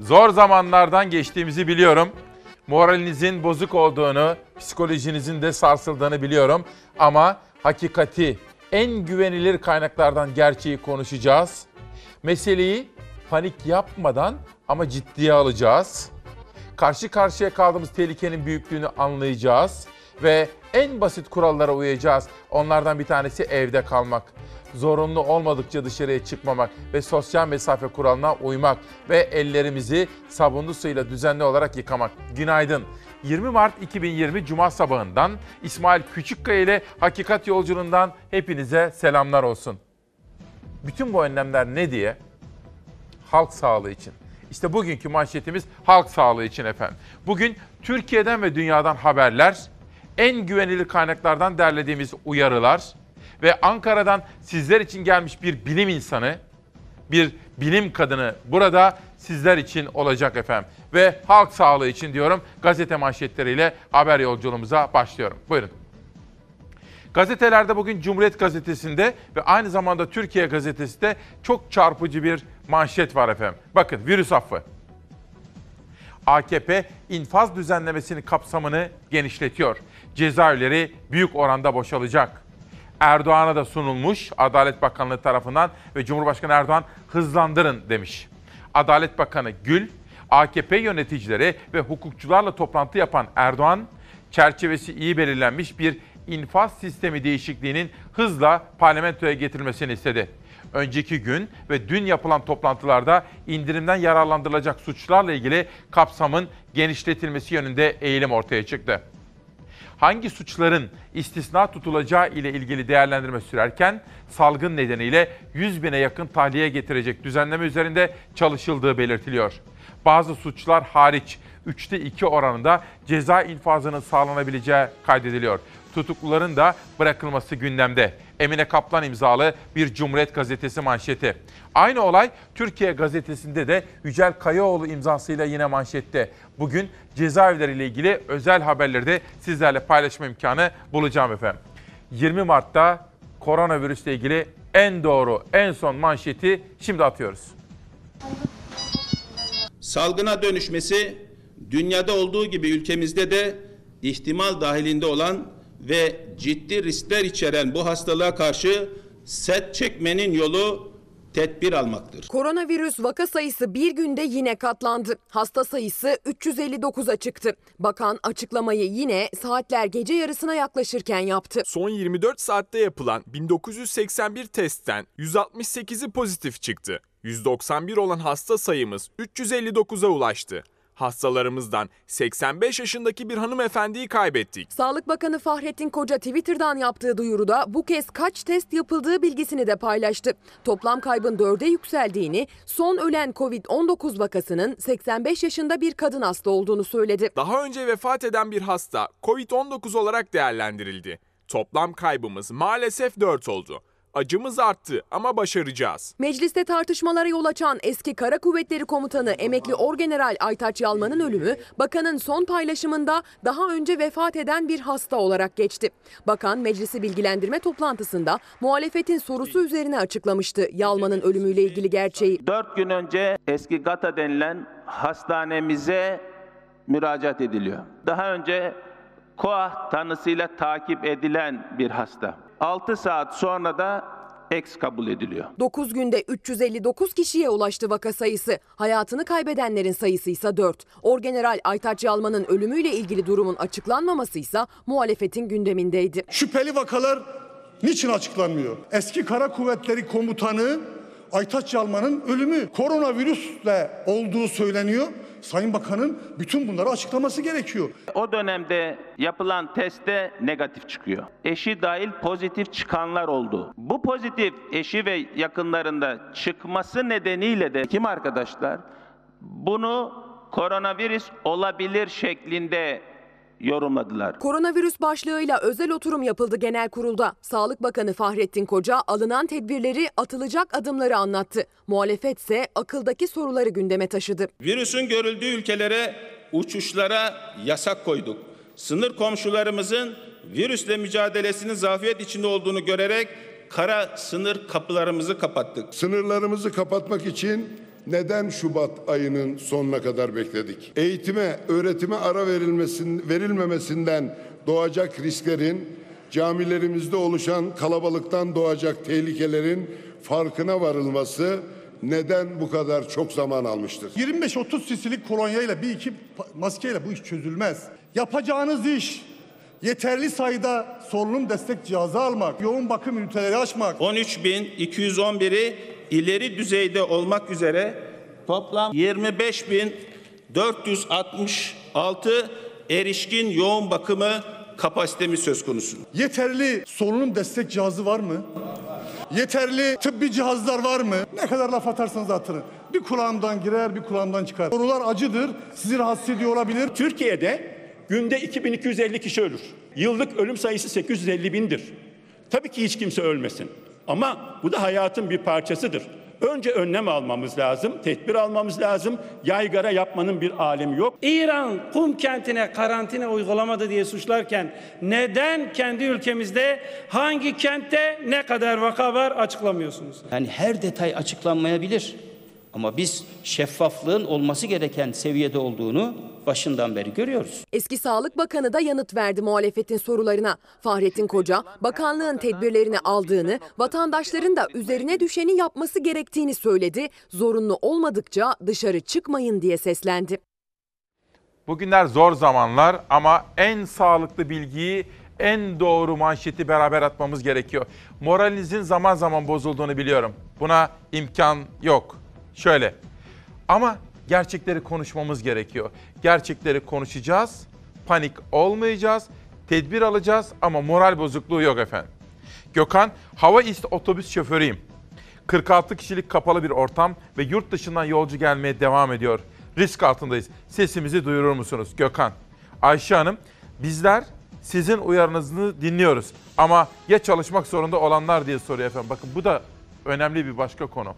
Zor zamanlardan geçtiğimizi biliyorum. Moralinizin bozuk olduğunu, psikolojinizin de sarsıldığını biliyorum. Ama hakikati, en güvenilir kaynaklardan gerçeği konuşacağız. Meseleyi panik yapmadan ama ciddiye alacağız. Karşı karşıya kaldığımız tehlikenin büyüklüğünü anlayacağız ve en basit kurallara uyacağız. Onlardan bir tanesi evde kalmak. Zorunlu olmadıkça dışarıya çıkmamak ve sosyal mesafe kuralına uymak ve ellerimizi sabunlu suyla düzenli olarak yıkamak. Günaydın. 20 Mart 2020 Cuma sabahından İsmail Küçükkaya ile Hakikat Yolculuğundan hepinize selamlar olsun. Bütün bu önlemler ne diye? Halk sağlığı için. İşte bugünkü manşetimiz halk sağlığı için efendim. Bugün Türkiye'den ve dünyadan haberler, en güvenilir kaynaklardan derlediğimiz uyarılar ve Ankara'dan sizler için gelmiş bir bilim insanı, bir bilim kadını burada sizler için olacak efendim. Ve halk sağlığı için diyorum gazete manşetleriyle haber yolculuğumuza başlıyorum. Buyurun. Gazetelerde bugün Cumhuriyet Gazetesi'nde ve aynı zamanda Türkiye Gazetesi'nde çok çarpıcı bir manşet var efendim. Bakın virüs affı. AKP infaz düzenlemesinin kapsamını genişletiyor. Cezaevleri büyük oranda boşalacak. Erdoğan'a da sunulmuş Adalet Bakanlığı tarafından ve Cumhurbaşkanı Erdoğan hızlandırın demiş. Adalet Bakanı Gül, AKP yöneticileri ve hukukçularla toplantı yapan Erdoğan, çerçevesi iyi belirlenmiş bir infaz sistemi değişikliğinin hızla parlamentoya getirilmesini istedi. Önceki gün ve dün yapılan toplantılarda indirimden yararlandırılacak suçlarla ilgili kapsamın genişletilmesi yönünde eğilim ortaya çıktı. Hangi suçların istisna tutulacağı ile ilgili değerlendirme sürerken salgın nedeniyle 100 bine yakın tahliye getirecek düzenleme üzerinde çalışıldığı belirtiliyor. Bazı suçlar hariç 3'te 2 oranında ceza infazının sağlanabileceği kaydediliyor tutukluların da bırakılması gündemde. Emine Kaplan imzalı bir Cumhuriyet Gazetesi manşeti. Aynı olay Türkiye Gazetesi'nde de Yücel Kayaoğlu imzasıyla yine manşette. Bugün cezaevleriyle ilgili özel haberleri de sizlerle paylaşma imkanı bulacağım efendim. 20 Mart'ta koronavirüsle ilgili en doğru, en son manşeti şimdi atıyoruz. Salgına dönüşmesi dünyada olduğu gibi ülkemizde de ihtimal dahilinde olan ve ciddi riskler içeren bu hastalığa karşı set çekmenin yolu tedbir almaktır. Koronavirüs vaka sayısı bir günde yine katlandı. Hasta sayısı 359'a çıktı. Bakan açıklamayı yine saatler gece yarısına yaklaşırken yaptı. Son 24 saatte yapılan 1981 testten 168'i pozitif çıktı. 191 olan hasta sayımız 359'a ulaştı. Hastalarımızdan 85 yaşındaki bir hanımefendiyi kaybettik. Sağlık Bakanı Fahrettin Koca Twitter'dan yaptığı duyuruda bu kez kaç test yapıldığı bilgisini de paylaştı. Toplam kaybın dörde yükseldiğini, son ölen Covid-19 vakasının 85 yaşında bir kadın hasta olduğunu söyledi. Daha önce vefat eden bir hasta Covid-19 olarak değerlendirildi. Toplam kaybımız maalesef 4 oldu. Acımız arttı ama başaracağız. Mecliste tartışmalara yol açan eski Kara Kuvvetleri Komutanı emekli Orgeneral Aytaç Yalman'ın ölümü bakanın son paylaşımında daha önce vefat eden bir hasta olarak geçti. Bakan meclisi bilgilendirme toplantısında muhalefetin sorusu üzerine açıklamıştı Yalman'ın ölümüyle ilgili gerçeği. Dört gün önce eski GATA denilen hastanemize müracaat ediliyor. Daha önce KOAH tanısıyla takip edilen bir hasta. 6 saat sonra da eks kabul ediliyor. 9 günde 359 kişiye ulaştı vaka sayısı. Hayatını kaybedenlerin sayısı ise 4. Orgeneral Aytaç Yalman'ın ölümüyle ilgili durumun açıklanmaması ise muhalefetin gündemindeydi. Şüpheli vakalar niçin açıklanmıyor? Eski Kara Kuvvetleri Komutanı Aytaç Yalman'ın ölümü koronavirüsle olduğu söyleniyor. Sayın Bakan'ın bütün bunları açıklaması gerekiyor. O dönemde yapılan testte negatif çıkıyor. Eşi dahil pozitif çıkanlar oldu. Bu pozitif eşi ve yakınlarında çıkması nedeniyle de kim arkadaşlar bunu koronavirüs olabilir şeklinde yorumladılar. Koronavirüs başlığıyla özel oturum yapıldı genel kurulda. Sağlık Bakanı Fahrettin Koca alınan tedbirleri, atılacak adımları anlattı. Muhalefet ise akıldaki soruları gündeme taşıdı. Virüsün görüldüğü ülkelere uçuşlara yasak koyduk. Sınır komşularımızın virüsle mücadelesinin zafiyet içinde olduğunu görerek kara sınır kapılarımızı kapattık. Sınırlarımızı kapatmak için Neden Şubat ayının sonuna kadar bekledik? Eğitime, öğretime ara verilmesin, verilmemesinden doğacak risklerin, camilerimizde oluşan kalabalıktan doğacak tehlikelerin farkına varılması neden bu kadar çok zaman almıştır? 25-30 cc'lik kolonyayla bir iki maskeyle bu iş çözülmez. Yapacağınız iş yeterli sayıda solunum destek cihazı almak, yoğun bakım üniteleri açmak, 13.211'i ileri düzeyde olmak üzere toplam 25.466 erişkin yoğun bakımı kapasitemiz söz konusu. yeterli solunum destek cihazı var mı? Yeterli tıbbi cihazlar var mı? Ne kadar laf atarsanız atın. Bir kulağımdan girer, bir kulağımdan çıkar. Sorular acıdır, sizi rahatsız ediyor olabilir. Türkiye'de günde 2250 kişi ölür. Yıllık ölüm sayısı 850 bindir. Tabii ki hiç kimse ölmesin. Ama bu da hayatın bir parçasıdır. Önce önlem almamız lazım, tedbir almamız lazım. Yaygara yapmanın bir alemi yok. İran Kum kentine karantina uygulamadı diye suçlarken neden kendi ülkemizde hangi kentte ne kadar vaka var açıklamıyorsunuz? Yani her detay açıklanmayabilir. Ama biz şeffaflığın olması gereken seviyede olduğunu başından beri görüyoruz. Eski Sağlık Bakanı da yanıt verdi muhalefetin sorularına. Fahrettin Koca, bakanlığın tedbirlerini aldığını, vatandaşların da üzerine düşeni yapması gerektiğini söyledi. Zorunlu olmadıkça dışarı çıkmayın diye seslendi. Bugünler zor zamanlar ama en sağlıklı bilgiyi, en doğru manşeti beraber atmamız gerekiyor. Moralinizin zaman zaman bozulduğunu biliyorum. Buna imkan yok. Şöyle. Ama gerçekleri konuşmamız gerekiyor. Gerçekleri konuşacağız. Panik olmayacağız. Tedbir alacağız ama moral bozukluğu yok efendim. Gökhan, hava ist otobüs şoförüyüm. 46 kişilik kapalı bir ortam ve yurt dışından yolcu gelmeye devam ediyor. Risk altındayız. Sesimizi duyurur musunuz Gökhan? Ayşe Hanım, bizler sizin uyarınızı dinliyoruz. Ama ya çalışmak zorunda olanlar diye soruyor efendim. Bakın bu da önemli bir başka konu.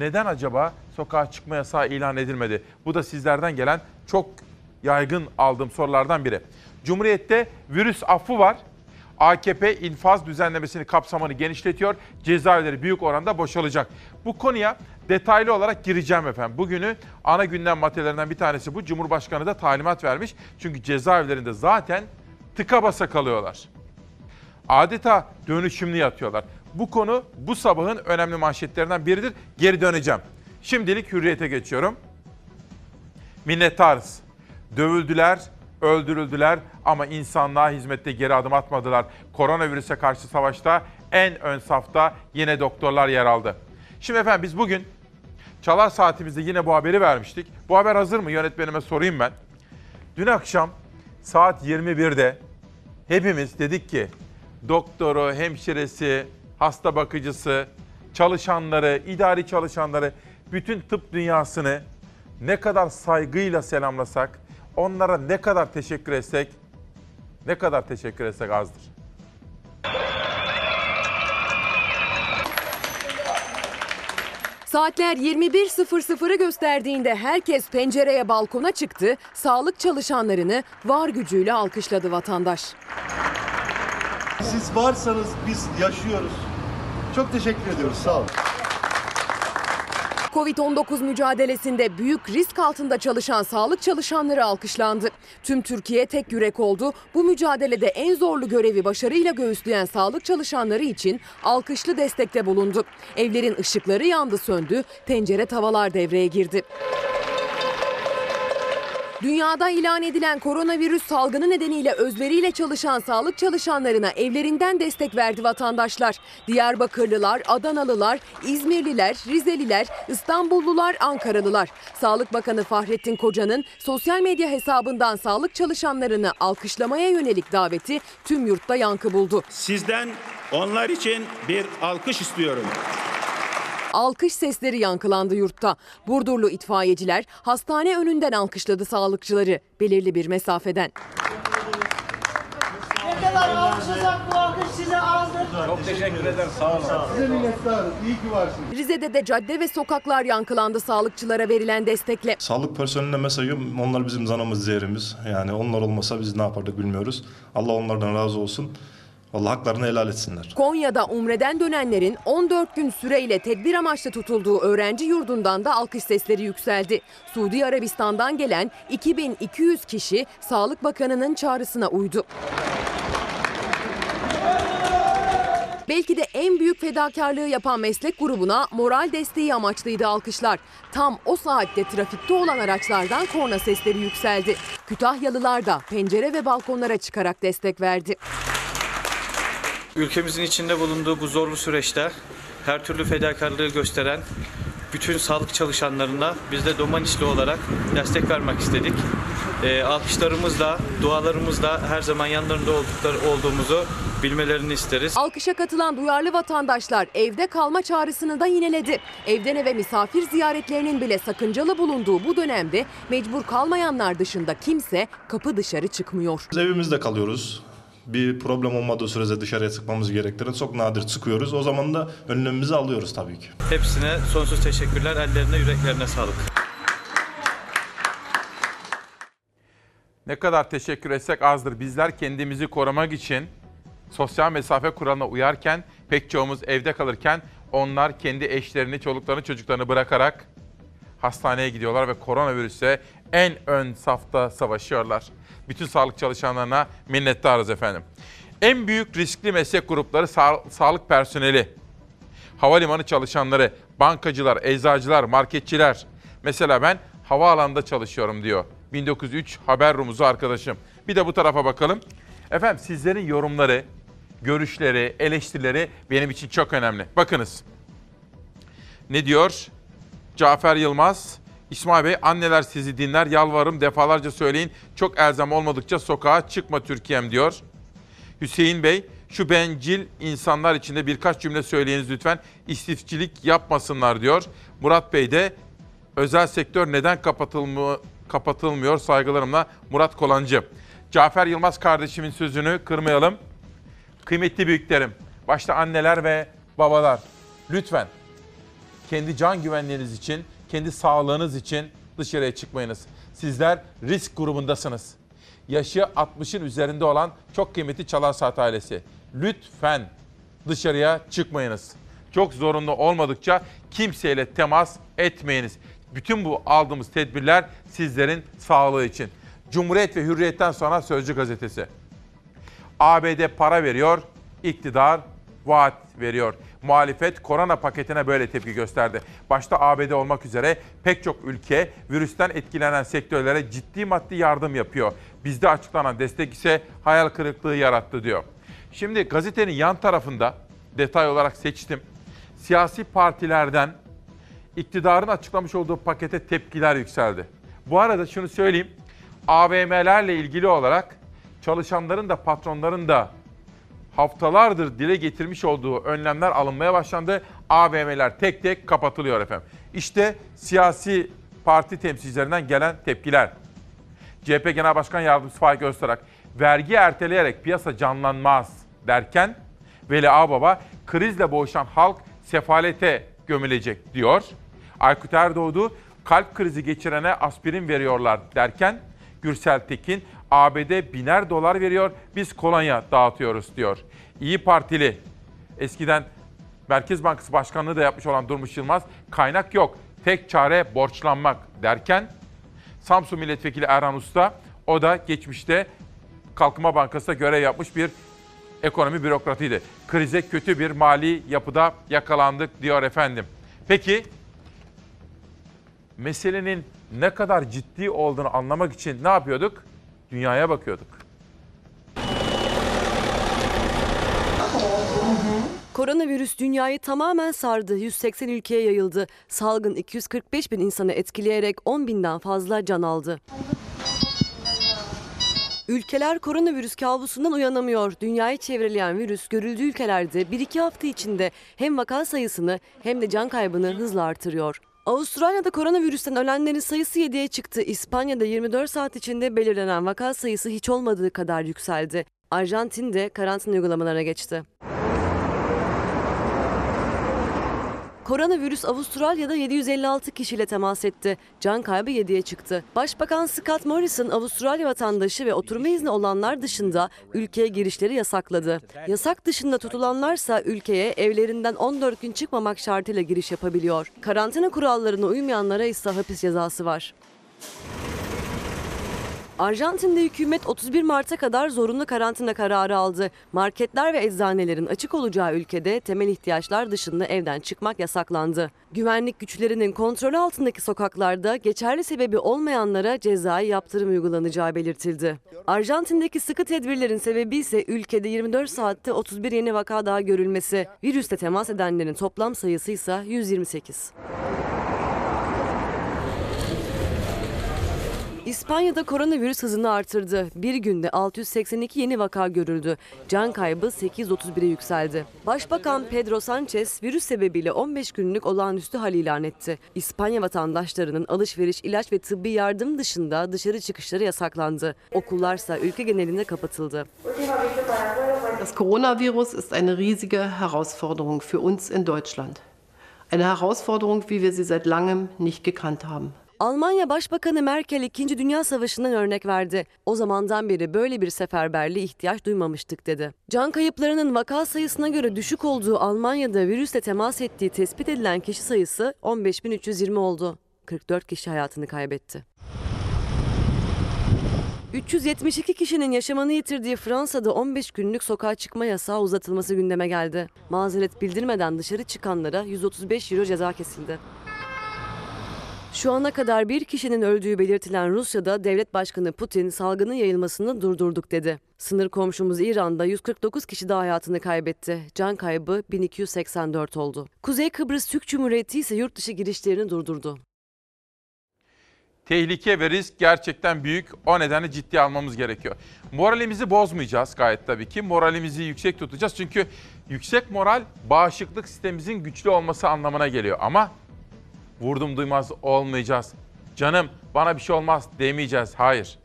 Neden acaba sokağa çıkma yasağı ilan edilmedi? Bu da sizlerden gelen çok yaygın aldığım sorulardan biri. Cumhuriyet'te virüs affı var. AKP infaz düzenlemesini kapsamını genişletiyor. Cezaevleri büyük oranda boşalacak. Bu konuya detaylı olarak gireceğim efendim. Bugünü ana gündem maddelerinden bir tanesi bu. Cumhurbaşkanı da talimat vermiş. Çünkü cezaevlerinde zaten tıka basa kalıyorlar. Adeta dönüşümlü yatıyorlar. Bu konu bu sabahın önemli manşetlerinden biridir. Geri döneceğim. Şimdilik hürriyete geçiyorum. Minnettarız. Dövüldüler, öldürüldüler ama insanlığa hizmette geri adım atmadılar. Koronavirüse karşı savaşta en ön safta yine doktorlar yer aldı. Şimdi efendim biz bugün Çalar Saatimizde yine bu haberi vermiştik. Bu haber hazır mı? Yönetmenime sorayım ben. Dün akşam saat 21'de hepimiz dedik ki doktoru, hemşiresi, hasta bakıcısı, çalışanları, idari çalışanları, bütün tıp dünyasını ne kadar saygıyla selamlasak, onlara ne kadar teşekkür etsek, ne kadar teşekkür etsek azdır. Saatler 21.00'ı gösterdiğinde herkes pencereye balkona çıktı, sağlık çalışanlarını var gücüyle alkışladı vatandaş. Siz varsanız biz yaşıyoruz. Çok teşekkür ediyoruz. Sağ olun. Covid-19 mücadelesinde büyük risk altında çalışan sağlık çalışanları alkışlandı. Tüm Türkiye tek yürek oldu. Bu mücadelede en zorlu görevi başarıyla göğüsleyen sağlık çalışanları için alkışlı destekte bulundu. Evlerin ışıkları yandı söndü, tencere tavalar devreye girdi. Dünyada ilan edilen koronavirüs salgını nedeniyle özveriyle çalışan sağlık çalışanlarına evlerinden destek verdi vatandaşlar. Diyarbakırlılar, Adanalılar, İzmirliler, Rizeliler, İstanbullular, Ankaralılar. Sağlık Bakanı Fahrettin Koca'nın sosyal medya hesabından sağlık çalışanlarını alkışlamaya yönelik daveti tüm yurtta yankı buldu. Sizden onlar için bir alkış istiyorum. Alkış sesleri yankılandı yurtta. Burdurlu itfaiyeciler hastane önünden alkışladı sağlıkçıları belirli bir mesafeden. Ne kadar alkışlasak bu alkış size azdır. Çok teşekkür ederim. Sağ olun. Size minnettarız. İyi ki varsınız. Rize'de de cadde ve sokaklar yankılandı sağlıkçılara verilen destekle. Sağlık personeline mesajım onlar bizim zanımız, değerimiz. Yani onlar olmasa biz ne yapardık bilmiyoruz. Allah onlardan razı olsun. Allah haklarını helal etsinler. Konya'da Umre'den dönenlerin 14 gün süreyle tedbir amaçlı tutulduğu öğrenci yurdundan da alkış sesleri yükseldi. Suudi Arabistan'dan gelen 2200 kişi Sağlık Bakanı'nın çağrısına uydu. Belki de en büyük fedakarlığı yapan meslek grubuna moral desteği amaçlıydı alkışlar. Tam o saatte trafikte olan araçlardan korna sesleri yükseldi. Kütahyalılar da pencere ve balkonlara çıkarak destek verdi. Ülkemizin içinde bulunduğu bu zorlu süreçte her türlü fedakarlığı gösteren bütün sağlık çalışanlarına biz de Domaniçli olarak destek vermek istedik. E, alkışlarımızla, dualarımızla her zaman yanlarında oldukları olduğumuzu bilmelerini isteriz. Alkışa katılan duyarlı vatandaşlar evde kalma çağrısını da yineledi. Evden eve misafir ziyaretlerinin bile sakıncalı bulunduğu bu dönemde mecbur kalmayanlar dışında kimse kapı dışarı çıkmıyor. Biz evimizde kalıyoruz. Bir problem olmadığı sürece dışarıya çıkmamız gerektiğinde çok nadir çıkıyoruz. O zaman da önlemimizi alıyoruz tabii ki. Hepsine sonsuz teşekkürler. Ellerine, yüreklerine sağlık. Ne kadar teşekkür etsek azdır. Bizler kendimizi korumak için sosyal mesafe kuralına uyarken pek çoğumuz evde kalırken onlar kendi eşlerini, çoluklarını, çocuklarını bırakarak hastaneye gidiyorlar ve koronavirüse en ön safta savaşıyorlar. Bütün sağlık çalışanlarına minnettarız efendim. En büyük riskli meslek grupları sağ- sağlık personeli, havalimanı çalışanları, bankacılar, eczacılar, marketçiler. Mesela ben havaalanında çalışıyorum diyor. 1903 haber rumuzu arkadaşım. Bir de bu tarafa bakalım. Efendim sizlerin yorumları, görüşleri, eleştirileri benim için çok önemli. Bakınız. Ne diyor? Cafer Yılmaz, İsmail Bey anneler sizi dinler yalvarırım defalarca söyleyin. Çok elzem olmadıkça sokağa çıkma Türkiye'm diyor. Hüseyin Bey, şu bencil insanlar içinde birkaç cümle söyleyiniz lütfen. İstifçilik yapmasınlar diyor. Murat Bey de özel sektör neden kapatılmıyor, kapatılmıyor saygılarımla Murat Kolancı. Cafer Yılmaz kardeşimin sözünü kırmayalım. Kıymetli büyüklerim, başta anneler ve babalar lütfen kendi can güvenliğiniz için, kendi sağlığınız için dışarıya çıkmayınız. Sizler risk grubundasınız. Yaşı 60'ın üzerinde olan çok kıymetli Çalar Saat ailesi. Lütfen dışarıya çıkmayınız. Çok zorunlu olmadıkça kimseyle temas etmeyiniz. Bütün bu aldığımız tedbirler sizlerin sağlığı için. Cumhuriyet ve Hürriyet'ten sonra Sözcü gazetesi. ABD para veriyor, iktidar vaat veriyor. Muhalefet korona paketine böyle tepki gösterdi. Başta ABD olmak üzere pek çok ülke virüsten etkilenen sektörlere ciddi maddi yardım yapıyor. Bizde açıklanan destek ise hayal kırıklığı yarattı diyor. Şimdi gazetenin yan tarafında detay olarak seçtim. Siyasi partilerden iktidarın açıklamış olduğu pakete tepkiler yükseldi. Bu arada şunu söyleyeyim. AVM'lerle ilgili olarak çalışanların da patronların da haftalardır dile getirmiş olduğu önlemler alınmaya başlandı. AVM'ler tek tek kapatılıyor efendim. İşte siyasi parti temsilcilerinden gelen tepkiler. CHP Genel Başkan Yardımcısı Faik Öztürk, vergi erteleyerek piyasa canlanmaz derken Veli Ağbaba, krizle boğuşan halk sefalete gömülecek diyor. Aykut Erdoğdu, kalp krizi geçirene aspirin veriyorlar derken Gürsel Tekin, ABD biner dolar veriyor, biz kolonya dağıtıyoruz diyor. İyi Partili, eskiden Merkez Bankası Başkanlığı da yapmış olan Durmuş Yılmaz, kaynak yok, tek çare borçlanmak derken Samsun Milletvekili Erhan Usta, o da geçmişte Kalkınma Bankası'da görev yapmış bir ekonomi bürokratıydı. Krize kötü bir mali yapıda yakalandık diyor efendim. Peki meselenin ne kadar ciddi olduğunu anlamak için ne yapıyorduk? Dünyaya bakıyorduk. Koronavirüs dünyayı tamamen sardı. 180 ülkeye yayıldı. Salgın 245 bin insanı etkileyerek 10 binden fazla can aldı. Ülkeler koronavirüs kabusundan uyanamıyor. Dünyayı çevreleyen virüs görüldüğü ülkelerde 1-2 hafta içinde hem vaka sayısını hem de can kaybını hızla artırıyor. Avustralya'da koronavirüsten ölenlerin sayısı 7'ye çıktı. İspanya'da 24 saat içinde belirlenen vaka sayısı hiç olmadığı kadar yükseldi. Arjantin de karantina uygulamalarına geçti. Koronavirüs Avustralya'da 756 kişiyle temas etti. Can kaybı 7'ye çıktı. Başbakan Scott Morrison Avustralya vatandaşı ve oturma izni olanlar dışında ülkeye girişleri yasakladı. Yasak dışında tutulanlarsa ülkeye evlerinden 14 gün çıkmamak şartıyla giriş yapabiliyor. Karantina kurallarına uymayanlara ise hapis cezası var. Arjantin'de hükümet 31 Mart'a kadar zorunlu karantina kararı aldı. Marketler ve eczanelerin açık olacağı ülkede temel ihtiyaçlar dışında evden çıkmak yasaklandı. Güvenlik güçlerinin kontrolü altındaki sokaklarda geçerli sebebi olmayanlara cezai yaptırım uygulanacağı belirtildi. Arjantin'deki sıkı tedbirlerin sebebi ise ülkede 24 saatte 31 yeni vaka daha görülmesi. Virüste temas edenlerin toplam sayısı ise 128. İspanya'da koronavirüs hızını artırdı. Bir günde 682 yeni vaka görüldü. Can kaybı 831'e yükseldi. Başbakan Pedro Sanchez virüs sebebiyle 15 günlük olağanüstü hal ilan etti. İspanya vatandaşlarının alışveriş, ilaç ve tıbbi yardım dışında dışarı çıkışları yasaklandı. Okullarsa ülke genelinde kapatıldı. Das Coronavirus ist eine riesige Herausforderung für uns in Deutschland. Eine Herausforderung, wie wir sie seit langem nicht gekannt haben. Almanya Başbakanı Merkel 2. Dünya Savaşı'ndan örnek verdi. O zamandan beri böyle bir seferberliğe ihtiyaç duymamıştık dedi. Can kayıplarının vaka sayısına göre düşük olduğu Almanya'da virüsle temas ettiği tespit edilen kişi sayısı 15.320 oldu. 44 kişi hayatını kaybetti. 372 kişinin yaşamını yitirdiği Fransa'da 15 günlük sokağa çıkma yasağı uzatılması gündeme geldi. Mazeret bildirmeden dışarı çıkanlara 135 euro ceza kesildi. Şu ana kadar bir kişinin öldüğü belirtilen Rusya'da devlet başkanı Putin salgının yayılmasını durdurduk dedi. Sınır komşumuz İran'da 149 kişi daha hayatını kaybetti. Can kaybı 1284 oldu. Kuzey Kıbrıs Türk Cumhuriyeti ise yurt dışı girişlerini durdurdu. Tehlike ve risk gerçekten büyük. O nedenle ciddiye almamız gerekiyor. Moralimizi bozmayacağız gayet tabii ki. Moralimizi yüksek tutacağız. Çünkü yüksek moral bağışıklık sistemimizin güçlü olması anlamına geliyor. Ama vurdum duymaz olmayacağız. Canım bana bir şey olmaz demeyeceğiz. Hayır.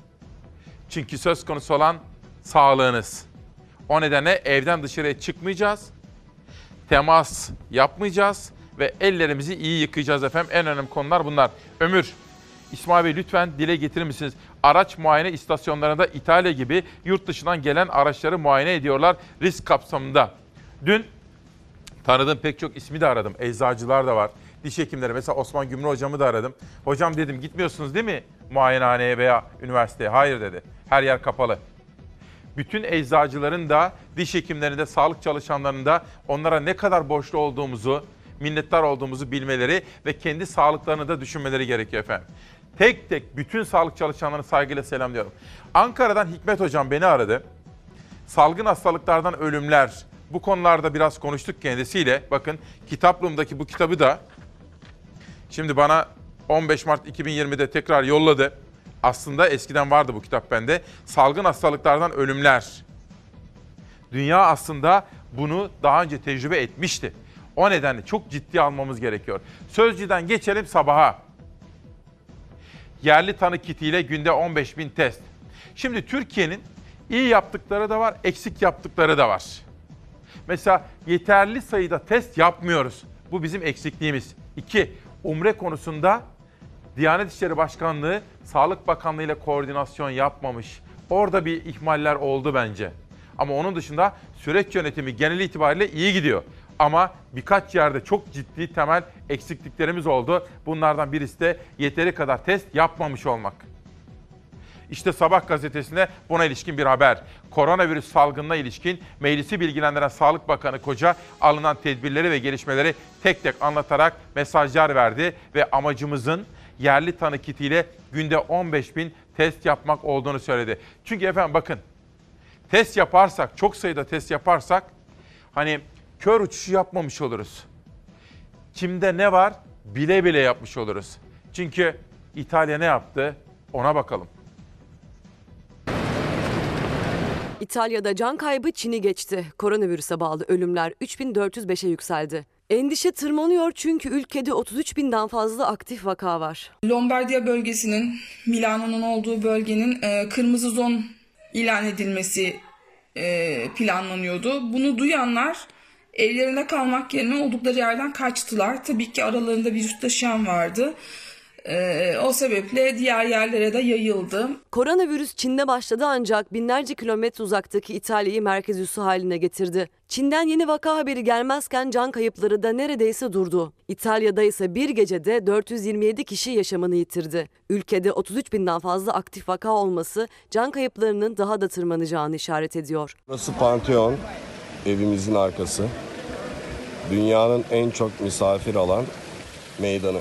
Çünkü söz konusu olan sağlığınız. O nedenle evden dışarıya çıkmayacağız. Temas yapmayacağız ve ellerimizi iyi yıkayacağız efendim. En önemli konular bunlar. Ömür, İsmail Bey lütfen dile getirir misiniz? Araç muayene istasyonlarında İtalya gibi yurt dışından gelen araçları muayene ediyorlar risk kapsamında. Dün tanıdığım pek çok ismi de aradım. Eczacılar da var. Diş hekimleri mesela Osman Gümrü hocamı da aradım. Hocam dedim gitmiyorsunuz değil mi muayenehaneye veya üniversiteye? Hayır dedi. Her yer kapalı. Bütün eczacıların da, diş hekimlerinin de, sağlık çalışanlarının da onlara ne kadar borçlu olduğumuzu, minnettar olduğumuzu bilmeleri ve kendi sağlıklarını da düşünmeleri gerekiyor efendim. Tek tek bütün sağlık çalışanlarını saygıyla selamlıyorum. Ankara'dan Hikmet Hocam beni aradı. Salgın hastalıklardan ölümler, bu konularda biraz konuştuk kendisiyle. Bakın kitaplığımdaki bu kitabı da şimdi bana 15 Mart 2020'de tekrar yolladı. Aslında eskiden vardı bu kitap bende. Salgın hastalıklardan ölümler. Dünya aslında bunu daha önce tecrübe etmişti. O nedenle çok ciddi almamız gerekiyor. Sözcüden geçelim sabaha. Yerli tanı kitiyle günde 15 bin test. Şimdi Türkiye'nin iyi yaptıkları da var, eksik yaptıkları da var. Mesela yeterli sayıda test yapmıyoruz. Bu bizim eksikliğimiz. İki, umre konusunda Diyanet İşleri Başkanlığı Sağlık Bakanlığı ile koordinasyon yapmamış. Orada bir ihmaller oldu bence. Ama onun dışında süreç yönetimi genel itibariyle iyi gidiyor. Ama birkaç yerde çok ciddi temel eksikliklerimiz oldu. Bunlardan birisi de yeteri kadar test yapmamış olmak. İşte Sabah gazetesinde buna ilişkin bir haber. Koronavirüs salgınına ilişkin meclisi bilgilendiren Sağlık Bakanı Koca alınan tedbirleri ve gelişmeleri tek tek anlatarak mesajlar verdi ve amacımızın yerli tanı kitiyle günde 15 bin test yapmak olduğunu söyledi. Çünkü efendim bakın test yaparsak, çok sayıda test yaparsak hani kör uçuşu yapmamış oluruz. Kimde ne var bile bile yapmış oluruz. Çünkü İtalya ne yaptı ona bakalım. İtalya'da can kaybı Çin'i geçti. Koronavirüse bağlı ölümler 3405'e yükseldi. Endişe tırmanıyor çünkü ülkede 33 binden fazla aktif vaka var. Lombardiya bölgesinin, Milano'nun olduğu bölgenin e, kırmızı zon ilan edilmesi e, planlanıyordu. Bunu duyanlar Evlerine kalmak yerine oldukları yerden kaçtılar. Tabii ki aralarında virüs taşıyan vardı. Ee, o sebeple diğer yerlere de yayıldı. Koronavirüs Çin'de başladı ancak binlerce kilometre uzaktaki İtalya'yı merkez üssü haline getirdi. Çin'den yeni vaka haberi gelmezken can kayıpları da neredeyse durdu. İtalya'da ise bir gecede 427 kişi yaşamını yitirdi. Ülkede 33 binden fazla aktif vaka olması can kayıplarının daha da tırmanacağını işaret ediyor. Burası Pantheon, evimizin arkası. Dünyanın en çok misafir alan meydanı.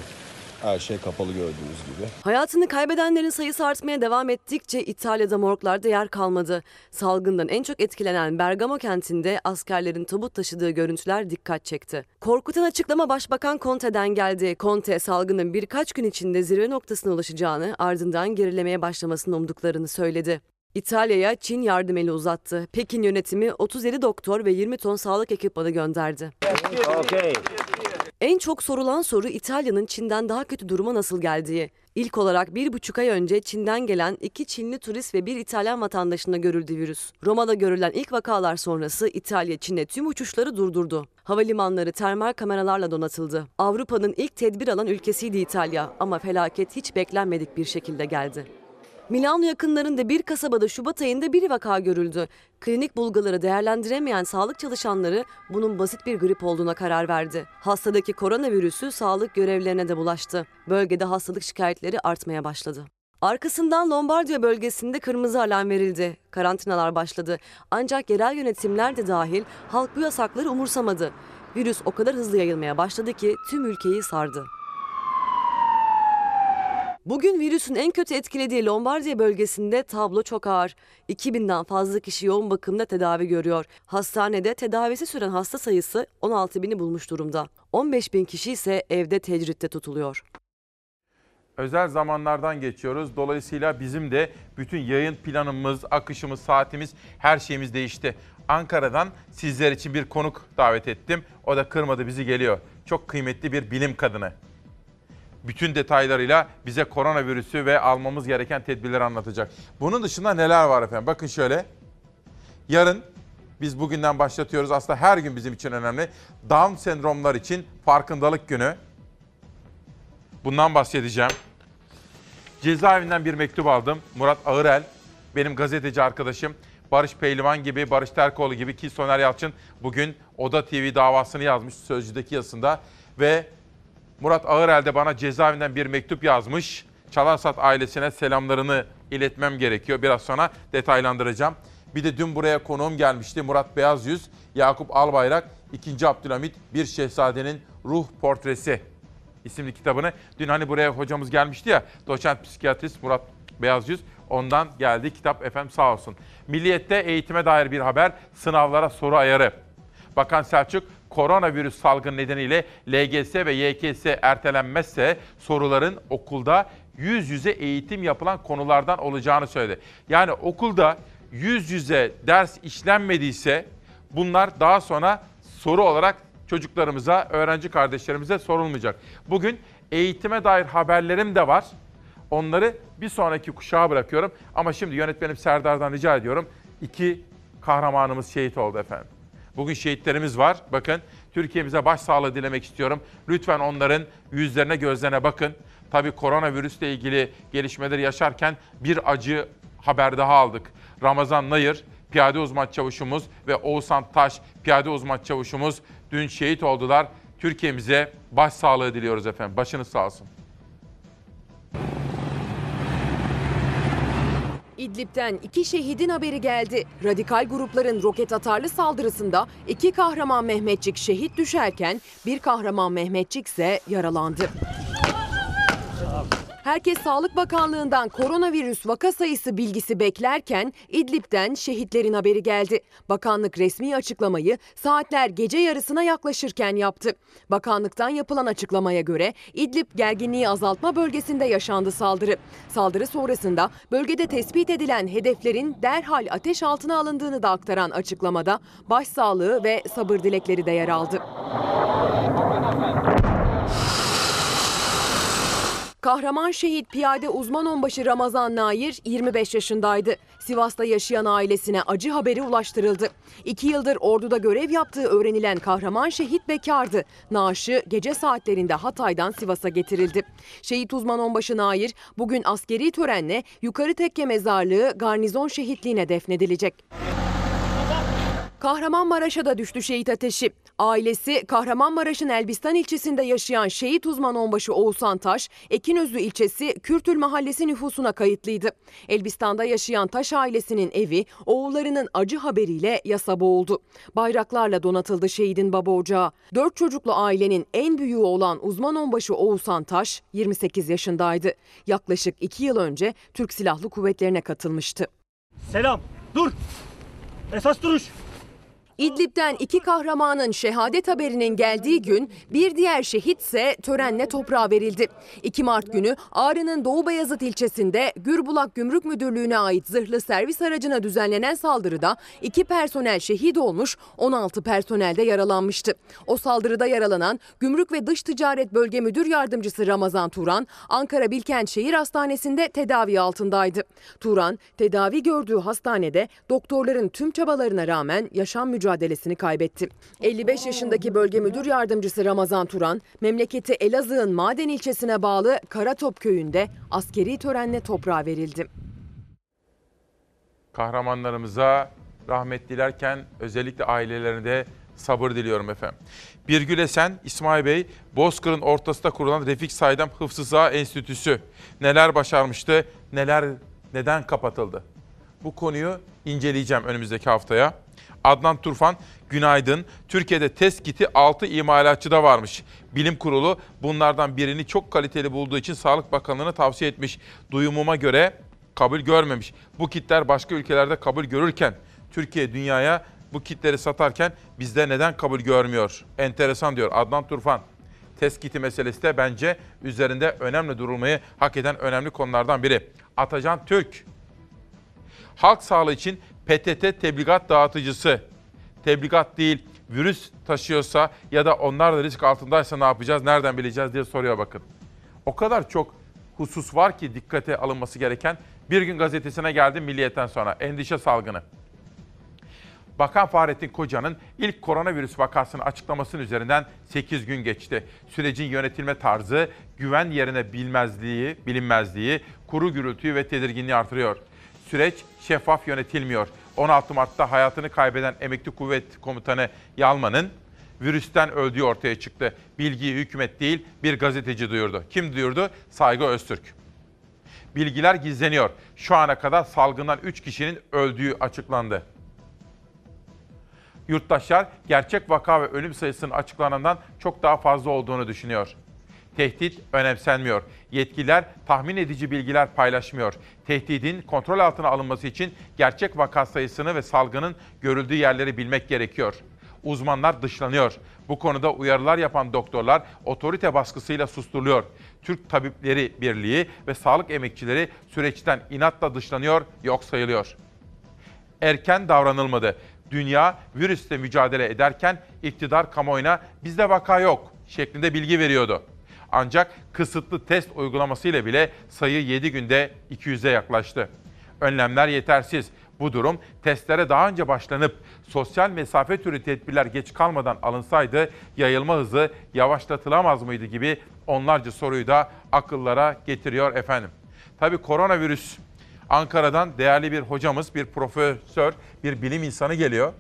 Her şey kapalı gördüğünüz gibi. Hayatını kaybedenlerin sayısı artmaya devam ettikçe İtalya'da morglarda yer kalmadı. Salgından en çok etkilenen Bergamo kentinde askerlerin tabut taşıdığı görüntüler dikkat çekti. Korkutan açıklama Başbakan Conte'den geldi. Conte salgının birkaç gün içinde zirve noktasına ulaşacağını ardından gerilemeye başlamasını umduklarını söyledi. İtalya'ya Çin yardım eli uzattı. Pekin yönetimi 37 doktor ve 20 ton sağlık ekipmanı gönderdi. En çok sorulan soru İtalya'nın Çin'den daha kötü duruma nasıl geldiği. İlk olarak bir buçuk ay önce Çin'den gelen iki Çinli turist ve bir İtalyan vatandaşında görüldü virüs. Roma'da görülen ilk vakalar sonrası İtalya Çin'e tüm uçuşları durdurdu. Havalimanları termal kameralarla donatıldı. Avrupa'nın ilk tedbir alan ülkesiydi İtalya ama felaket hiç beklenmedik bir şekilde geldi. Milano yakınlarında bir kasabada Şubat ayında bir vaka görüldü. Klinik bulguları değerlendiremeyen sağlık çalışanları bunun basit bir grip olduğuna karar verdi. Hastadaki koronavirüsü sağlık görevlilerine de bulaştı. Bölgede hastalık şikayetleri artmaya başladı. Arkasından Lombardiya bölgesinde kırmızı alarm verildi. Karantinalar başladı. Ancak yerel yönetimler de dahil halk bu yasakları umursamadı. Virüs o kadar hızlı yayılmaya başladı ki tüm ülkeyi sardı. Bugün virüsün en kötü etkilediği Lombardiya bölgesinde tablo çok ağır. 2000'den fazla kişi yoğun bakımda tedavi görüyor. Hastanede tedavisi süren hasta sayısı 16 bini bulmuş durumda. 15 bin kişi ise evde tecritte tutuluyor. Özel zamanlardan geçiyoruz. Dolayısıyla bizim de bütün yayın planımız, akışımız, saatimiz, her şeyimiz değişti. Ankara'dan sizler için bir konuk davet ettim. O da kırmadı bizi geliyor. Çok kıymetli bir bilim kadını bütün detaylarıyla bize koronavirüsü ve almamız gereken tedbirleri anlatacak. Bunun dışında neler var efendim? Bakın şöyle. Yarın biz bugünden başlatıyoruz. Aslında her gün bizim için önemli. Down sendromlar için farkındalık günü. Bundan bahsedeceğim. Cezaevinden bir mektup aldım. Murat Ağırel, benim gazeteci arkadaşım. Barış Pehlivan gibi, Barış Terkoğlu gibi ki Soner Yalçın bugün Oda TV davasını yazmış Sözcü'deki yazısında. Ve Murat Ağırel de bana cezaevinden bir mektup yazmış. Çalarsat ailesine selamlarını iletmem gerekiyor. Biraz sonra detaylandıracağım. Bir de dün buraya konuğum gelmişti Murat Beyazyüz, Yakup Albayrak, 2. Abdülhamit Bir Şehzadenin Ruh Portresi isimli kitabını. Dün hani buraya hocamız gelmişti ya, doçent psikiyatrist Murat Beyazyüz. Ondan geldi kitap efendim sağ olsun. Milliyet'te eğitime dair bir haber, sınavlara soru ayarı. Bakan Selçuk, koronavirüs salgını nedeniyle LGS ve YKS ertelenmezse soruların okulda yüz yüze eğitim yapılan konulardan olacağını söyledi. Yani okulda yüz yüze ders işlenmediyse bunlar daha sonra soru olarak çocuklarımıza, öğrenci kardeşlerimize sorulmayacak. Bugün eğitime dair haberlerim de var. Onları bir sonraki kuşağa bırakıyorum. Ama şimdi yönetmenim Serdar'dan rica ediyorum. İki kahramanımız şehit oldu efendim. Bugün şehitlerimiz var. Bakın Türkiye'mize başsağlığı dilemek istiyorum. Lütfen onların yüzlerine gözlerine bakın. Tabii koronavirüsle ilgili gelişmeleri yaşarken bir acı haber daha aldık. Ramazan Nayır, piyade uzman çavuşumuz ve Oğuzhan Taş, piyade uzman çavuşumuz dün şehit oldular. Türkiye'mize başsağlığı diliyoruz efendim. Başınız sağ olsun. İdlib'den iki şehidin haberi geldi. Radikal grupların roket atarlı saldırısında iki kahraman Mehmetçik şehit düşerken bir kahraman Mehmetçik ise yaralandı. Herkes Sağlık Bakanlığı'ndan koronavirüs vaka sayısı bilgisi beklerken İdlib'den şehitlerin haberi geldi. Bakanlık resmi açıklamayı saatler gece yarısına yaklaşırken yaptı. Bakanlıktan yapılan açıklamaya göre İdlib gerginliği azaltma bölgesinde yaşandı saldırı. Saldırı sonrasında bölgede tespit edilen hedeflerin derhal ateş altına alındığını da aktaran açıklamada başsağlığı ve sabır dilekleri de yer aldı. Kahraman şehit piyade uzman onbaşı Ramazan Nair 25 yaşındaydı. Sivas'ta yaşayan ailesine acı haberi ulaştırıldı. İki yıldır orduda görev yaptığı öğrenilen kahraman şehit bekardı. Naaşı gece saatlerinde Hatay'dan Sivas'a getirildi. Şehit uzman onbaşı Nair bugün askeri törenle Yukarı Tekke Mezarlığı Garnizon Şehitliğine defnedilecek. Kahramanmaraş'a da düştü şehit ateşi. Ailesi Kahramanmaraş'ın Elbistan ilçesinde yaşayan şehit uzman onbaşı Oğuzhan Taş, Ekinözlü ilçesi Kürtül Mahallesi nüfusuna kayıtlıydı. Elbistan'da yaşayan Taş ailesinin evi oğullarının acı haberiyle yasa boğuldu. Bayraklarla donatıldı şehidin baba ocağı. Dört çocuklu ailenin en büyüğü olan uzman onbaşı Oğuzhan Taş 28 yaşındaydı. Yaklaşık iki yıl önce Türk Silahlı Kuvvetlerine katılmıştı. Selam. Dur. Esas duruş. İdlib'den iki kahramanın şehadet haberinin geldiği gün bir diğer şehitse törenle toprağa verildi. 2 Mart günü Ağrı'nın Doğu Beyazıt ilçesinde Gürbulak Gümrük Müdürlüğü'ne ait zırhlı servis aracına düzenlenen saldırıda iki personel şehit olmuş, 16 personel de yaralanmıştı. O saldırıda yaralanan Gümrük ve Dış Ticaret Bölge Müdür Yardımcısı Ramazan Turan, Ankara Bilkent Şehir Hastanesi'nde tedavi altındaydı. Turan, tedavi gördüğü hastanede doktorların tüm çabalarına rağmen yaşam mücadelesini kaybetti. 55 yaşındaki bölge müdür yardımcısı Ramazan Turan, memleketi Elazığ'ın Maden ilçesine bağlı Karatop köyünde askeri törenle toprağa verildi. Kahramanlarımıza rahmet dilerken özellikle ailelerine de sabır diliyorum efendim. Birgül Esen, İsmail Bey, Bozkır'ın ortasında kurulan Refik Saydam Hıfzı Enstitüsü neler başarmıştı, neler neden kapatıldı? Bu konuyu inceleyeceğim önümüzdeki haftaya. Adnan Turfan, günaydın. Türkiye'de test kiti 6 imalatçıda varmış. Bilim kurulu bunlardan birini çok kaliteli bulduğu için Sağlık Bakanlığı'na tavsiye etmiş. Duyumuma göre kabul görmemiş. Bu kitler başka ülkelerde kabul görürken Türkiye dünyaya bu kitleri satarken bizde neden kabul görmüyor? Enteresan diyor Adnan Turfan. Test kiti meselesi de bence üzerinde önemli durulmayı hak eden önemli konulardan biri. Atacan Türk, halk sağlığı için PTT tebligat dağıtıcısı. Tebligat değil, virüs taşıyorsa ya da onlar da risk altındaysa ne yapacağız, nereden bileceğiz diye soruyor bakın. O kadar çok husus var ki dikkate alınması gereken. Bir gün gazetesine geldi Milliyet'ten sonra endişe salgını. Bakan Fahrettin Koca'nın ilk koronavirüs vakasını açıklamasının üzerinden 8 gün geçti. Sürecin yönetilme tarzı güven yerine bilmezliği, bilinmezliği, kuru gürültüyü ve tedirginliği artırıyor. Süreç şeffaf yönetilmiyor. 16 Mart'ta hayatını kaybeden emekli kuvvet komutanı Yalman'ın virüsten öldüğü ortaya çıktı. Bilgiyi hükümet değil bir gazeteci duyurdu. Kim duyurdu? Saygı Öztürk. Bilgiler gizleniyor. Şu ana kadar salgından 3 kişinin öldüğü açıklandı. Yurttaşlar gerçek vaka ve ölüm sayısının açıklanandan çok daha fazla olduğunu düşünüyor. Tehdit önemsenmiyor. Yetkililer tahmin edici bilgiler paylaşmıyor. Tehdidin kontrol altına alınması için gerçek vaka sayısını ve salgının görüldüğü yerleri bilmek gerekiyor. Uzmanlar dışlanıyor. Bu konuda uyarılar yapan doktorlar otorite baskısıyla susturuluyor. Türk Tabipleri Birliği ve sağlık emekçileri süreçten inatla dışlanıyor, yok sayılıyor. Erken davranılmadı. Dünya virüsle mücadele ederken iktidar kamuoyuna bizde vaka yok şeklinde bilgi veriyordu. Ancak kısıtlı test uygulamasıyla bile sayı 7 günde 200'e yaklaştı. Önlemler yetersiz. Bu durum testlere daha önce başlanıp sosyal mesafe türü tedbirler geç kalmadan alınsaydı yayılma hızı yavaşlatılamaz mıydı gibi onlarca soruyu da akıllara getiriyor efendim. Tabii koronavirüs Ankara'dan değerli bir hocamız, bir profesör, bir bilim insanı geliyor.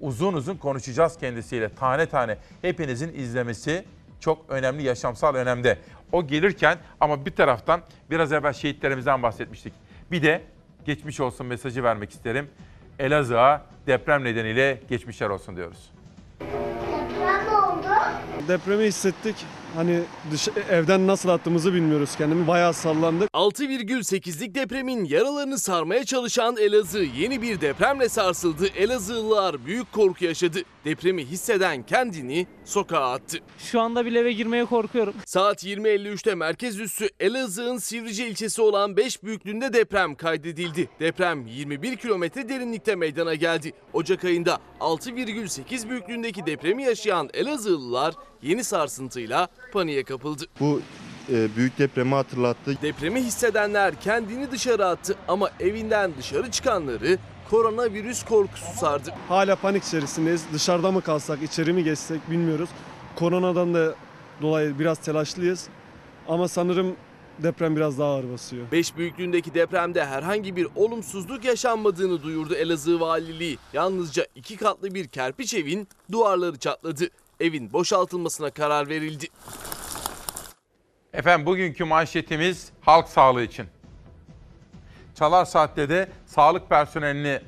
Uzun uzun konuşacağız kendisiyle. Tane tane hepinizin izlemesi çok önemli, yaşamsal önemde. O gelirken ama bir taraftan biraz evvel şehitlerimizden bahsetmiştik. Bir de geçmiş olsun mesajı vermek isterim. Elazığ'a deprem nedeniyle geçmişler olsun diyoruz. Deprem oldu. Depremi hissettik. Hani dış, evden nasıl attığımızı bilmiyoruz kendimi. Bayağı sallandık. 6,8'lik depremin yaralarını sarmaya çalışan Elazığ yeni bir depremle sarsıldı. Elazığlılar büyük korku yaşadı. Depremi hisseden kendini sokağa attı. Şu anda bile eve girmeye korkuyorum. Saat 20.53'te merkez üssü Elazığ'ın Sivrice ilçesi olan 5 büyüklüğünde deprem kaydedildi. Deprem 21 kilometre derinlikte meydana geldi. Ocak ayında 6,8 büyüklüğündeki depremi yaşayan Elazığlılar yeni sarsıntıyla paniğe kapıldı. Bu e, büyük depremi hatırlattı. Depremi hissedenler kendini dışarı attı ama evinden dışarı çıkanları koronavirüs korkusu sardı. Hala panik içerisindeyiz. Dışarıda mı kalsak, içeri mi geçsek bilmiyoruz. Koronadan da dolayı biraz telaşlıyız. Ama sanırım deprem biraz daha ağır basıyor. 5 büyüklüğündeki depremde herhangi bir olumsuzluk yaşanmadığını duyurdu Elazığ Valiliği. Yalnızca iki katlı bir kerpiç evin duvarları çatladı. Evin boşaltılmasına karar verildi. Efendim bugünkü manşetimiz halk sağlığı için. Çalar Saat'te de sağlık personelini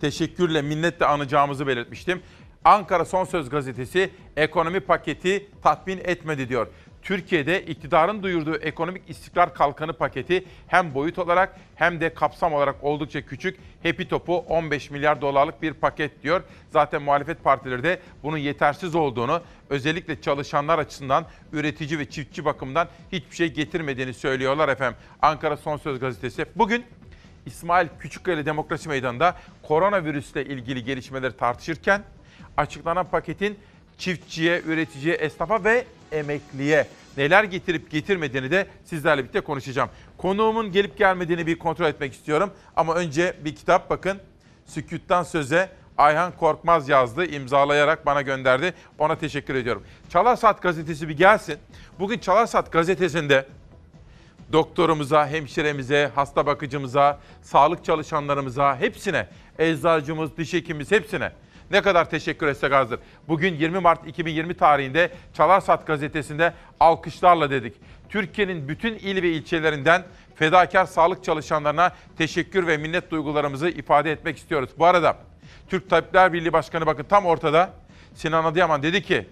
teşekkürle, minnetle anacağımızı belirtmiştim. Ankara Son Söz gazetesi ekonomi paketi tatmin etmedi diyor. Türkiye'de iktidarın duyurduğu ekonomik istikrar kalkanı paketi hem boyut olarak hem de kapsam olarak oldukça küçük. Hepi topu 15 milyar dolarlık bir paket diyor. Zaten muhalefet partileri de bunun yetersiz olduğunu, özellikle çalışanlar açısından üretici ve çiftçi bakımından hiçbir şey getirmediğini söylüyorlar efendim. Ankara Son Söz gazetesi. Bugün İsmail Küçükkaya Demokrasi Meydanı'nda koronavirüsle ilgili gelişmeleri tartışırken açıklanan paketin çiftçiye, üreticiye, esnafa ve emekliye neler getirip getirmediğini de sizlerle birlikte konuşacağım. Konuğumun gelip gelmediğini bir kontrol etmek istiyorum. Ama önce bir kitap bakın. Süküttan Söze Ayhan Korkmaz yazdı, imzalayarak bana gönderdi. Ona teşekkür ediyorum. Çalar Saat gazetesi bir gelsin. Bugün Çalar Saat gazetesinde doktorumuza, hemşiremize, hasta bakıcımıza, sağlık çalışanlarımıza, hepsine, eczacımız, diş hekimimiz hepsine ne kadar teşekkür etsek azdır. Bugün 20 Mart 2020 tarihinde Çalarsat gazetesinde alkışlarla dedik. Türkiye'nin bütün il ve ilçelerinden fedakar sağlık çalışanlarına teşekkür ve minnet duygularımızı ifade etmek istiyoruz. Bu arada Türk Tabipler Birliği Başkanı bakın tam ortada Sinan Adıyaman dedi ki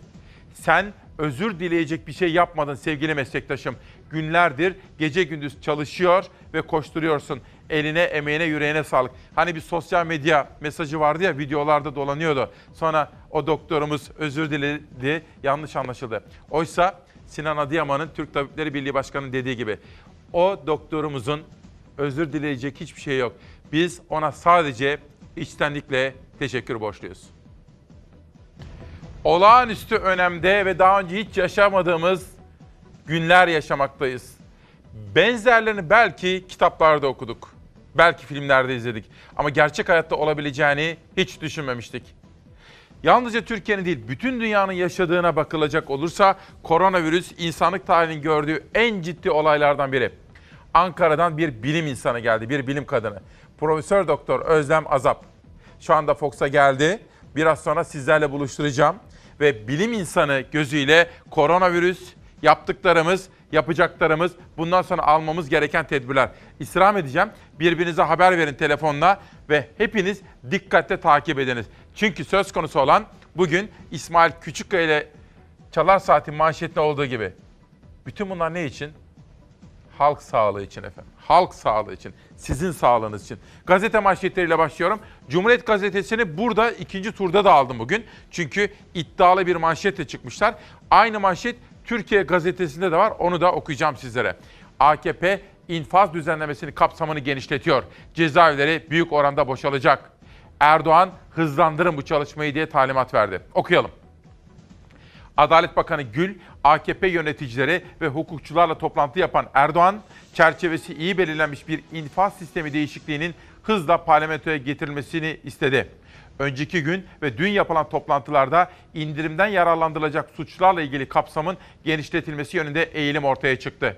sen özür dileyecek bir şey yapmadın sevgili meslektaşım. Günlerdir gece gündüz çalışıyor ve koşturuyorsun. Eline, emeğine, yüreğine sağlık. Hani bir sosyal medya mesajı vardı ya videolarda dolanıyordu. Sonra o doktorumuz özür diledi, yanlış anlaşıldı. Oysa Sinan Adıyaman'ın Türk Tabipleri Birliği Başkanı'nın dediği gibi o doktorumuzun özür dileyecek hiçbir şey yok. Biz ona sadece içtenlikle teşekkür borçluyuz olağanüstü önemde ve daha önce hiç yaşamadığımız günler yaşamaktayız. Benzerlerini belki kitaplarda okuduk. Belki filmlerde izledik. Ama gerçek hayatta olabileceğini hiç düşünmemiştik. Yalnızca Türkiye'nin değil, bütün dünyanın yaşadığına bakılacak olursa koronavirüs insanlık tarihinin gördüğü en ciddi olaylardan biri. Ankara'dan bir bilim insanı geldi, bir bilim kadını. Profesör Doktor Özlem Azap. Şu anda Fox'a geldi. Biraz sonra sizlerle buluşturacağım ve bilim insanı gözüyle koronavirüs yaptıklarımız, yapacaklarımız, bundan sonra almamız gereken tedbirler. İstirham edeceğim. Birbirinize haber verin telefonla ve hepiniz dikkatle takip ediniz. Çünkü söz konusu olan bugün İsmail Küçükkaya ile Çalar Saat'in manşetinde olduğu gibi. Bütün bunlar ne için? Halk sağlığı için efendim. Halk sağlığı için. Sizin sağlığınız için. Gazete manşetleriyle başlıyorum. Cumhuriyet Gazetesi'ni burada ikinci turda da aldım bugün. Çünkü iddialı bir manşetle çıkmışlar. Aynı manşet Türkiye Gazetesi'nde de var. Onu da okuyacağım sizlere. AKP infaz düzenlemesini kapsamını genişletiyor. Cezaevleri büyük oranda boşalacak. Erdoğan hızlandırın bu çalışmayı diye talimat verdi. Okuyalım. Adalet Bakanı Gül, AKP yöneticileri ve hukukçularla toplantı yapan Erdoğan, çerçevesi iyi belirlenmiş bir infaz sistemi değişikliğinin hızla parlamentoya getirilmesini istedi. Önceki gün ve dün yapılan toplantılarda indirimden yararlandırılacak suçlarla ilgili kapsamın genişletilmesi yönünde eğilim ortaya çıktı.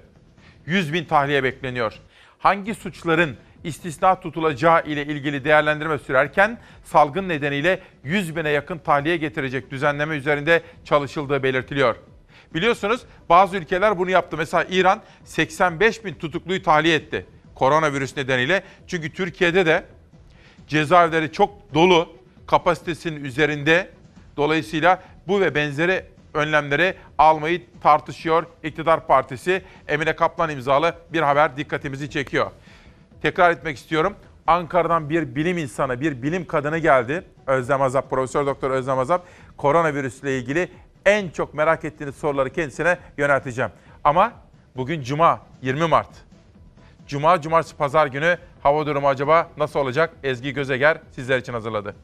100 bin tahliye bekleniyor. Hangi suçların istisna tutulacağı ile ilgili değerlendirme sürerken salgın nedeniyle 100 bine yakın tahliye getirecek düzenleme üzerinde çalışıldığı belirtiliyor. Biliyorsunuz bazı ülkeler bunu yaptı. Mesela İran 85 bin tutukluyu tahliye etti koronavirüs nedeniyle. Çünkü Türkiye'de de cezaevleri çok dolu, kapasitesinin üzerinde. Dolayısıyla bu ve benzeri önlemleri almayı tartışıyor iktidar partisi. Emine Kaplan imzalı bir haber dikkatimizi çekiyor. Tekrar etmek istiyorum. Ankara'dan bir bilim insanı, bir bilim kadını geldi. Özlem Azap, Profesör Doktor Özlem Azap. Koronavirüsle ilgili en çok merak ettiğiniz soruları kendisine yönelteceğim. Ama bugün Cuma, 20 Mart. Cuma, Cumartesi, Pazar günü hava durumu acaba nasıl olacak? Ezgi Gözeger sizler için hazırladı.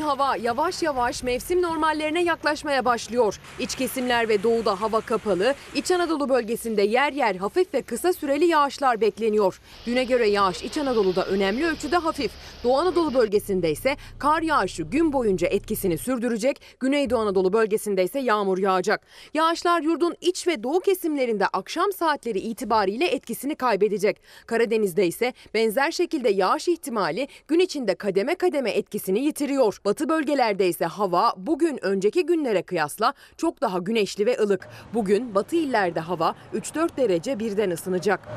Bugün hava yavaş yavaş mevsim normallerine yaklaşmaya başlıyor. İç kesimler ve doğuda hava kapalı. İç Anadolu bölgesinde yer yer hafif ve kısa süreli yağışlar bekleniyor. Güne göre yağış İç Anadolu'da önemli ölçüde hafif. Doğu Anadolu bölgesinde ise kar yağışı gün boyunca etkisini sürdürecek. Güneydoğu Anadolu bölgesinde ise yağmur yağacak. Yağışlar yurdun iç ve doğu kesimlerinde akşam saatleri itibariyle etkisini kaybedecek. Karadeniz'de ise benzer şekilde yağış ihtimali gün içinde kademe kademe etkisini yitiriyor. Batı bölgelerde ise hava bugün önceki günlere kıyasla çok daha güneşli ve ılık. Bugün batı illerde hava 3-4 derece birden ısınacak.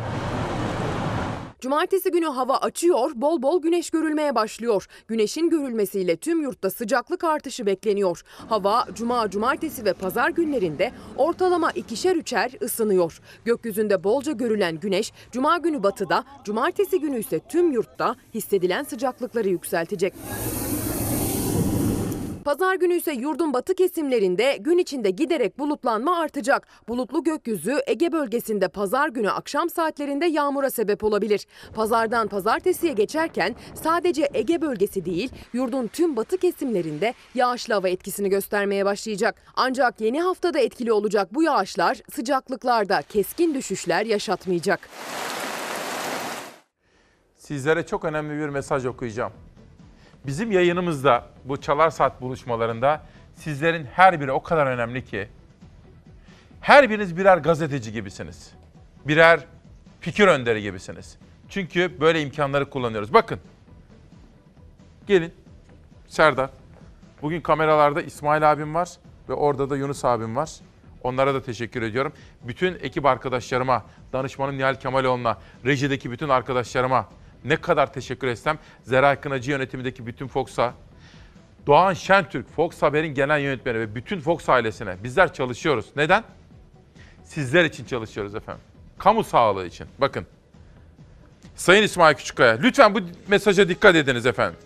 Cumartesi günü hava açıyor, bol bol güneş görülmeye başlıyor. Güneşin görülmesiyle tüm yurtta sıcaklık artışı bekleniyor. Hava cuma, cumartesi ve pazar günlerinde ortalama ikişer üçer ısınıyor. Gökyüzünde bolca görülen güneş cuma günü batıda, cumartesi günü ise tüm yurtta hissedilen sıcaklıkları yükseltecek. Pazar günü ise yurdun batı kesimlerinde gün içinde giderek bulutlanma artacak. Bulutlu gökyüzü Ege bölgesinde pazar günü akşam saatlerinde yağmura sebep olabilir. Pazardan pazartesiye geçerken sadece Ege bölgesi değil yurdun tüm batı kesimlerinde yağışlı hava etkisini göstermeye başlayacak. Ancak yeni haftada etkili olacak bu yağışlar sıcaklıklarda keskin düşüşler yaşatmayacak. Sizlere çok önemli bir mesaj okuyacağım. Bizim yayınımızda bu Çalar Saat buluşmalarında sizlerin her biri o kadar önemli ki her biriniz birer gazeteci gibisiniz. Birer fikir önderi gibisiniz. Çünkü böyle imkanları kullanıyoruz. Bakın. Gelin. Serdar. Bugün kameralarda İsmail abim var ve orada da Yunus abim var. Onlara da teşekkür ediyorum. Bütün ekip arkadaşlarıma, danışmanım Nihal Kemaloğlu'na, rejideki bütün arkadaşlarıma, ne kadar teşekkür etsem Zeray Kınacı yönetimindeki bütün Fox'a, Doğan Şentürk, Fox Haber'in genel yönetmeni ve bütün Fox ailesine bizler çalışıyoruz. Neden? Sizler için çalışıyoruz efendim. Kamu sağlığı için. Bakın. Sayın İsmail Küçükkaya, lütfen bu mesaja dikkat ediniz efendim.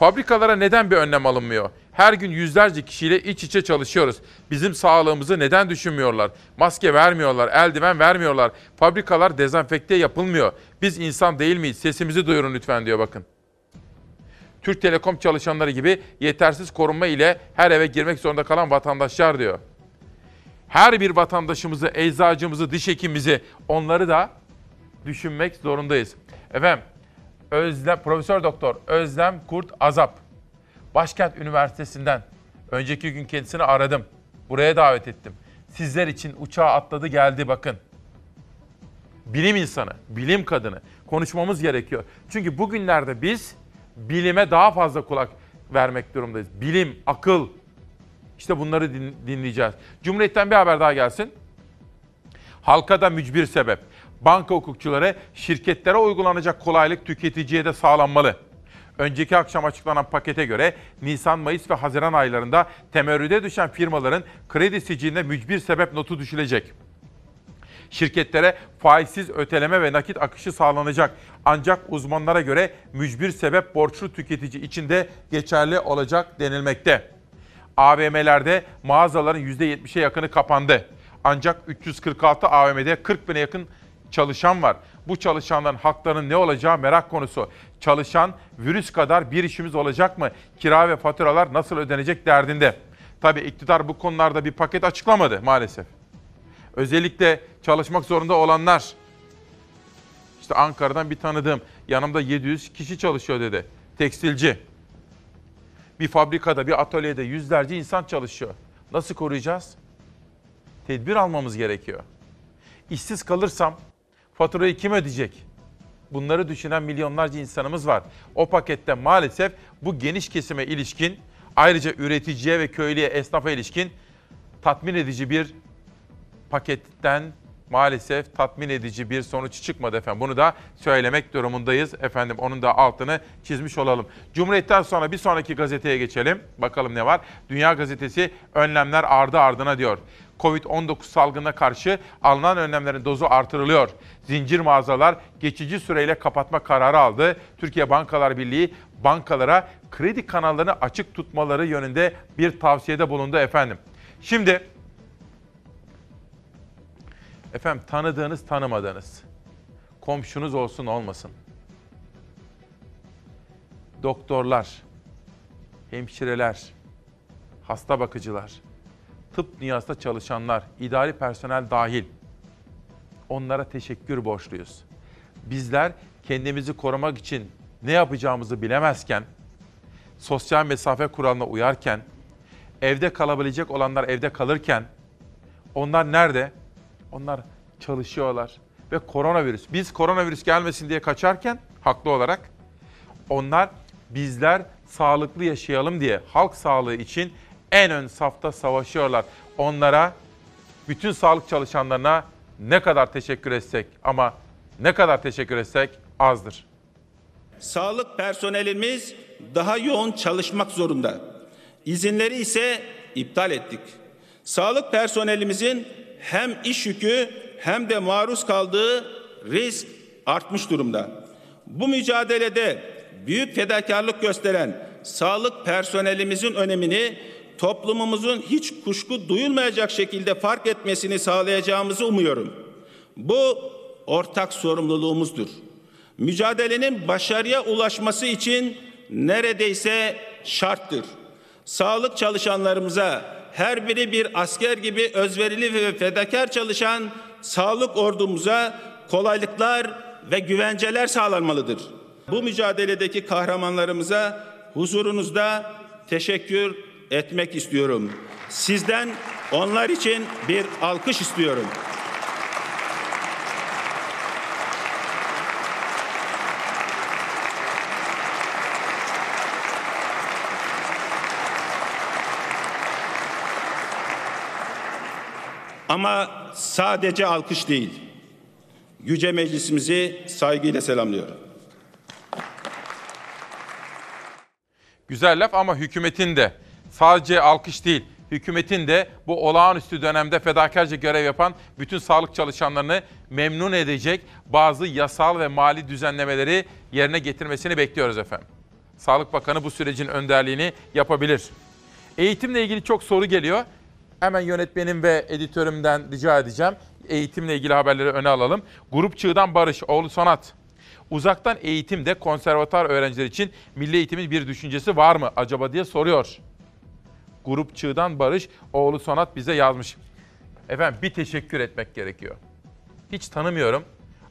Fabrikalara neden bir önlem alınmıyor? Her gün yüzlerce kişiyle iç içe çalışıyoruz. Bizim sağlığımızı neden düşünmüyorlar? Maske vermiyorlar, eldiven vermiyorlar. Fabrikalar dezenfekte yapılmıyor. Biz insan değil miyiz? Sesimizi duyurun lütfen diyor bakın. Türk Telekom çalışanları gibi yetersiz korunma ile her eve girmek zorunda kalan vatandaşlar diyor. Her bir vatandaşımızı, eczacımızı, diş hekimimizi onları da düşünmek zorundayız. Efendim, Özlem, Profesör Doktor Özlem Kurt Azap, Başkent Üniversitesi'nden önceki gün kendisini aradım. Buraya davet ettim. Sizler için uçağa atladı geldi bakın. Bilim insanı, bilim kadını konuşmamız gerekiyor. Çünkü bugünlerde biz bilime daha fazla kulak vermek durumdayız. Bilim, akıl. İşte bunları din- dinleyeceğiz. Cumhuriyet'ten bir haber daha gelsin. Halkada mücbir sebep. Banka hukukçuları şirketlere uygulanacak kolaylık tüketiciye de sağlanmalı. Önceki akşam açıklanan pakete göre Nisan, Mayıs ve Haziran aylarında temerrüde düşen firmaların kredi siciline mücbir sebep notu düşülecek. Şirketlere faizsiz öteleme ve nakit akışı sağlanacak. Ancak uzmanlara göre mücbir sebep borçlu tüketici için de geçerli olacak denilmekte. AVM'lerde mağazaların %70'e yakını kapandı. Ancak 346 AVM'de 40 bine yakın çalışan var. Bu çalışanların haklarının ne olacağı merak konusu. Çalışan virüs kadar bir işimiz olacak mı? Kira ve faturalar nasıl ödenecek derdinde. Tabii iktidar bu konularda bir paket açıklamadı maalesef. Özellikle çalışmak zorunda olanlar. İşte Ankara'dan bir tanıdığım yanımda 700 kişi çalışıyor dedi. Tekstilci. Bir fabrikada, bir atölyede yüzlerce insan çalışıyor. Nasıl koruyacağız? Tedbir almamız gerekiyor. İşsiz kalırsam faturayı kim ödeyecek? Bunları düşünen milyonlarca insanımız var. O pakette maalesef bu geniş kesime ilişkin, ayrıca üreticiye ve köylüye, esnafa ilişkin tatmin edici bir paketten maalesef tatmin edici bir sonuç çıkmadı efendim. Bunu da söylemek durumundayız efendim. Onun da altını çizmiş olalım. Cumhuriyet'ten sonra bir sonraki gazeteye geçelim. Bakalım ne var? Dünya Gazetesi önlemler ardı ardına diyor. Covid-19 salgınına karşı alınan önlemlerin dozu artırılıyor. Zincir mağazalar geçici süreyle kapatma kararı aldı. Türkiye Bankalar Birliği bankalara kredi kanallarını açık tutmaları yönünde bir tavsiyede bulundu efendim. Şimdi Efendim tanıdığınız tanımadığınız. Komşunuz olsun olmasın. Doktorlar, hemşireler, hasta bakıcılar, tıp dünyasında çalışanlar, idari personel dahil onlara teşekkür borçluyuz. Bizler kendimizi korumak için ne yapacağımızı bilemezken, sosyal mesafe kuralına uyarken, evde kalabilecek olanlar evde kalırken, onlar nerede? Onlar çalışıyorlar. Ve koronavirüs, biz koronavirüs gelmesin diye kaçarken, haklı olarak, onlar bizler sağlıklı yaşayalım diye halk sağlığı için en ön safta savaşıyorlar. Onlara, bütün sağlık çalışanlarına ne kadar teşekkür etsek ama ne kadar teşekkür etsek azdır. Sağlık personelimiz daha yoğun çalışmak zorunda. İzinleri ise iptal ettik. Sağlık personelimizin hem iş yükü hem de maruz kaldığı risk artmış durumda. Bu mücadelede büyük fedakarlık gösteren sağlık personelimizin önemini toplumumuzun hiç kuşku duyulmayacak şekilde fark etmesini sağlayacağımızı umuyorum. Bu ortak sorumluluğumuzdur. Mücadelenin başarıya ulaşması için neredeyse şarttır. Sağlık çalışanlarımıza her biri bir asker gibi özverili ve fedakar çalışan sağlık ordumuza kolaylıklar ve güvenceler sağlanmalıdır. Bu mücadeledeki kahramanlarımıza huzurunuzda teşekkür etmek istiyorum. Sizden onlar için bir alkış istiyorum. Ama sadece alkış değil. Yüce Meclisimizi saygıyla selamlıyorum. Güzel laf ama hükümetin de sadece alkış değil, hükümetin de bu olağanüstü dönemde fedakarca görev yapan bütün sağlık çalışanlarını memnun edecek bazı yasal ve mali düzenlemeleri yerine getirmesini bekliyoruz efendim. Sağlık Bakanı bu sürecin önderliğini yapabilir. Eğitimle ilgili çok soru geliyor. Hemen yönetmenim ve editörümden rica edeceğim. Eğitimle ilgili haberleri öne alalım. Grup Çığ'dan Barış, oğlu Sonat. Uzaktan eğitimde konservatuar öğrenciler için milli eğitimin bir düşüncesi var mı acaba diye soruyor. Grup Çığ'dan Barış, oğlu Sonat bize yazmış. Efendim bir teşekkür etmek gerekiyor. Hiç tanımıyorum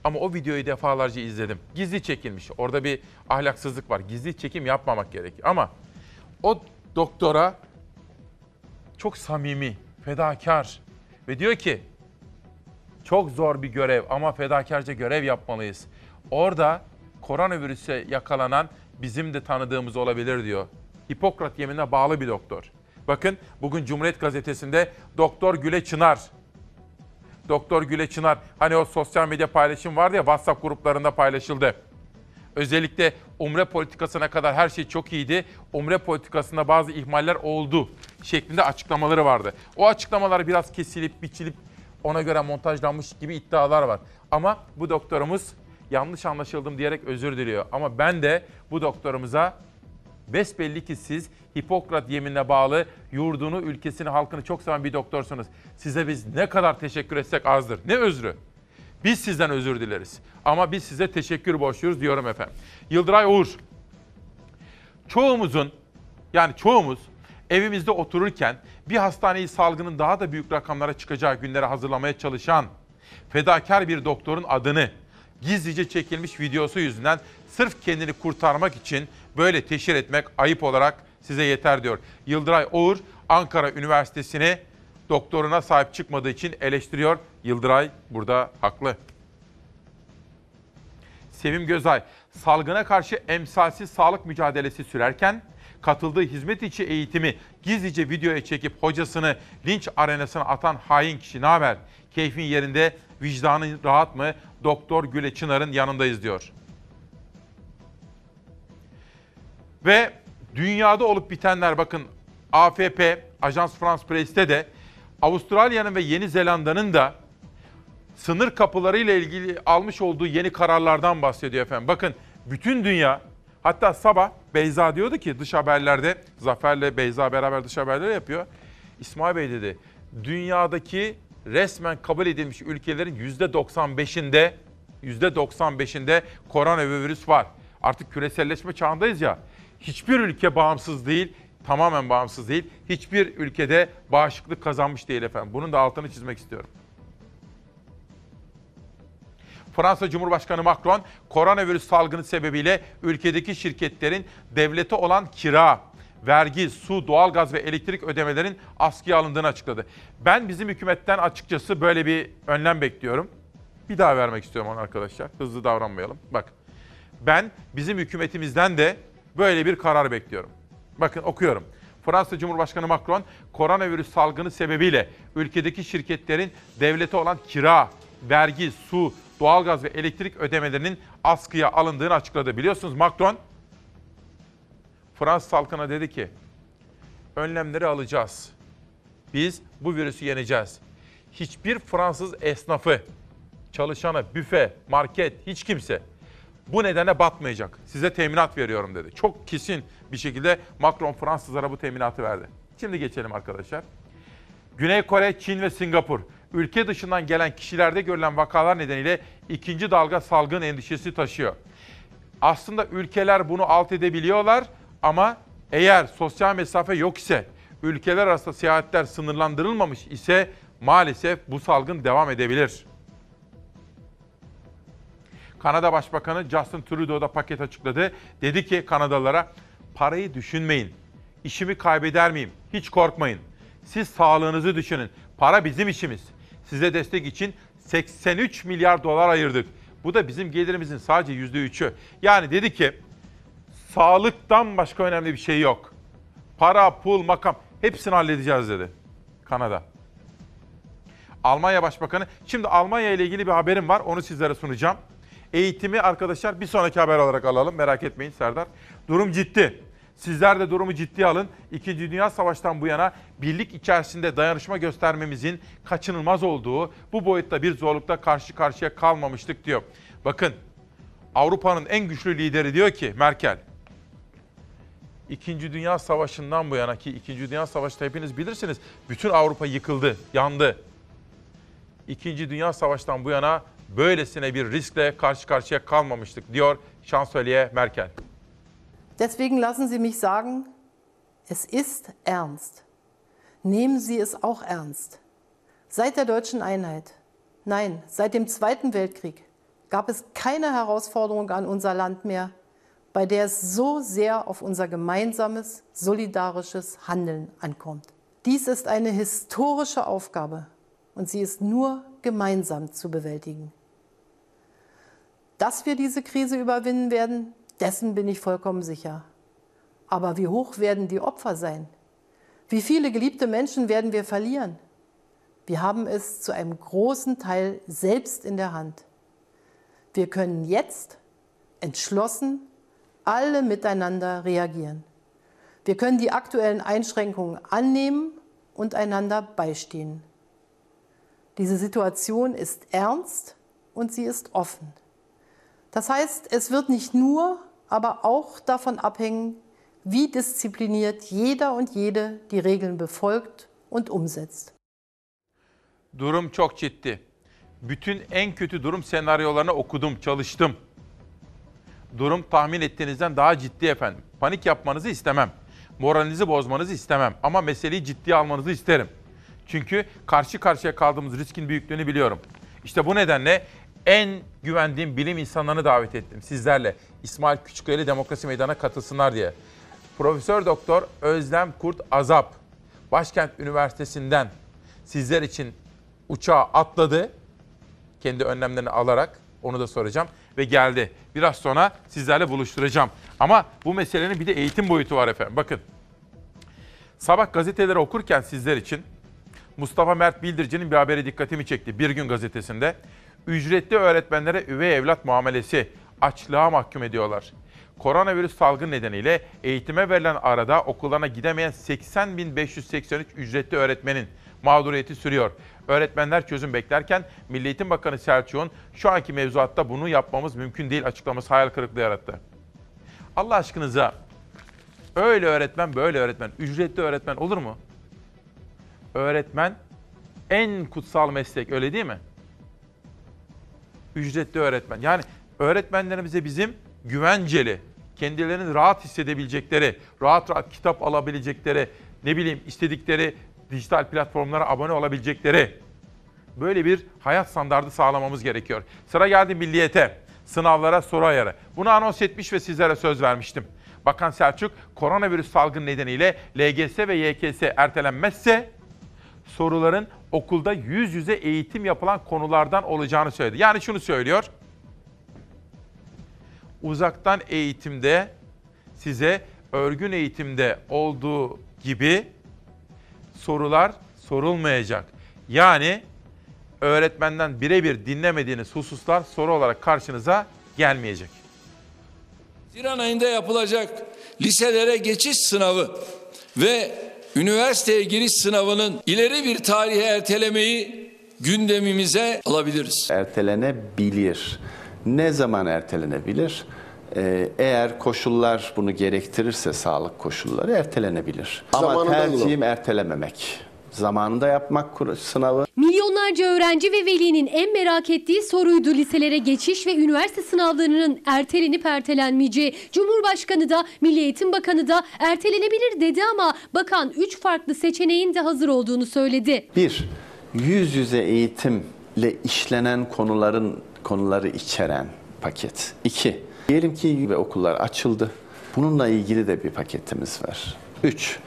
ama o videoyu defalarca izledim. Gizli çekilmiş. Orada bir ahlaksızlık var. Gizli çekim yapmamak gerekiyor. Ama o doktora çok samimi, fedakar ve diyor ki çok zor bir görev ama fedakarca görev yapmalıyız. Orada koronavirüse yakalanan bizim de tanıdığımız olabilir diyor. Hipokrat yeminine bağlı bir doktor. Bakın bugün Cumhuriyet Gazetesi'nde Doktor Güle Çınar. Doktor Güle Çınar hani o sosyal medya paylaşım vardı ya WhatsApp gruplarında paylaşıldı. Özellikle umre politikasına kadar her şey çok iyiydi. Umre politikasında bazı ihmaller oldu şeklinde açıklamaları vardı. O açıklamalar biraz kesilip biçilip ona göre montajlanmış gibi iddialar var. Ama bu doktorumuz yanlış anlaşıldım diyerek özür diliyor. Ama ben de bu doktorumuza besbelli ki siz Hipokrat yeminine bağlı yurdunu, ülkesini, halkını çok seven bir doktorsunuz. Size biz ne kadar teşekkür etsek azdır. Ne özrü? Biz sizden özür dileriz. Ama biz size teşekkür borçluyuz diyorum efendim. Yıldıray Uğur. Çoğumuzun yani çoğumuz evimizde otururken bir hastaneyi salgının daha da büyük rakamlara çıkacağı günlere hazırlamaya çalışan fedakar bir doktorun adını gizlice çekilmiş videosu yüzünden sırf kendini kurtarmak için böyle teşhir etmek ayıp olarak size yeter diyor. Yıldıray Oğur Ankara Üniversitesi'ni doktoruna sahip çıkmadığı için eleştiriyor. Yıldıray burada haklı. Sevim Gözay, salgına karşı emsalsiz sağlık mücadelesi sürerken katıldığı hizmet içi eğitimi gizlice videoya çekip hocasını linç arenasına atan hain kişi ne haber? Keyfin yerinde, vicdanın rahat mı? Doktor Güle Çınar'ın yanındayız diyor. Ve dünyada olup bitenler bakın AFP, Ajans France Press'te de Avustralya'nın ve Yeni Zelanda'nın da sınır kapılarıyla ilgili almış olduğu yeni kararlardan bahsediyor efendim. Bakın bütün dünya hatta sabah Beyza diyordu ki dış haberlerde Zafer'le Beyza beraber dış haberleri yapıyor. İsmail Bey dedi dünyadaki resmen kabul edilmiş ülkelerin %95'inde %95'inde koronavirüs var. Artık küreselleşme çağındayız ya. Hiçbir ülke bağımsız değil. Tamamen bağımsız değil. Hiçbir ülkede bağışıklık kazanmış değil efendim. Bunun da altını çizmek istiyorum. Fransa Cumhurbaşkanı Macron, koronavirüs salgını sebebiyle ülkedeki şirketlerin devlete olan kira, vergi, su, doğalgaz ve elektrik ödemelerin askıya alındığını açıkladı. Ben bizim hükümetten açıkçası böyle bir önlem bekliyorum. Bir daha vermek istiyorum onu arkadaşlar. Hızlı davranmayalım. Bak ben bizim hükümetimizden de böyle bir karar bekliyorum. Bakın okuyorum. Fransa Cumhurbaşkanı Macron, koronavirüs salgını sebebiyle ülkedeki şirketlerin devlete olan kira, vergi, su, doğalgaz ve elektrik ödemelerinin askıya alındığını açıkladı. Biliyorsunuz Macron Fransız halkına dedi ki önlemleri alacağız. Biz bu virüsü yeneceğiz. Hiçbir Fransız esnafı, çalışanı, büfe, market hiç kimse bu nedene batmayacak. Size teminat veriyorum dedi. Çok kesin bir şekilde Macron Fransızlara bu teminatı verdi. Şimdi geçelim arkadaşlar. Güney Kore, Çin ve Singapur ülke dışından gelen kişilerde görülen vakalar nedeniyle ikinci dalga salgın endişesi taşıyor. Aslında ülkeler bunu alt edebiliyorlar ama eğer sosyal mesafe yok ise, ülkeler arasında seyahatler sınırlandırılmamış ise maalesef bu salgın devam edebilir. Kanada Başbakanı Justin Trudeau da paket açıkladı. Dedi ki Kanadalılara parayı düşünmeyin. İşimi kaybeder miyim? Hiç korkmayın. Siz sağlığınızı düşünün. Para bizim işimiz. Size destek için 83 milyar dolar ayırdık. Bu da bizim gelirimizin sadece %3'ü. Yani dedi ki sağlıktan başka önemli bir şey yok. Para, pul, makam hepsini halledeceğiz dedi. Kanada. Almanya Başbakanı. Şimdi Almanya ile ilgili bir haberim var. Onu sizlere sunacağım. Eğitimi arkadaşlar bir sonraki haber olarak alalım. Merak etmeyin Serdar. Durum ciddi. Sizler de durumu ciddiye alın. İkinci Dünya Savaşı'ndan bu yana birlik içerisinde dayanışma göstermemizin kaçınılmaz olduğu bu boyutta bir zorlukta karşı karşıya kalmamıştık diyor. Bakın Avrupa'nın en güçlü lideri diyor ki Merkel. İkinci Dünya Savaşı'ndan bu yana ki İkinci Dünya Savaşı'nda hepiniz bilirsiniz. Bütün Avrupa yıkıldı, yandı. İkinci Dünya Savaşı'ndan bu yana böylesine bir riskle karşı karşıya kalmamıştık diyor Şansölye Merkel. Deswegen lassen Sie mich sagen, es ist ernst. Nehmen Sie es auch ernst. Seit der deutschen Einheit, nein, seit dem Zweiten Weltkrieg gab es keine Herausforderung an unser Land mehr, bei der es so sehr auf unser gemeinsames, solidarisches Handeln ankommt. Dies ist eine historische Aufgabe und sie ist nur gemeinsam zu bewältigen. Dass wir diese Krise überwinden werden, dessen bin ich vollkommen sicher. Aber wie hoch werden die Opfer sein? Wie viele geliebte Menschen werden wir verlieren? Wir haben es zu einem großen Teil selbst in der Hand. Wir können jetzt entschlossen alle miteinander reagieren. Wir können die aktuellen Einschränkungen annehmen und einander beistehen. Diese Situation ist ernst und sie ist offen. Das heißt, es wird nicht nur, aber auch davon abhängen, wie diszipliniert jeder und jede die Regeln befolgt und umsetzt. Durum çok ciddi. Bütün en kötü durum senaryolarını okudum, çalıştım. Durum tahmin ettiğinizden daha ciddi efendim. Panik yapmanızı istemem. Moralinizi bozmanızı istemem ama meseleyi ciddiye almanızı isterim. Çünkü karşı karşıya kaldığımız riskin büyüklüğünü biliyorum. İşte bu nedenle en güvendiğim bilim insanlarını davet ettim sizlerle. İsmail Küçükkaya Demokrasi Meydanı'na katılsınlar diye. Profesör Doktor Özlem Kurt Azap, Başkent Üniversitesi'nden sizler için uçağa atladı. Kendi önlemlerini alarak onu da soracağım ve geldi. Biraz sonra sizlerle buluşturacağım. Ama bu meselenin bir de eğitim boyutu var efendim. Bakın. Sabah gazeteleri okurken sizler için Mustafa Mert Bildirici'nin bir haberi dikkatimi çekti. Bir gün gazetesinde ücretli öğretmenlere üvey evlat muamelesi açlığa mahkum ediyorlar. Koronavirüs salgın nedeniyle eğitime verilen arada okullarına gidemeyen 80.583 ücretli öğretmenin mağduriyeti sürüyor. Öğretmenler çözüm beklerken Milli Eğitim Bakanı Selçuk'un şu anki mevzuatta bunu yapmamız mümkün değil açıklaması hayal kırıklığı yarattı. Allah aşkınıza öyle öğretmen böyle öğretmen, ücretli öğretmen olur mu? Öğretmen en kutsal meslek öyle değil mi? Ücretli öğretmen. Yani öğretmenlerimize bizim güvenceli, kendilerini rahat hissedebilecekleri, rahat rahat kitap alabilecekleri, ne bileyim istedikleri dijital platformlara abone olabilecekleri böyle bir hayat standardı sağlamamız gerekiyor. Sıra geldi milliyete, sınavlara soru ayarı. Bunu anons etmiş ve sizlere söz vermiştim. Bakan Selçuk, koronavirüs salgını nedeniyle LGS ve YKS ertelenmezse soruların okulda yüz yüze eğitim yapılan konulardan olacağını söyledi. Yani şunu söylüyor. Uzaktan eğitimde size örgün eğitimde olduğu gibi sorular sorulmayacak. Yani öğretmenden birebir dinlemediğiniz hususlar soru olarak karşınıza gelmeyecek. Haziran ayında yapılacak liselere geçiş sınavı ve üniversiteye giriş sınavının ileri bir tarihe ertelemeyi gündemimize alabiliriz. Ertelenebilir. Ne zaman ertelenebilir? Ee, eğer koşullar bunu gerektirirse sağlık koşulları ertelenebilir. Ama Zamanında tercihim ertelememek. Zamanında yapmak sınavı. Milyonlarca öğrenci ve velinin en merak ettiği soruydu liselere geçiş ve üniversite sınavlarının ertelenip ertelenmeyeceği. Cumhurbaşkanı da Milli Eğitim Bakanı da ertelenebilir dedi ama bakan 3 farklı seçeneğin de hazır olduğunu söyledi. Bir, yüz yüze eğitimle işlenen konuların konuları içeren paket. İki, diyelim ki ve okullar açıldı. Bununla ilgili de bir paketimiz var. Üç,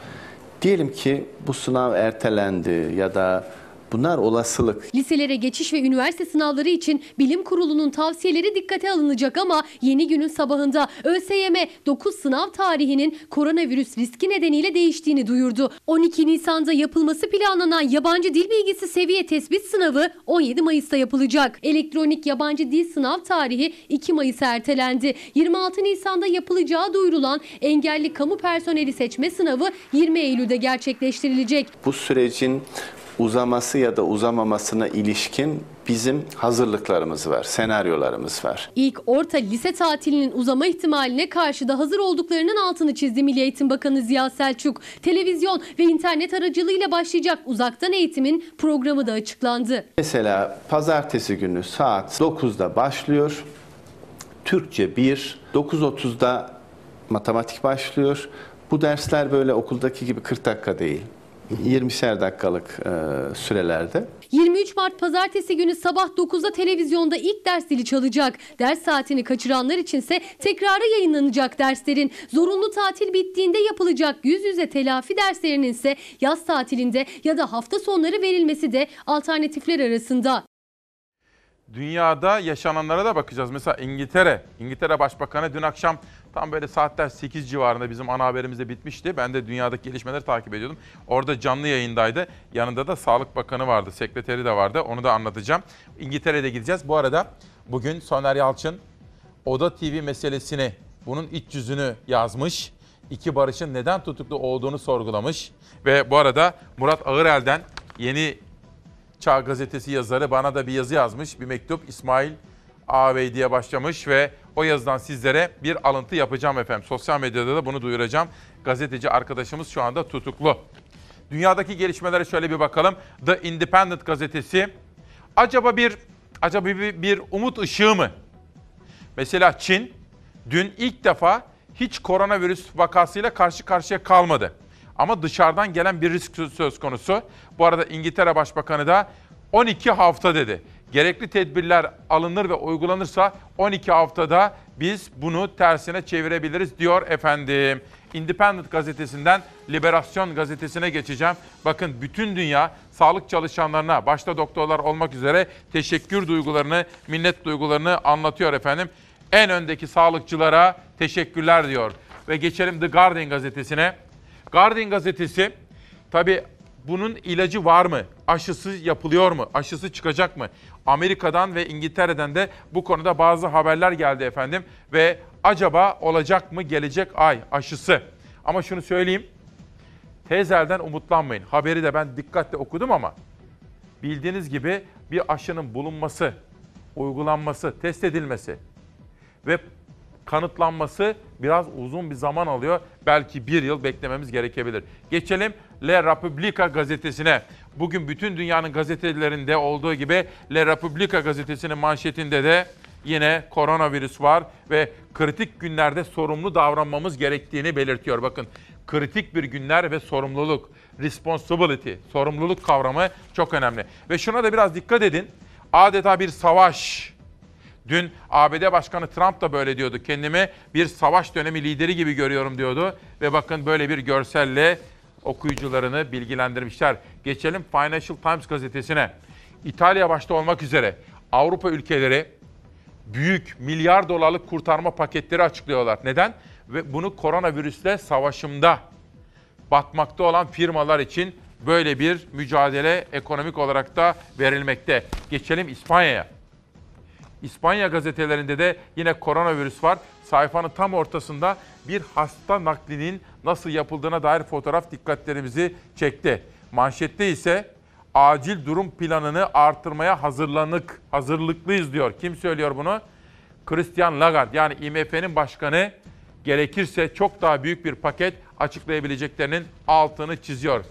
diyelim ki bu sınav ertelendi ya da bunlar olasılık. Liselere geçiş ve üniversite sınavları için bilim kurulunun tavsiyeleri dikkate alınacak ama yeni günün sabahında ÖSYM 9 sınav tarihinin koronavirüs riski nedeniyle değiştiğini duyurdu. 12 Nisan'da yapılması planlanan yabancı dil bilgisi seviye tespit sınavı 17 Mayıs'ta yapılacak. Elektronik yabancı dil sınav tarihi 2 Mayıs'a ertelendi. 26 Nisan'da yapılacağı duyurulan engelli kamu personeli seçme sınavı 20 Eylül'de gerçekleştirilecek. Bu sürecin uzaması ya da uzamamasına ilişkin bizim hazırlıklarımız var, senaryolarımız var. İlk orta lise tatilinin uzama ihtimaline karşı da hazır olduklarının altını çizdi Milli Eğitim Bakanı Ziya Selçuk. Televizyon ve internet aracılığıyla başlayacak uzaktan eğitimin programı da açıklandı. Mesela pazartesi günü saat 9'da başlıyor. Türkçe 1, 9.30'da matematik başlıyor. Bu dersler böyle okuldaki gibi 40 dakika değil. 20'şer dakikalık e, sürelerde. 23 Mart pazartesi günü sabah 9'da televizyonda ilk ders dili çalacak. Ders saatini kaçıranlar içinse tekrarı yayınlanacak derslerin. Zorunlu tatil bittiğinde yapılacak yüz yüze telafi derslerinin ise yaz tatilinde ya da hafta sonları verilmesi de alternatifler arasında. Dünyada yaşananlara da bakacağız. Mesela İngiltere, İngiltere Başbakanı dün akşam tam böyle saatler 8 civarında bizim ana haberimizde bitmişti. Ben de dünyadaki gelişmeleri takip ediyordum. Orada canlı yayındaydı. Yanında da Sağlık Bakanı vardı, sekreteri de vardı. Onu da anlatacağım. İngiltere'de gideceğiz. Bu arada bugün Soner Yalçın Oda TV meselesini, bunun iç yüzünü yazmış. İki barışın neden tutuklu olduğunu sorgulamış. Ve bu arada Murat Ağırel'den yeni Çağ Gazetesi yazarı bana da bir yazı yazmış. Bir mektup İsmail Ağabey diye başlamış ve o yazıdan sizlere bir alıntı yapacağım efendim. Sosyal medyada da bunu duyuracağım. Gazeteci arkadaşımız şu anda tutuklu. Dünyadaki gelişmelere şöyle bir bakalım. The Independent gazetesi acaba bir acaba bir, bir umut ışığı mı? Mesela Çin dün ilk defa hiç koronavirüs vakasıyla karşı karşıya kalmadı. Ama dışarıdan gelen bir risk söz konusu. Bu arada İngiltere Başbakanı da 12 hafta dedi. Gerekli tedbirler alınır ve uygulanırsa 12 haftada biz bunu tersine çevirebiliriz diyor efendim. Independent gazetesinden Liberasyon gazetesine geçeceğim. Bakın bütün dünya sağlık çalışanlarına başta doktorlar olmak üzere teşekkür duygularını, minnet duygularını anlatıyor efendim. En öndeki sağlıkçılara teşekkürler diyor. Ve geçelim The Guardian gazetesine. Guardian gazetesi tabi bunun ilacı var mı? Aşısı yapılıyor mu? Aşısı çıkacak mı? Amerika'dan ve İngiltere'den de bu konuda bazı haberler geldi efendim. Ve acaba olacak mı gelecek ay aşısı? Ama şunu söyleyeyim. Tezelden umutlanmayın. Haberi de ben dikkatle okudum ama bildiğiniz gibi bir aşının bulunması, uygulanması, test edilmesi ve kanıtlanması biraz uzun bir zaman alıyor. Belki bir yıl beklememiz gerekebilir. Geçelim Le Repubblica gazetesine. Bugün bütün dünyanın gazetelerinde olduğu gibi Le Repubblica gazetesinin manşetinde de yine koronavirüs var ve kritik günlerde sorumlu davranmamız gerektiğini belirtiyor. Bakın kritik bir günler ve sorumluluk, responsibility, sorumluluk kavramı çok önemli. Ve şuna da biraz dikkat edin. Adeta bir savaş. Dün ABD Başkanı Trump da böyle diyordu. Kendimi bir savaş dönemi lideri gibi görüyorum diyordu. Ve bakın böyle bir görselle okuyucularını bilgilendirmişler. Geçelim Financial Times gazetesine. İtalya başta olmak üzere Avrupa ülkeleri büyük milyar dolarlık kurtarma paketleri açıklıyorlar. Neden? Ve bunu koronavirüsle savaşımda batmakta olan firmalar için böyle bir mücadele ekonomik olarak da verilmekte. Geçelim İspanya'ya. İspanya gazetelerinde de yine koronavirüs var. Sayfanın tam ortasında bir hasta naklinin nasıl yapıldığına dair fotoğraf dikkatlerimizi çekti. Manşette ise acil durum planını artırmaya hazırlanık, hazırlıklıyız diyor. Kim söylüyor bunu? Christian Lagarde yani IMF'nin başkanı gerekirse çok daha büyük bir paket açıklayabileceklerinin altını çiziyor.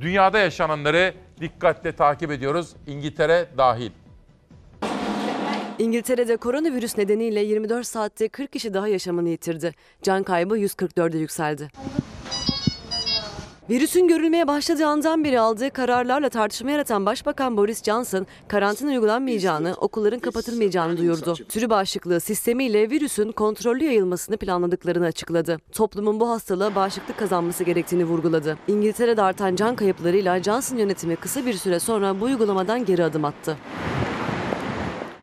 Dünyada yaşananları dikkatle takip ediyoruz. İngiltere dahil. İngiltere'de koronavirüs nedeniyle 24 saatte 40 kişi daha yaşamını yitirdi. Can kaybı 144'e yükseldi. Virüsün görülmeye başladığı andan beri aldığı kararlarla tartışma yaratan Başbakan Boris Johnson, karantina uygulanmayacağını, okulların kapatılmayacağını duyurdu. Sürü bağışıklığı sistemiyle virüsün kontrollü yayılmasını planladıklarını açıkladı. Toplumun bu hastalığa bağışıklık kazanması gerektiğini vurguladı. İngiltere'de artan can kayıplarıyla Johnson yönetimi kısa bir süre sonra bu uygulamadan geri adım attı.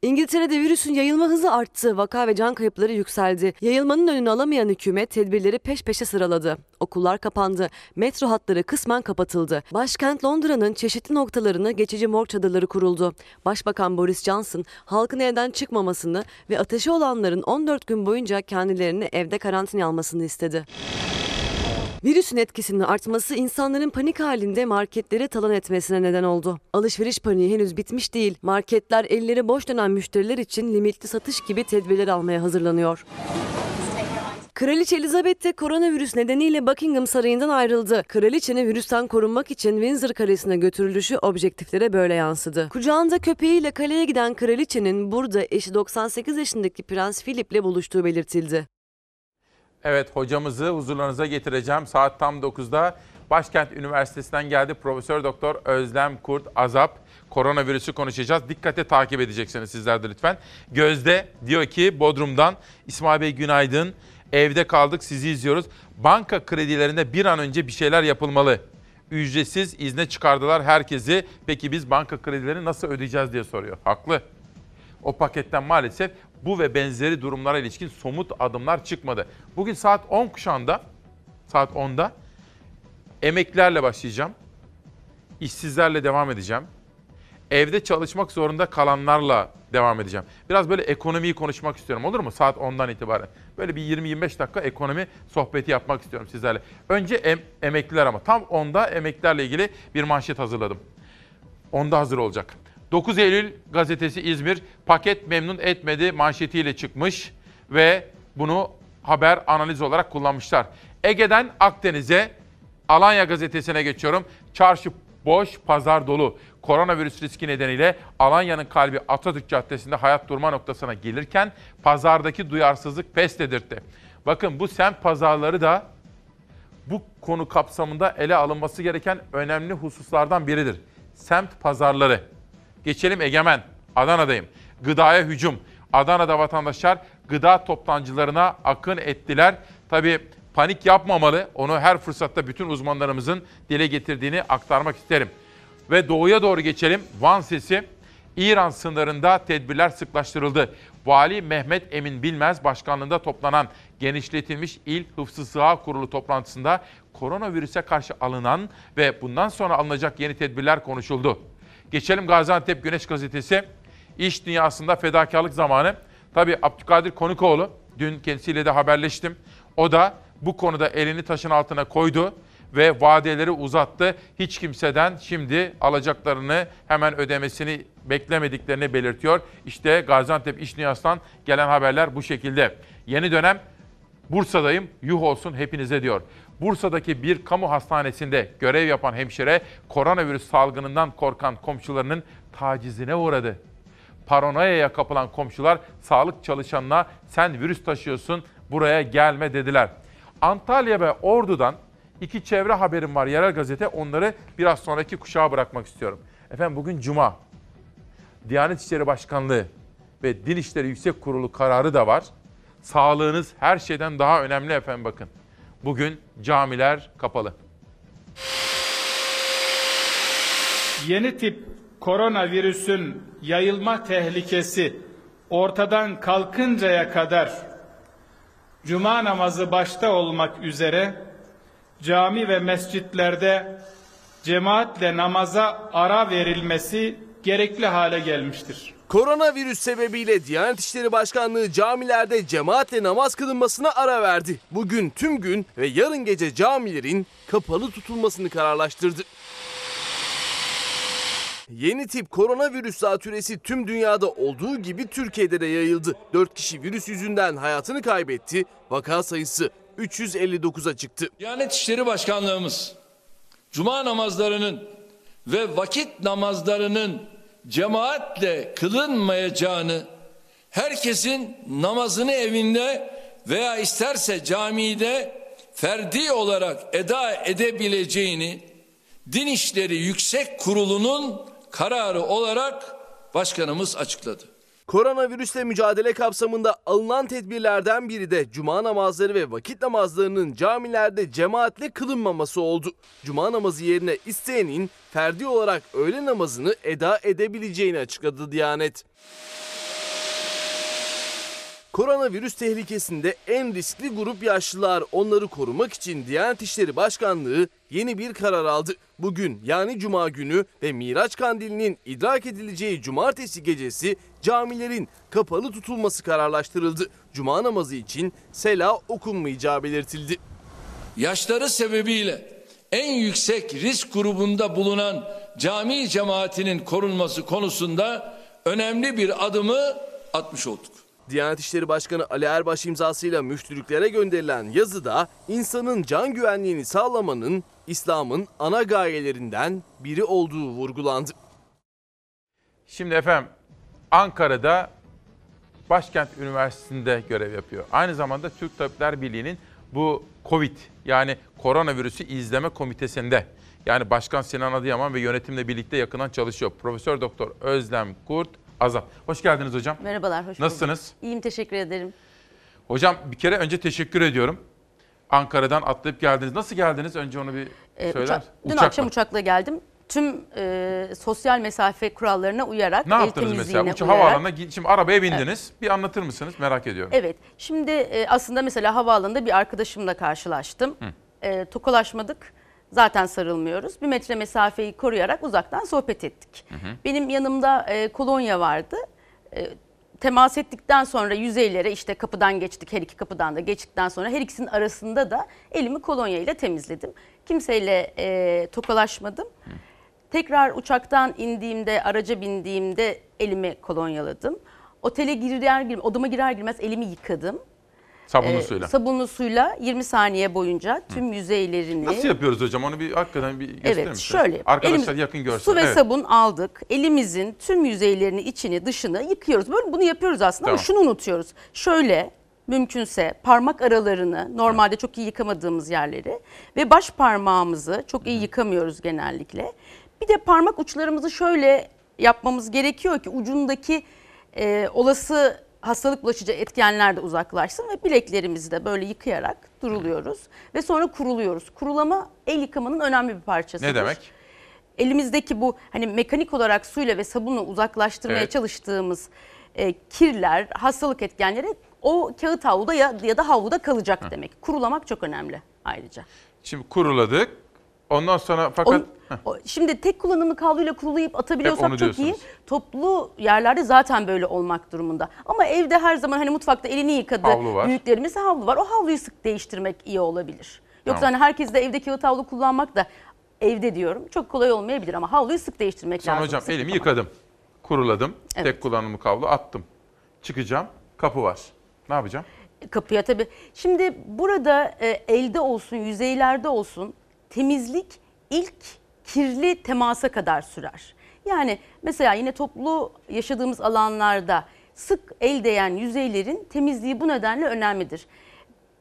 İngiltere'de virüsün yayılma hızı arttı. Vaka ve can kayıpları yükseldi. Yayılmanın önünü alamayan hükümet tedbirleri peş peşe sıraladı. Okullar kapandı. Metro hatları kısmen kapatıldı. Başkent Londra'nın çeşitli noktalarına geçici morg çadırları kuruldu. Başbakan Boris Johnson halkın evden çıkmamasını ve ateşi olanların 14 gün boyunca kendilerini evde karantina almasını istedi. Virüsün etkisinin artması insanların panik halinde marketleri talan etmesine neden oldu. Alışveriş paniği henüz bitmiş değil. Marketler elleri boş dönen müşteriler için limitli satış gibi tedbirler almaya hazırlanıyor. Kraliçe Elizabeth de koronavirüs nedeniyle Buckingham Sarayı'ndan ayrıldı. Kraliçenin virüsten korunmak için Windsor Kalesi'ne götürülüşü objektiflere böyle yansıdı. Kucağında köpeğiyle kaleye giden kraliçenin burada eşi 98 yaşındaki Prens Philip'le buluştuğu belirtildi. Evet hocamızı huzurlarınıza getireceğim. Saat tam 9'da Başkent Üniversitesi'nden geldi Profesör Doktor Özlem Kurt Azap. Koronavirüsü konuşacağız. Dikkate takip edeceksiniz sizler de lütfen. Gözde diyor ki Bodrum'dan İsmail Bey günaydın. Evde kaldık sizi izliyoruz. Banka kredilerinde bir an önce bir şeyler yapılmalı. Ücretsiz izne çıkardılar herkesi. Peki biz banka kredilerini nasıl ödeyeceğiz diye soruyor. Haklı. O paketten maalesef bu ve benzeri durumlara ilişkin somut adımlar çıkmadı. Bugün saat 10 kuşağında, saat 10'da emeklilerle başlayacağım. İşsizlerle devam edeceğim. Evde çalışmak zorunda kalanlarla devam edeceğim. Biraz böyle ekonomiyi konuşmak istiyorum olur mu? Saat 10'dan itibaren. Böyle bir 20-25 dakika ekonomi sohbeti yapmak istiyorum sizlerle. Önce em- emekliler ama tam 10'da emeklilerle ilgili bir manşet hazırladım. 10'da hazır olacak. 9 Eylül gazetesi İzmir paket memnun etmedi manşetiyle çıkmış ve bunu haber analiz olarak kullanmışlar. Ege'den Akdeniz'e Alanya gazetesine geçiyorum. Çarşı boş, pazar dolu. Koronavirüs riski nedeniyle Alanya'nın kalbi Atatürk Caddesi'nde hayat durma noktasına gelirken pazardaki duyarsızlık pes dedirtti. Bakın bu semt pazarları da bu konu kapsamında ele alınması gereken önemli hususlardan biridir. Semt pazarları. Geçelim Egemen. Adana'dayım. Gıdaya hücum. Adana'da vatandaşlar gıda toptancılarına akın ettiler. Tabii panik yapmamalı. Onu her fırsatta bütün uzmanlarımızın dile getirdiğini aktarmak isterim. Ve doğuya doğru geçelim. Van sesi. İran sınırında tedbirler sıklaştırıldı. Vali Mehmet Emin Bilmez başkanlığında toplanan genişletilmiş İl Hıfzı Sığa Kurulu toplantısında koronavirüse karşı alınan ve bundan sonra alınacak yeni tedbirler konuşuldu. Geçelim Gaziantep Güneş Gazetesi. İş dünyasında fedakarlık zamanı. Tabii Abdülkadir Konikoğlu, dün kendisiyle de haberleştim. O da bu konuda elini taşın altına koydu ve vadeleri uzattı. Hiç kimseden şimdi alacaklarını hemen ödemesini beklemediklerini belirtiyor. İşte Gaziantep İş Dünyası'ndan gelen haberler bu şekilde. Yeni dönem Bursa'dayım, yuh olsun hepinize diyor. Bursa'daki bir kamu hastanesinde görev yapan hemşire koronavirüs salgınından korkan komşularının tacizine uğradı. Paranoyaya kapılan komşular sağlık çalışanına sen virüs taşıyorsun buraya gelme dediler. Antalya ve Ordu'dan iki çevre haberim var yerel gazete. Onları biraz sonraki kuşağa bırakmak istiyorum. Efendim bugün Cuma. Diyanet İşleri Başkanlığı ve Din İşleri Yüksek Kurulu kararı da var. Sağlığınız her şeyden daha önemli efendim bakın. Bugün camiler kapalı. Yeni tip koronavirüsün yayılma tehlikesi ortadan kalkıncaya kadar cuma namazı başta olmak üzere cami ve mescitlerde cemaatle namaza ara verilmesi gerekli hale gelmiştir. Koronavirüs sebebiyle Diyanet İşleri Başkanlığı camilerde cemaatle namaz kılınmasına ara verdi. Bugün tüm gün ve yarın gece camilerin kapalı tutulmasını kararlaştırdı. Yeni tip koronavirüs zatürresi tüm dünyada olduğu gibi Türkiye'de de yayıldı. 4 kişi virüs yüzünden hayatını kaybetti. Vaka sayısı 359'a çıktı. Diyanet İşleri Başkanlığımız cuma namazlarının ve vakit namazlarının cemaatle kılınmayacağını, herkesin namazını evinde veya isterse camide ferdi olarak eda edebileceğini Din İşleri Yüksek Kurulu'nun kararı olarak başkanımız açıkladı. Koronavirüsle mücadele kapsamında alınan tedbirlerden biri de cuma namazları ve vakit namazlarının camilerde cemaatle kılınmaması oldu. Cuma namazı yerine isteyenin ferdi olarak öğle namazını eda edebileceğini açıkladı Diyanet. Koronavirüs tehlikesinde en riskli grup yaşlılar. Onları korumak için Diyanet İşleri Başkanlığı yeni bir karar aldı. Bugün yani cuma günü ve Miraç Kandili'nin idrak edileceği cumartesi gecesi camilerin kapalı tutulması kararlaştırıldı. Cuma namazı için sela okunmayacağı belirtildi. Yaşları sebebiyle en yüksek risk grubunda bulunan cami cemaatinin korunması konusunda önemli bir adımı atmış olduk. Diyanet İşleri Başkanı Ali Erbaş imzasıyla müftülüklere gönderilen yazıda insanın can güvenliğini sağlamanın İslam'ın ana gayelerinden biri olduğu vurgulandı. Şimdi efendim Ankara'da Başkent Üniversitesi'nde görev yapıyor. Aynı zamanda Türk Tabipler Birliği'nin bu Covid yani koronavirüsü izleme komitesinde yani Başkan Sinan Adıyaman ve yönetimle birlikte yakından çalışıyor. Profesör Doktor Özlem Kurt Azap. Hoş geldiniz hocam. Merhabalar, hoş bulduk. Nasılsınız? İyiyim, teşekkür ederim. Hocam bir kere önce teşekkür ediyorum. Ankara'dan atlayıp geldiniz. Nasıl geldiniz? Önce onu bir Ee, söyler uça-? Dün Uçakla. akşam uçakla geldim. Tüm e, sosyal mesafe kurallarına uyarak, Ne yaptınız mesela? Uça uyarak. havaalanına şimdi arabaya bindiniz. Bir anlatır mısınız? Merak ediyorum. Evet, şimdi e, aslında mesela havaalanında bir arkadaşımla karşılaştım. E, tokalaşmadık, zaten sarılmıyoruz. Bir metre mesafeyi koruyarak uzaktan sohbet ettik. Benim yanımda e, kolonya vardı. E, temas ettikten sonra yüzeylere işte kapıdan geçtik, her iki kapıdan da geçtikten sonra her ikisinin arasında da elimi kolonya ile temizledim. Kimseyle e, tokalaşmadım. Tekrar uçaktan indiğimde, araca bindiğimde elimi kolonyaladım. Otele girer girmez, odama girer girmez elimi yıkadım. Sabunlu Ee, suyla. Sabunlu suyla 20 saniye boyunca tüm yüzeylerini... Nasıl yapıyoruz hocam? Onu bir hakikaten bir gösterir Evet misiniz? şöyle. Arkadaşlar elimiz- yakın görsün. Su ve Evet. sabun aldık. Elimizin tüm yüzeylerini içini dışını yıkıyoruz. Böyle bunu yapıyoruz aslında ama Tamam. şunu unutuyoruz. Şöyle mümkünse parmak aralarını normalde çok iyi yıkamadığımız yerleri ve baş parmağımızı çok iyi yıkamıyoruz genellikle. Bir de parmak uçlarımızı şöyle yapmamız gerekiyor ki ucundaki e, olası hastalık bulaşıcı etkenler de uzaklaşsın ve bileklerimizi de böyle yıkayarak duruluyoruz ve sonra kuruluyoruz. Kurulama el yıkamanın önemli bir parçasıdır. Ne demek? elimizdeki bu hani mekanik olarak suyla ve sabunla uzaklaştırmaya Evet. çalıştığımız e, kirler, hastalık etkenleri o kağıt havluda ya, ya da havluda kalacak demek. Kurulamak çok önemli ayrıca. Şimdi kuruladık. Ondan sonra fakat O- şimdi tek kullanımlı havluyla kurulayıp atabiliyorsak çok iyi. Toplu yerlerde zaten böyle olmak durumunda. Ama evde her zaman hani mutfakta elini yıkadı Havlu var. büyüklerimiz havlu var. O havluyu sık değiştirmek iyi olabilir. Yoksa Tamam. hani herkes de evde kağıt havlu kullanmak da evde diyorum çok kolay olmayabilir ama havluyu sık değiştirmek sonra lazım. hocam Sık elimi yıkamak. yıkadım. Kuruladım. Evet. Tek kullanımlı kablo attım. Çıkacağım. Kapı var. Ne yapacağım? kapıya tabii. Şimdi burada e, elde olsun, yüzeylerde olsun temizlik ilk kirli temasa kadar sürer. Yani mesela yine toplu yaşadığımız alanlarda sık el değen yüzeylerin temizliği bu nedenle önemlidir.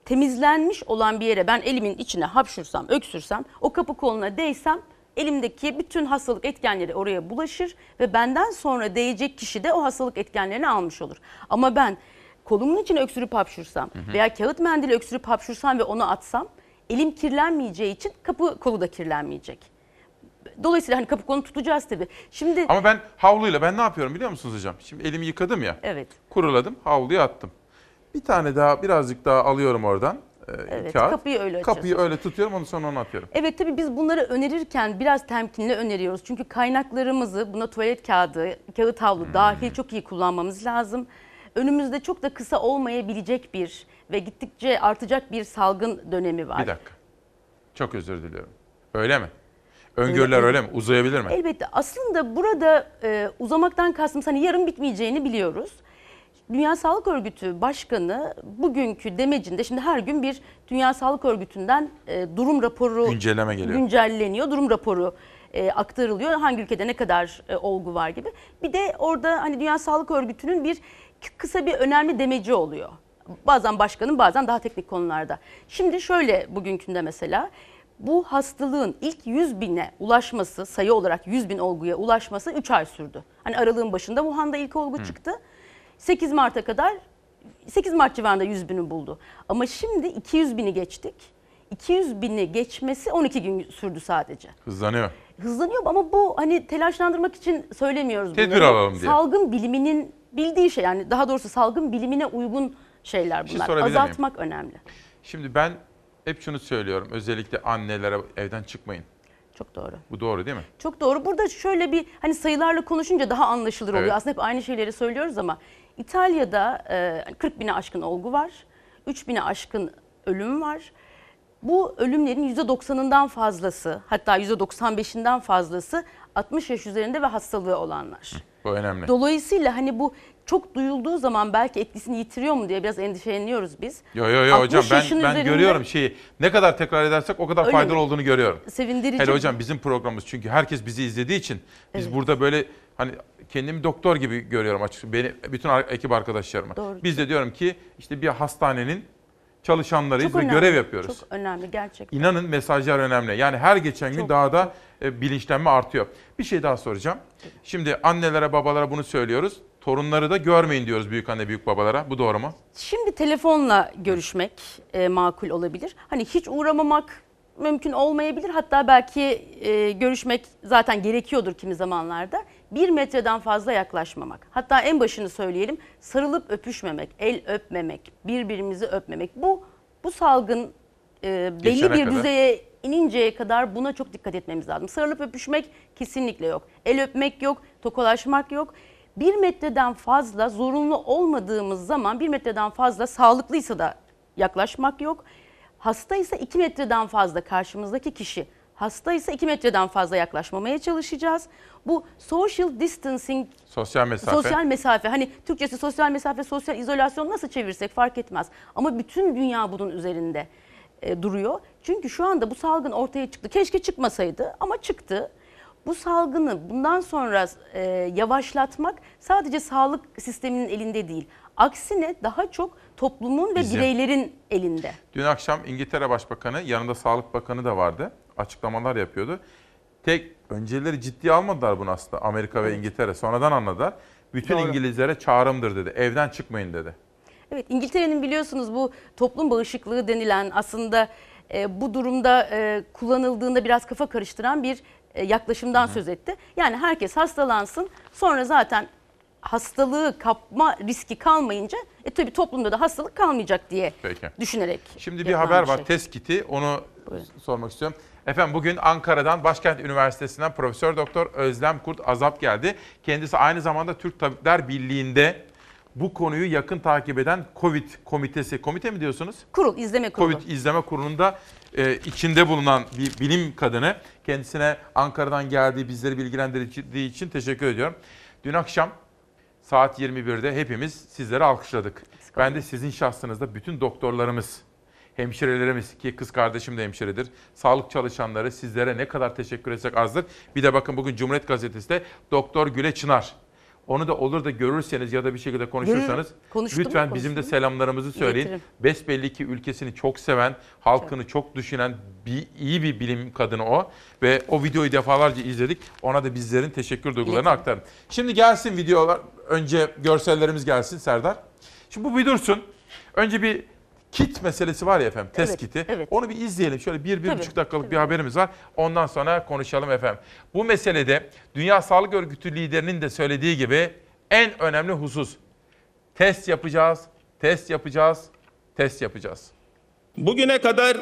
Temizlenmiş olan bir yere ben elimin içine hapşursam, öksürsem, o kapı koluna değsem elimdeki bütün hastalık etkenleri oraya bulaşır ve benden sonra değecek kişi de o hastalık etkenlerini almış olur. Ama ben kolumun içine öksürüp hapşursam hı. veya kağıt mendili öksürüp hapşursam ve onu atsam elim kirlenmeyeceği için kapı kolu da kirlenmeyecek. Dolayısıyla hani kapı kolunu tutacağız tabii. Şimdi Ama ben havluyla ben ne yapıyorum biliyor musunuz hocam? Şimdi elimi yıkadım ya. Evet. Kuruladım, havluya attım. Bir tane daha birazcık daha alıyorum oradan. e, Evet, kağıt. kapıyı öyle Kapıyı açıyorsunuz. öyle tutuyorum ondan sonra onu atıyorum. Evet tabii biz bunları önerirken biraz temkinli öneriyoruz. Çünkü kaynaklarımızı buna tuvalet kağıdı, kağıt havlu Hmm. dahil çok iyi kullanmamız lazım. Önümüzde çok da kısa olmayabilecek bir ve gittikçe artacak bir salgın dönemi var. Bir dakika. Çok özür diliyorum. Öyle mi? Öngörüler öyle mi? Uzayabilir mi? Elbette. Aslında burada e, uzamaktan kastımız hani yarın bitmeyeceğini biliyoruz. Dünya Sağlık Örgütü Başkanı bugünkü demecinde şimdi her gün bir Dünya Sağlık Örgütü'nden e, durum raporu Güncelleme geliyor. güncelleniyor. Durum raporu e, aktarılıyor. Hangi ülkede ne kadar e, olgu var gibi. Bir de orada hani Dünya Sağlık Örgütü'nün bir kısa bir önemli demeci oluyor. Bazen başkanın bazen daha teknik konularda. Şimdi şöyle bugünkünde mesela bu hastalığın ilk 100 bine ulaşması sayı olarak 100 bin olguya ulaşması 3 ay sürdü. Hani aralığın başında Wuhan'da ilk olgu çıktı. 8 Mart'a kadar 8 Mart civarında 100 bini buldu. Ama şimdi 200 bini geçtik. 200 bini geçmesi 12 gün sürdü sadece. Hızlanıyor. Hızlanıyor ama bu hani telaşlandırmak için söylemiyoruz Tedbir bunları. alalım diye. Salgın biliminin bildiği şey yani daha doğrusu salgın bilimine uygun şeyler şey bunlar. sorabilir miyim? Azaltmak önemli. Şimdi ben hep şunu söylüyorum. Özellikle annelere evden çıkmayın. Çok doğru. Bu doğru değil mi? Çok doğru. Burada şöyle bir hani sayılarla konuşunca daha anlaşılır oluyor. Evet. Aslında hep aynı şeyleri söylüyoruz ama İtalya'da e, 40 bine aşkın olgu var. 3 bine aşkın ölüm var. Bu ölümlerin %90'ından fazlası hatta %95'inden fazlası 60 yaş üzerinde ve hastalığı olanlar. Bu önemli. Dolayısıyla hani bu çok duyulduğu zaman belki etkisini yitiriyor mu diye biraz endişeleniyoruz biz. Yo yo yo 60 hocam ben ben üzerinde- görüyorum şeyi. Ne kadar tekrar edersek o kadar Öyle faydalı mi? olduğunu görüyorum. Sevindirici. Hele hocam bizim programımız çünkü herkes bizi izlediği için biz Evet. burada böyle hani kendimi doktor gibi görüyorum açıkçası. Beni bütün ekip arkadaşlarımı. Doğru. Biz de diyorum ki işte bir hastanenin çalışanlarıyız Çok ve önemli, görev yapıyoruz. Çok önemli gerçekten. İnanın mesajlar önemli. Yani her geçen gün daha da e, bilinçlenme artıyor. Bir şey daha soracağım. Şimdi annelere, babalara bunu söylüyoruz. Torunları da görmeyin diyoruz büyük anne, büyük babalara. Bu doğru mu? Şimdi telefonla görüşmek e, makul olabilir. Hani hiç uğramamak mümkün olmayabilir. Hatta belki e, görüşmek zaten gerekiyordur kimi zamanlarda. Bir metreden fazla yaklaşmamak. Hatta en başını söyleyelim. Sarılıp öpüşmemek, el öpmemek, birbirimizi öpmemek. Bu bu salgın e, belli Geçene bir kadar. düzeye ininceye kadar buna çok dikkat etmemiz lazım. Sarılıp öpüşmek kesinlikle yok. El öpmek yok, tokalaşmak yok. Bir metreden fazla zorunlu olmadığımız zaman bir metreden fazla sağlıklıysa da yaklaşmak yok. Hastaysa 2 metreden fazla karşımızdaki kişi hastaysa 2 metreden fazla yaklaşmamaya çalışacağız. Bu social distancing Sosyal mesafe. Sosyal mesafe. Hani Türkçesi sosyal mesafe, sosyal izolasyon nasıl çevirsek fark etmez. Ama bütün dünya bunun üzerinde e, duruyor. Çünkü şu anda bu salgın ortaya çıktı. Keşke çıkmasaydı ama çıktı. Bu salgını bundan sonra e, yavaşlatmak sadece sağlık sisteminin elinde değil. Aksine daha çok toplumun ve Bizim. bireylerin elinde. Dün akşam İngiltere Başbakanı, yanında Sağlık Bakanı da vardı. Açıklamalar yapıyordu. Tek önceleri ciddiye almadılar bunu aslında Amerika ve İngiltere. Sonradan anladılar. Bütün Doğru. İngilizlere çağrımdır dedi. Evden çıkmayın dedi. Evet İngiltere'nin biliyorsunuz bu toplum bağışıklığı denilen aslında e, bu durumda e, kullanıldığında biraz kafa karıştıran bir e, yaklaşımdan söz etti. Yani herkes hastalansın sonra zaten hastalığı kapma riski kalmayınca e tabii toplumda da hastalık kalmayacak diye Peki. düşünerek. Şimdi bir haber var. şey. Test kiti. Onu sormak istiyorum. Efendim bugün Ankara'dan Başkent Üniversitesi'nden Profesör Doktor Özlem Kurt Azap geldi. Kendisi aynı zamanda Türk Tabipler Birliği'nde bu konuyu yakın takip eden Covid komitesi, komite mi diyorsunuz? Kurul, izleme kurulu. Covid izleme kurulunda e, içinde bulunan bir bilim kadını. Kendisine Ankara'dan geldiği, bizleri bilgilendirdiği için teşekkür ediyorum. Dün akşam saat 21'de hepimiz sizleri alkışladık. Ben de sizin şahsınızda bütün doktorlarımız, hemşirelerimiz ki kız kardeşim de hemşiredir. Sağlık çalışanları sizlere ne kadar teşekkür etsek azdır. Bir de bakın bugün Cumhuriyet Gazetesi'nde Doktor Güle Çınar. Onu da olur da görürseniz ya da bir şekilde konuşursanız. Konuştum, lütfen bizim de konuştum. selamlarımızı söyleyin. İletirim. Besbelli ki ülkesini çok seven, halkını çok düşünen bir iyi bir bilim kadını o ve o videoyu defalarca izledik. Ona da bizlerin teşekkür duygularını İletirim. aktarın. Şimdi gelsin videolar. Önce görsellerimiz gelsin Serdar. Şimdi bu bir dursun. Önce bir kit meselesi var ya efendim, test Evet, kiti. evet. Onu bir izleyelim. Şöyle bir, bir Tabii, buçuk dakikalık bir haberimiz var. Ondan sonra konuşalım efendim. Bu meselede Dünya Sağlık Örgütü liderinin de söylediği gibi en önemli husus. Test yapacağız, test yapacağız, test yapacağız. Bugüne kadar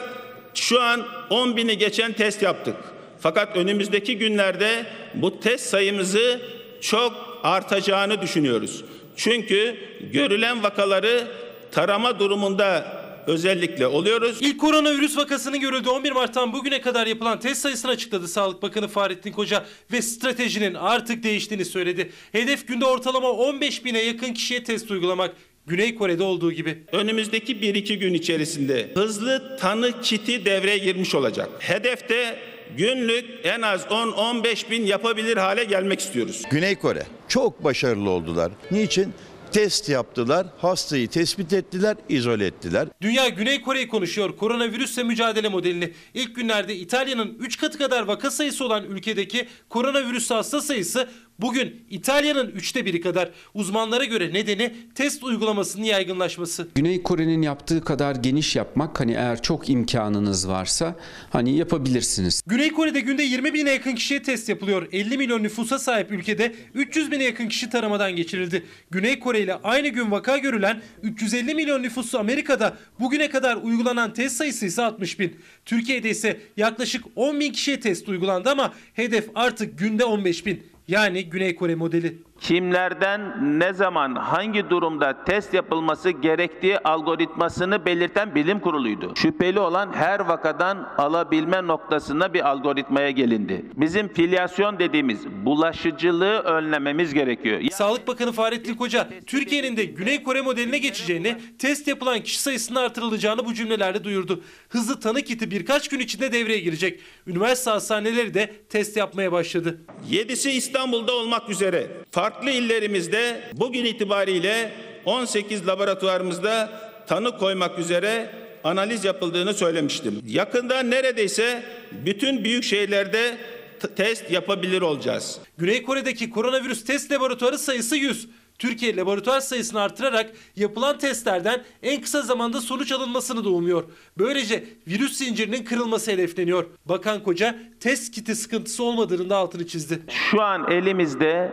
şu an 10 bini geçen test yaptık. Fakat önümüzdeki günlerde bu test sayımızı çok artacağını düşünüyoruz. Çünkü görülen vakaları tarama durumunda özellikle oluyoruz. İlk koronavirüs vakasının görüldüğü 11 Mart'tan bugüne kadar yapılan test sayısını açıkladı Sağlık Bakanı Fahrettin Koca ve stratejinin artık değiştiğini söyledi. Hedef günde ortalama 15 bine yakın kişiye test uygulamak. Güney Kore'de olduğu gibi. Önümüzdeki 1-2 gün içerisinde hızlı tanı kiti devreye girmiş olacak. Hedefte günlük en az 10-15 bin yapabilir hale gelmek istiyoruz. Güney Kore çok başarılı oldular. Niçin? Test yaptılar, hastayı tespit ettiler, izole ettiler. Dünya Güney Kore'yi konuşuyor koronavirüsle mücadele modelini. İlk günlerde İtalya'nın 3 katı kadar vaka sayısı olan ülkedeki koronavirüs hasta sayısı bugün İtalya'nın üçte biri kadar. Uzmanlara göre nedeni test uygulamasının yaygınlaşması. Güney Kore'nin yaptığı kadar geniş yapmak hani eğer çok imkanınız varsa hani yapabilirsiniz. Güney Kore'de günde 20 bine yakın kişiye test yapılıyor. 50 milyon nüfusa sahip ülkede 300 bine yakın kişi taramadan geçirildi. Güney Kore ile aynı gün vaka görülen 350 milyon nüfuslu Amerika'da bugüne kadar uygulanan test sayısı ise 60 bin. Türkiye'de ise yaklaşık 10 bin kişiye test uygulandı ama hedef artık günde 15 bin. Yani Güney Kore modeli. Kimlerden ne zaman hangi durumda test yapılması gerektiği algoritmasını belirten bilim kuruluydu. Şüpheli olan her vakadan alabilme noktasında bir algoritmaya gelindi. Bizim filyasyon dediğimiz bulaşıcılığı önlememiz gerekiyor. Sağlık Bakanı Fahrettin Koca, Türkiye'nin de Güney Kore modeline geçeceğini, test yapılan kişi sayısının artırılacağını bu cümlelerde duyurdu. Hızlı tanı kiti birkaç gün içinde devreye girecek. Üniversite hastaneleri de test yapmaya başladı. 7'si İstanbul'da olmak üzere farklı illerimizde bugün itibariyle 18 laboratuvarımızda tanı koymak üzere analiz yapıldığını söylemiştim. Yakında neredeyse bütün büyük şehirlerde t- test yapabilir olacağız. Güney Kore'deki koronavirüs test laboratuvarı sayısı 100. Türkiye laboratuvar sayısını artırarak yapılan testlerden en kısa zamanda sonuç alınmasını da umuyor. Böylece virüs zincirinin kırılması hedefleniyor. Bakan Koca test kiti sıkıntısı olmadığını da altını çizdi. Şu an elimizde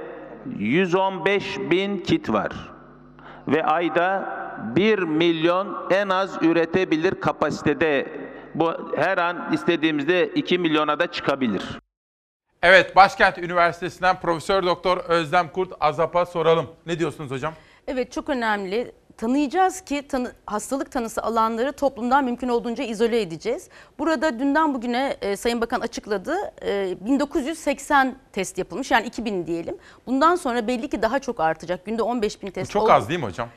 115 bin kit var ve ayda 1 milyon en az üretebilir kapasitede. Bu her an istediğimizde 2 milyona da çıkabilir. Evet, Başkent Üniversitesi'nden Profesör Doktor Özlem Kurt Azap'a soralım. Ne diyorsunuz hocam? Evet çok önemli. Tanıyacağız ki tanı, hastalık tanısı alanları toplumdan mümkün olduğunca izole edeceğiz. Burada dünden bugüne e, Sayın Bakan açıkladı. E, 1980 test yapılmış yani 2000 diyelim. Bundan sonra belli ki daha çok artacak. Günde 15 bin test. Çok oldu. az değil mi hocam?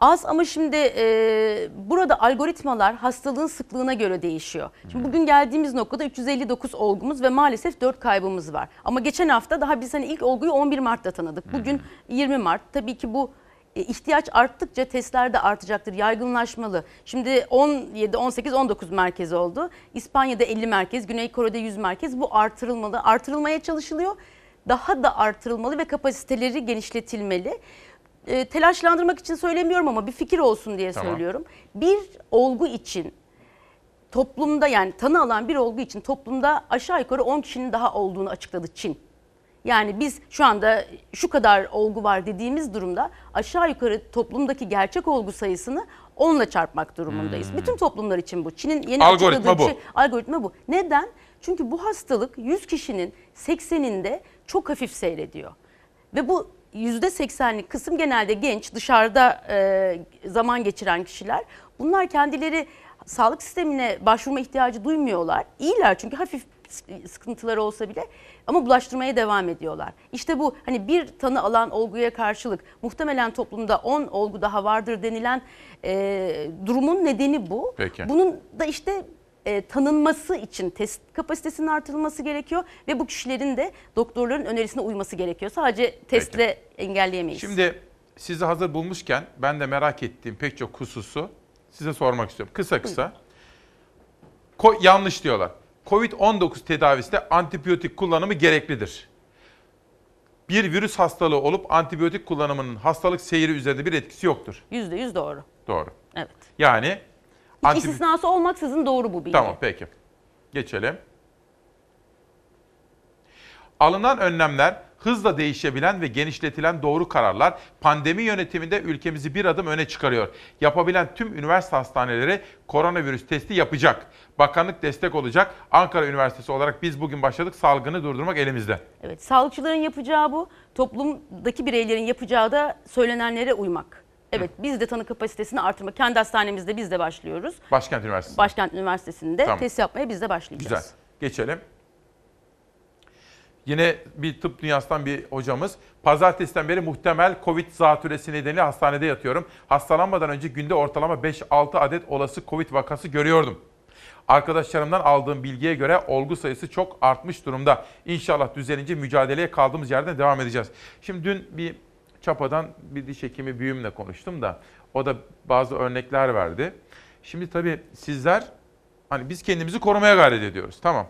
Az ama şimdi e, burada algoritmalar hastalığın sıklığına göre değişiyor. Şimdi bugün geldiğimiz noktada 359 olgumuz ve maalesef 4 kaybımız var. Ama geçen hafta daha biz hani ilk olguyu 11 Mart'ta tanıdık. Bugün 20 Mart. Tabii ki bu ihtiyaç arttıkça testler de artacaktır, yaygınlaşmalı. Şimdi 17, 18, 19 merkez oldu. İspanya'da 50 merkez, Güney Kore'de 100 merkez. Bu artırılmalı, artırılmaya çalışılıyor. Daha da artırılmalı ve kapasiteleri genişletilmeli e, telaşlandırmak için söylemiyorum ama bir fikir olsun diye Tamam. söylüyorum. Bir olgu için toplumda yani tanı alan bir olgu için toplumda aşağı yukarı 10 kişinin daha olduğunu açıkladı Çin. Yani biz şu anda şu kadar olgu var dediğimiz durumda aşağı yukarı toplumdaki gerçek olgu sayısını 10'la çarpmak durumundayız. Hmm. Bütün toplumlar için bu. Çin'in yeni Algoritma bu. şey algoritma bu. Neden? Çünkü bu hastalık 100 kişinin 80'inde çok hafif seyrediyor. Ve bu %80'lik kısım genelde genç, dışarıda e, zaman geçiren kişiler. Bunlar kendileri sağlık sistemine başvurma ihtiyacı duymuyorlar. İyiler çünkü hafif sıkıntıları olsa bile ama bulaştırmaya devam ediyorlar. İşte bu hani bir tanı alan olguya karşılık muhtemelen toplumda 10 olgu daha vardır denilen e, durumun nedeni bu. Peki. Bunun da işte e, tanınması için test kapasitesinin artırılması gerekiyor ve bu kişilerin de doktorların önerisine uyması gerekiyor. Sadece testle engelleyemeyiz. Şimdi sizi hazır bulmuşken ben de merak ettiğim pek çok hususu size sormak istiyorum. Kısa kısa. Ko- yanlış diyorlar. Covid-19 tedavisinde antibiyotik kullanımı gereklidir. Bir virüs hastalığı olup antibiyotik kullanımının hastalık seyri üzerinde bir etkisi yoktur. Yüzde yüz doğru. Doğru. Evet. Yani Hiç antibi- istisnası olmaksızın doğru bu bilgi. Tamam peki. Geçelim. Alınan önlemler hızla değişebilen ve genişletilen doğru kararlar pandemi yönetiminde ülkemizi bir adım öne çıkarıyor. Yapabilen tüm üniversite hastaneleri koronavirüs testi yapacak. Bakanlık destek olacak. Ankara Üniversitesi olarak biz bugün başladık. Salgını durdurmak elimizde. Evet, sağlıkçıların yapacağı bu, toplumdaki bireylerin yapacağı da söylenenlere uymak. Evet, biz de tanı kapasitesini artırmak. Kendi hastanemizde biz de başlıyoruz. Başkent Üniversitesi. Başkent Üniversitesi'nde Tamam. test yapmaya biz de başlayacağız. Güzel. Geçelim. Yine bir tıp dünyasından bir hocamız. Pazartesiden beri muhtemel Covid zatürresi nedeniyle hastanede yatıyorum. Hastalanmadan önce günde ortalama 5-6 adet olası Covid vakası görüyordum. Arkadaşlarımdan aldığım bilgiye göre olgu sayısı çok artmış durumda. İnşallah düzelince mücadeleye kaldığımız yerden devam edeceğiz. Şimdi dün bir çapadan bir diş hekimi büyüğümle konuştum da o da bazı örnekler verdi. Şimdi tabii sizler hani biz kendimizi korumaya gayret ediyoruz. Tamam.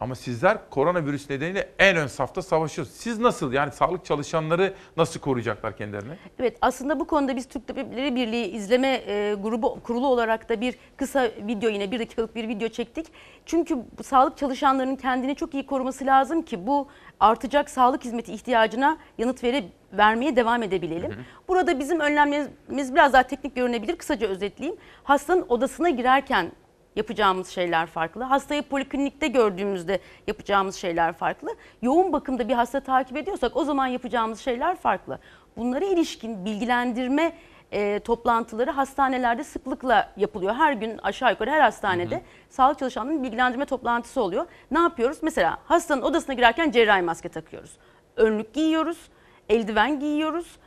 Ama sizler koronavirüs nedeniyle en ön safta savaşıyorsunuz. Siz nasıl yani sağlık çalışanları nasıl koruyacaklar kendilerini? Evet aslında bu konuda biz Türk Tabipleri Birliği izleme e, grubu kurulu olarak da bir kısa video yine bir dakikalık bir video çektik. Çünkü sağlık çalışanlarının kendini çok iyi koruması lazım ki bu artacak sağlık hizmeti ihtiyacına yanıt vere, vermeye devam edebilelim. Burada bizim önlemlerimiz biraz daha teknik görünebilir. Kısaca özetleyeyim. Hastanın odasına girerken yapacağımız şeyler farklı. Hastayı poliklinikte gördüğümüzde yapacağımız şeyler farklı. Yoğun bakımda bir hasta takip ediyorsak o zaman yapacağımız şeyler farklı. Bunlara ilişkin bilgilendirme e, toplantıları hastanelerde sıklıkla yapılıyor. Her gün aşağı yukarı her hastanede sağlık çalışanlarının bilgilendirme toplantısı oluyor. Ne yapıyoruz? Mesela hastanın odasına girerken cerrahi maske takıyoruz. Önlük giyiyoruz, eldiven giyiyoruz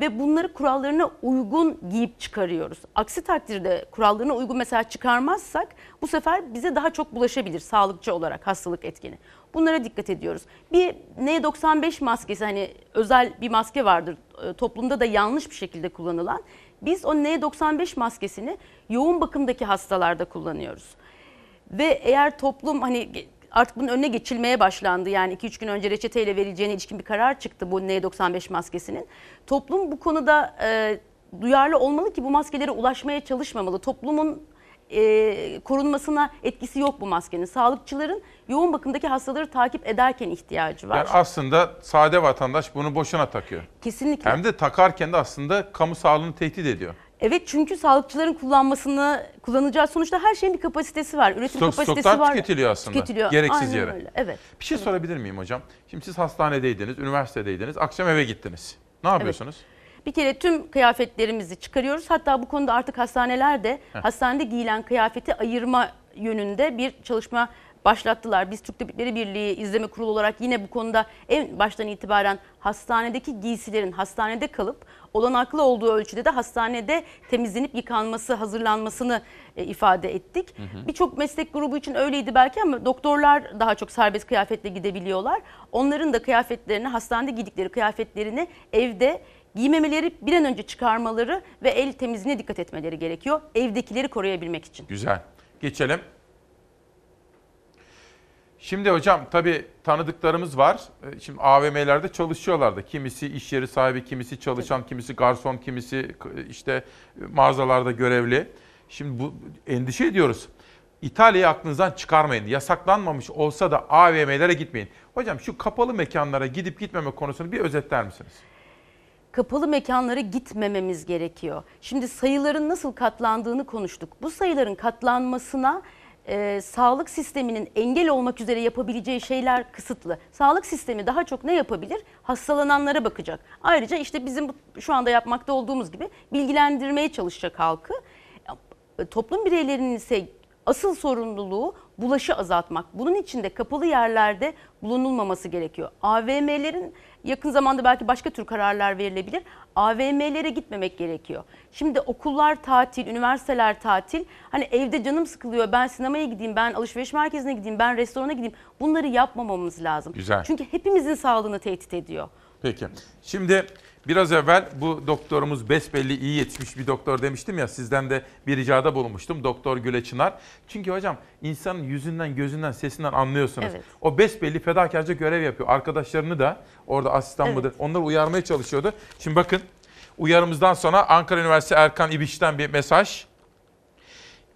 ve bunları kurallarına uygun giyip çıkarıyoruz. Aksi takdirde kurallarına uygun mesela çıkarmazsak bu sefer bize daha çok bulaşabilir sağlıkçı olarak hastalık etkeni. Bunlara dikkat ediyoruz. Bir N95 maskesi hani özel bir maske vardır e, toplumda da yanlış bir şekilde kullanılan. Biz o N95 maskesini yoğun bakımdaki hastalarda kullanıyoruz. Ve eğer toplum hani artık bunun önüne geçilmeye başlandı. Yani 2-3 gün önce reçeteyle verileceğine ilişkin bir karar çıktı bu N95 maskesinin. Toplum bu konuda e, duyarlı olmalı ki bu maskelere ulaşmaya çalışmamalı. Toplumun e, korunmasına etkisi yok bu maskenin. Sağlıkçıların yoğun bakımdaki hastaları takip ederken ihtiyacı var. Yani aslında sade vatandaş bunu boşuna takıyor. Kesinlikle. Hem de takarken de aslında kamu sağlığını tehdit ediyor. Evet çünkü sağlıkçıların kullanmasını kullanacağı sonuçta her şeyin bir kapasitesi var. Üretim Stok, kapasitesi stoklar var. tüketiliyor aslında. Tüketiliyor. Gereksiz Aynen yere. Öyle. Evet. Bir şey sorabilir miyim hocam? Şimdi siz hastanedeydiniz, üniversitedeydiniz, akşam eve gittiniz. Ne yapıyorsunuz? Bir kere tüm kıyafetlerimizi çıkarıyoruz. Hatta bu konuda artık hastaneler de Heh. hastanede giyilen kıyafeti ayırma yönünde bir çalışma başlattılar. Biz Türk Tabipleri Birliği İzleme Kurulu olarak yine bu konuda en baştan itibaren hastanedeki giysilerin hastanede kalıp olanaklı olduğu ölçüde de hastanede temizlenip yıkanması, hazırlanmasını e, ifade ettik. Birçok meslek grubu için öyleydi belki ama doktorlar daha çok serbest kıyafetle gidebiliyorlar. Onların da kıyafetlerini, hastanede giydikleri kıyafetlerini evde giymemeleri, bir an önce çıkarmaları ve el temizliğine dikkat etmeleri gerekiyor. Evdekileri koruyabilmek için. Güzel. Geçelim. Şimdi hocam tabii tanıdıklarımız var. Ee, Şimdi AVM'lerde çalışıyorlardı. Kimisi iş yeri sahibi, kimisi çalışan, kimisi garson, kimisi k- işte mağazalarda görevli. Şimdi bu endişe ediyoruz. İtalya'yı aklınızdan çıkarmayın. Yasaklanmamış olsa da AVM'lere gitmeyin. Hocam şu kapalı mekanlara gidip gitmeme konusunu bir özetler misiniz? kapalı mekanlara gitmememiz gerekiyor. Şimdi sayıların nasıl katlandığını konuştuk. Bu sayıların katlanmasına e, sağlık sisteminin engel olmak üzere yapabileceği şeyler kısıtlı. Sağlık sistemi daha çok ne yapabilir? Hastalananlara bakacak. Ayrıca işte bizim şu anda yapmakta olduğumuz gibi bilgilendirmeye çalışacak halkı. E, Toplum bireylerinin ise asıl sorumluluğu bulaşı azaltmak. Bunun için de kapalı yerlerde bulunulmaması gerekiyor. AVM'lerin yakın zamanda belki başka tür kararlar verilebilir. AVM'lere gitmemek gerekiyor. Şimdi okullar tatil, üniversiteler tatil. Hani evde canım sıkılıyor. Ben sinemaya gideyim, ben alışveriş merkezine gideyim, ben restorana gideyim. Bunları yapmamamız lazım. Güzel. Çünkü hepimizin sağlığını tehdit ediyor. Peki. Şimdi biraz evvel bu doktorumuz besbelli iyi yetişmiş bir doktor demiştim ya sizden de bir ricada bulunmuştum. Doktor Güle Çınar. Çünkü hocam insanın yüzünden, gözünden, sesinden anlıyorsunuz. Evet. O besbelli fedakarca görev yapıyor. Arkadaşlarını da orada asistan Evet. mıdır onları uyarmaya çalışıyordu. Şimdi bakın uyarımızdan sonra Ankara Üniversitesi Erkan İbiç'ten bir mesaj.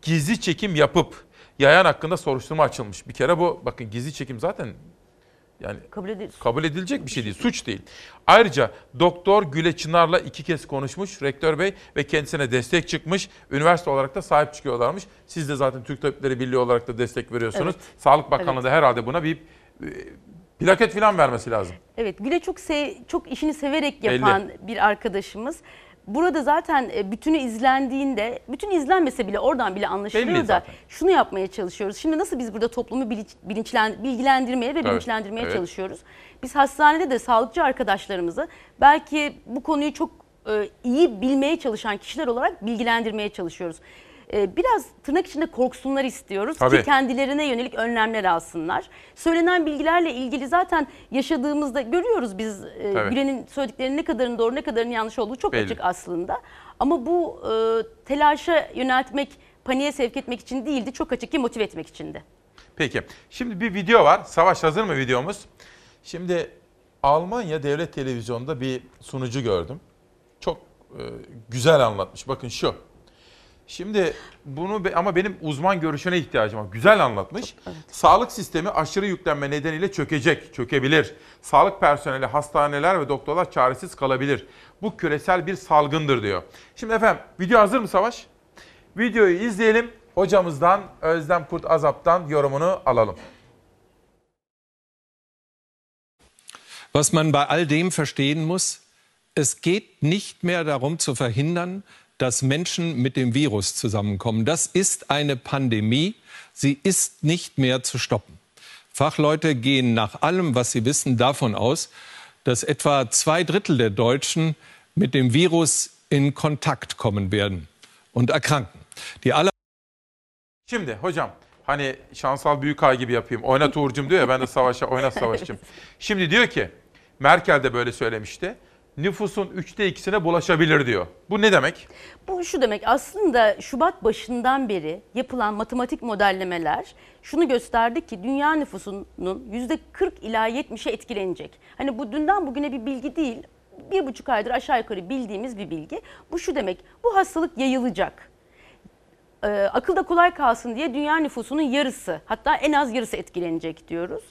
Gizli çekim yapıp yayan hakkında soruşturma açılmış. Bir kere bu bakın gizli çekim zaten yani Kabul edilir. kabul edilecek bir şey değil, suç değil. Ayrıca Doktor Güle Çınar'la iki kez konuşmuş rektör bey ve kendisine destek çıkmış. Üniversite olarak da sahip çıkıyorlarmış. Siz de zaten Türk Tabipleri Birliği olarak da destek veriyorsunuz. Evet. Sağlık Bakanlığı Evet. da herhalde buna bir e, plaket falan vermesi lazım. Evet, Güle çok sev, çok işini severek yapan bir arkadaşımız. Burada zaten e, bütünü izlendiğinde, bütün izlenmese bile oradan bile anlaşılıyor Belli da zaten. şunu yapmaya çalışıyoruz. Şimdi nasıl biz burada toplumu bilinç- bilinçlen, bilgilendirmeye ve Evet, bilinçlendirmeye evet. çalışıyoruz. Biz hastanede de sağlıkçı arkadaşlarımızı belki bu konuyu çok e, iyi bilmeye çalışan kişiler olarak bilgilendirmeye çalışıyoruz. E, biraz tırnak içinde korksunlar istiyoruz Tabii. ki kendilerine yönelik önlemler alsınlar. Söylenen bilgilerle ilgili zaten yaşadığımızda görüyoruz biz e. Gülen'in söylediklerinin ne kadarının doğru ne kadarının yanlış olduğu çok Belli. açık aslında. Ama bu e, telaşa yöneltmek, paniğe sevk etmek için değildi. Çok açık ki motive etmek içindi. Peki. Şimdi bir video var. Savaş hazır mı videomuz? Şimdi Almanya Devlet Televizyonu'nda bir sunucu gördüm. Çok e, güzel anlatmış. Bakın şu. Şimdi bunu be- ama benim uzman görüşüne ihtiyacım var. Güzel anlatmış. Sağlık sistemi aşırı yüklenme nedeniyle çökecek, çökebilir. Sağlık personeli, hastaneler ve doktorlar çaresiz kalabilir. Bu küresel bir salgındır diyor. Şimdi efendim video hazır mı Savaş? Videoyu izleyelim. Hocamızdan Özlem Kurt Azap'tan yorumunu alalım. Was man bei all dem verstehen muss, es geht nicht mehr darum zu verhindern, dass Menschen mit dem Virus zusammenkommen. Das ist eine Pandemie. Sie ist nicht mehr zu stoppen. Fachleute gehen nach allem, was sie wissen, davon aus, dass etwa zwei Drittel der Deutschen mit dem Virus in Kontakt kommen werden und erkranken. Die aller Şimdi hocam hani şansal büyük ay gibi yapayım. Oynat Uğur'cum diyor ya ben de savaşa oynat savaşçım. Şimdi diyor ki Merkel de böyle söylemişti. Nüfusun üçte ikisine bulaşabilir diyor. Bu ne demek? Bu şu demek aslında Şubat başından beri yapılan matematik modellemeler şunu gösterdi ki dünya nüfusunun yüzde 40 ila 70'e etkilenecek. Hani bu dünden bugüne bir bilgi değil, bir buçuk aydır aşağı yukarı bildiğimiz bir bilgi. Bu şu demek, bu hastalık yayılacak. Ee, akılda kolay kalsın diye dünya nüfusunun yarısı hatta en az yarısı etkilenecek diyoruz.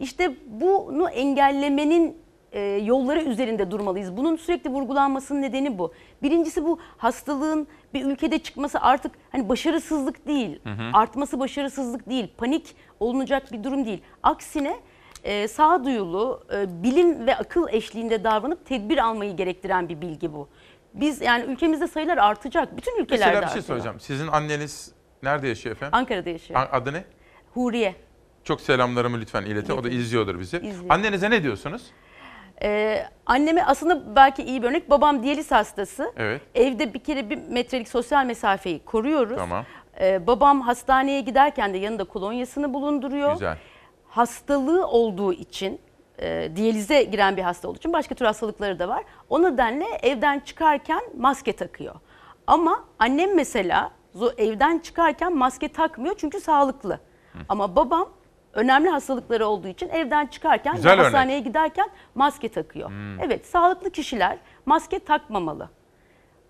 İşte bunu engellemenin e, yolları üzerinde durmalıyız. Bunun sürekli vurgulanmasının nedeni bu. Birincisi bu hastalığın bir ülkede çıkması artık hani başarısızlık değil, Hı hı. artması başarısızlık değil, panik olunacak bir durum değil. Aksine e, sağduyulu, e, bilim ve akıl eşliğinde davranıp tedbir almayı gerektiren bir bilgi bu. Biz yani ülkemizde sayılar artacak. Bütün ülkelerde Mesela bir şey artıyor. söyleyeceğim. Sizin anneniz nerede yaşıyor efendim? Ankara'da yaşıyor. Adı ne? Huriye. Çok selamlarımı lütfen iletin. O da izliyordur bizi. İzliyor. Annenize ne diyorsunuz? Ee, anneme aslında belki iyi bir örnek. Babam diyaliz hastası. Evet. Evde bir kere bir metrelik sosyal mesafeyi koruyoruz. Tamam. Ee, babam hastaneye giderken de yanında kolonyasını bulunduruyor. Güzel. Hastalığı olduğu için, e, diyalize giren bir hasta olduğu için başka tür hastalıkları da var. O nedenle evden çıkarken maske takıyor. Ama annem mesela evden çıkarken maske takmıyor çünkü sağlıklı. Ama babam önemli hastalıkları olduğu için evden çıkarken Güzel ve örnek. hastaneye giderken maske takıyor. Hmm. Evet, sağlıklı kişiler maske takmamalı.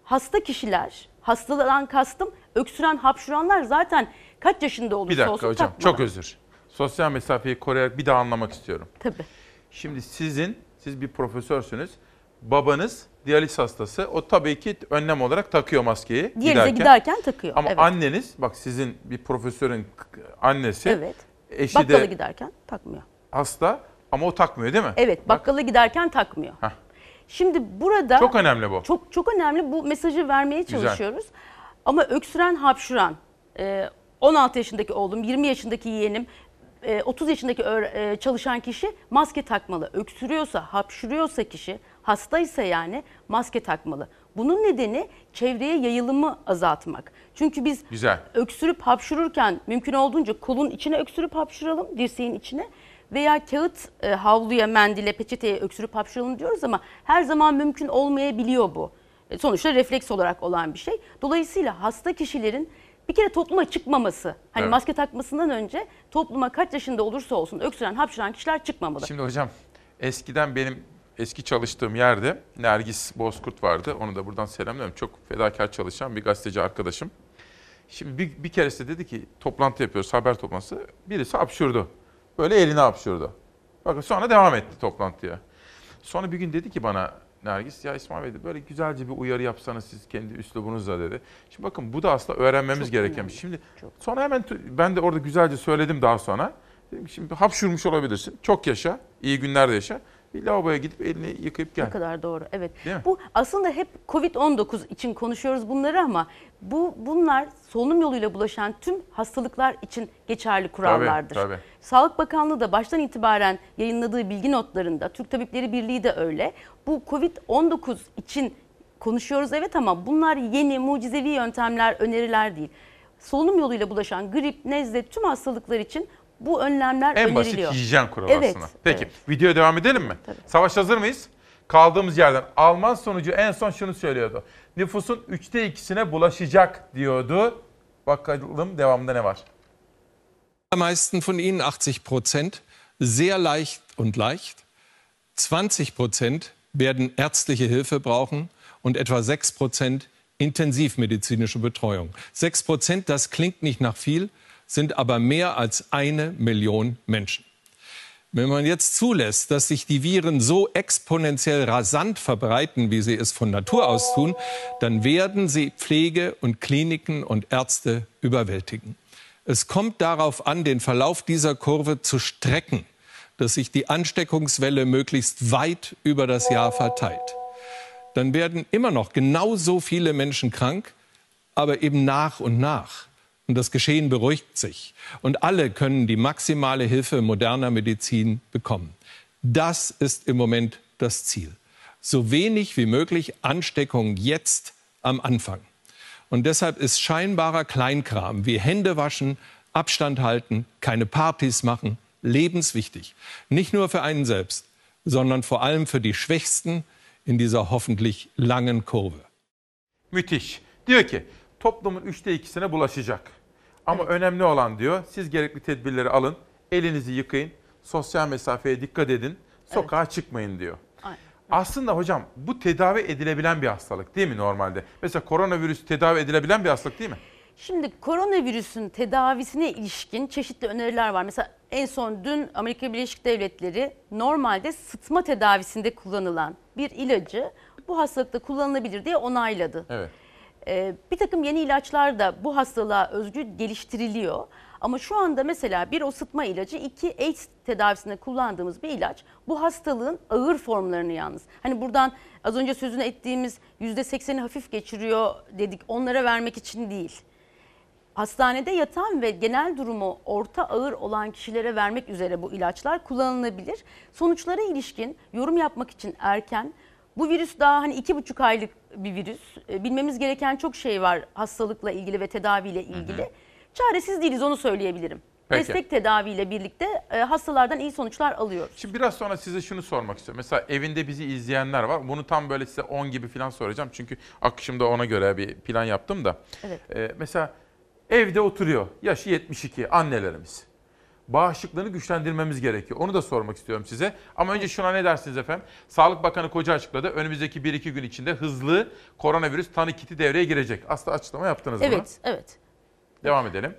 Hasta kişiler, hastalıdan kastım öksüren, hapşuranlar zaten kaç yaşında olursa Bir dakika olsun hocam takmalı. çok özür. Sosyal mesafeyi koruyarak bir daha anlamak istiyorum. Tabii. Şimdi sizin, siz bir profesörsünüz. Babanız diyaliz hastası. O tabii ki önlem olarak takıyor maskeyi. Diyalize giderken takıyor, Ama evet. anneniz, bak sizin bir profesörün annesi. Evet. Eşi Bakkala de giderken takmıyor. hasta ama o takmıyor değil mi? Evet, bakkala giderken takmıyor. Şimdi burada Çok önemli bu. Çok çok önemli bu mesajı vermeye Güzel. çalışıyoruz. Ama öksüren, hapşuran, e, 16 yaşındaki oğlum, 20 yaşındaki yeğenim, e, 30 yaşındaki öğre- e, çalışan kişi maske takmalı. Öksürüyorsa, hapşırıyorsa kişi, hastaysa yani maske takmalı. Bunun nedeni çevreye yayılımı azaltmak. Çünkü biz Güzel. öksürüp hapşırırken mümkün olduğunca kolun içine öksürüp hapşıralım, dirseğin içine. Veya kağıt e, havluya, mendile, peçeteye öksürüp hapşıralım diyoruz ama her zaman mümkün olmayabiliyor bu. E, sonuçta refleks olarak olan bir şey. Dolayısıyla hasta kişilerin bir kere topluma çıkmaması, hani Evet. maske takmasından önce topluma kaç yaşında olursa olsun öksüren, hapşıran kişiler çıkmamalı. Şimdi hocam eskiden benim eski çalıştığım yerde Nergis Bozkurt vardı. Onu da buradan selamlıyorum. Çok fedakar çalışan bir gazeteci arkadaşım. Şimdi bir, bir keresinde dedi ki toplantı yapıyoruz haber toplantısı. Birisi hapşurdu. Böyle eline hapşurdu. Bakın sonra devam etti toplantıya. Sonra bir gün dedi ki bana Nergis ya İsmail Bey böyle güzelce bir uyarı yapsanız siz kendi üslubunuzla dedi. Şimdi bakın bu da aslında öğrenmemiz Çok gereken bir şey. Şimdi sonra hemen ben de orada güzelce söyledim daha sonra. Dedim ki şimdi hapşurmuş olabilirsin. Çok yaşa. iyi günler de yaşa. Bir lavaboya gidip elini yıkayıp gel. Ne kadar doğru. Evet. Bu aslında hep Covid-19 için konuşuyoruz bunları ama bu bunlar solunum yoluyla bulaşan tüm hastalıklar için geçerli kurallardır. tabii. Sağlık Bakanlığı da baştan itibaren yayınladığı bilgi notlarında Türk Tabipleri Birliği de öyle. Bu Covid-19 için konuşuyoruz evet ama bunlar yeni mucizevi yöntemler, öneriler değil. Solunum yoluyla bulaşan grip, nezle tüm hastalıklar için bu önlemler En basit öneriliyor. hijyen kuralı evet, aslında. Peki evet. videoya devam edelim mi? Savaş hazır mıyız? Kaldığımız yerden Alman sonucu en son şunu söylüyordu. Nüfusun üçte ikisine bulaşacak diyordu. Bakalım devamında ne var? Meisten von ihnen, 80 Prozent, sehr leicht und leicht. 20 Prozent werden ärztliche Hilfe brauchen und etwa 6 Prozent intensivmedizinische Betreuung. 6 Prozent, das klingt nicht nach viel, sind aber mehr als eine Million Menschen. Wenn man jetzt zulässt, dass sich die Viren so exponentiell rasant verbreiten, wie sie es von Natur aus tun, dann werden sie Pflege und Kliniken und Ärzte überwältigen. Es kommt darauf an, den Verlauf dieser Kurve zu strecken, dass sich die Ansteckungswelle möglichst weit über das Jahr verteilt. Dann werden immer noch genauso viele Menschen krank, aber eben nach und nach. Und das Geschehen beruhigt sich. Und alle können die maximale Hilfe moderner Medizin bekommen. Das ist im Moment das Ziel. So wenig wie möglich Ansteckung jetzt am Anfang. Und deshalb ist scheinbarer Kleinkram wie Hände waschen, Abstand halten, keine Partys machen, lebenswichtig. Nicht nur für einen selbst, sondern vor allem für die Schwächsten in dieser hoffentlich langen Kurve. Müthiş. Diyor ki toplumun üçte ikisine bulaşacak. Ama önemli olan diyor siz gerekli tedbirleri alın, elinizi yıkayın, sosyal mesafeye dikkat edin, sokağa çıkmayın diyor. Aynen. Aslında hocam bu tedavi edilebilen bir hastalık değil mi normalde? Mesela koronavirüs tedavi edilebilen bir hastalık değil mi? Şimdi koronavirüsün tedavisine ilişkin çeşitli öneriler var. Mesela en son dün Amerika Birleşik Devletleri normalde sıtma tedavisinde kullanılan bir ilacı bu hastalıkta kullanılabilir diye onayladı. Evet. Ee, bir takım yeni ilaçlar da bu hastalığa özgü geliştiriliyor. Ama şu anda mesela bir o sıtma ilacı, iki AIDS tedavisinde kullandığımız bir ilaç bu hastalığın ağır formlarını yalnız. Hani buradan az önce sözünü ettiğimiz %80'i hafif geçiriyor dedik onlara vermek için değil. Hastanede yatan ve genel durumu orta ağır olan kişilere vermek üzere bu ilaçlar kullanılabilir. Sonuçlara ilişkin yorum yapmak için erken. Bu virüs daha hani iki buçuk aylık bir virüs. E, Bilmemiz gereken çok şey var hastalıkla ilgili ve tedaviyle ilgili. Çaresiz değiliz onu söyleyebilirim. Peki. Destek tedaviyle birlikte e, hastalardan iyi sonuçlar alıyoruz. Şimdi biraz sonra size şunu sormak istiyorum. Mesela evinde bizi izleyenler var. Bunu tam böyle size 10 gibi falan soracağım. Çünkü akışımda ona göre bir plan yaptım da. Evet. Ee, mesela evde oturuyor. Yaşı 72 annelerimiz. Bağışıklığını güçlendirmemiz gerekiyor. Onu da sormak istiyorum size. Ama önce şuna ne dersiniz efendim? Sağlık Bakanı Koca açıkladı. Önümüzdeki 1-2 gün içinde hızlı koronavirüs tanı kiti devreye girecek. Aslında açıklama yaptınız bunu. Evet, evet. Devam edelim.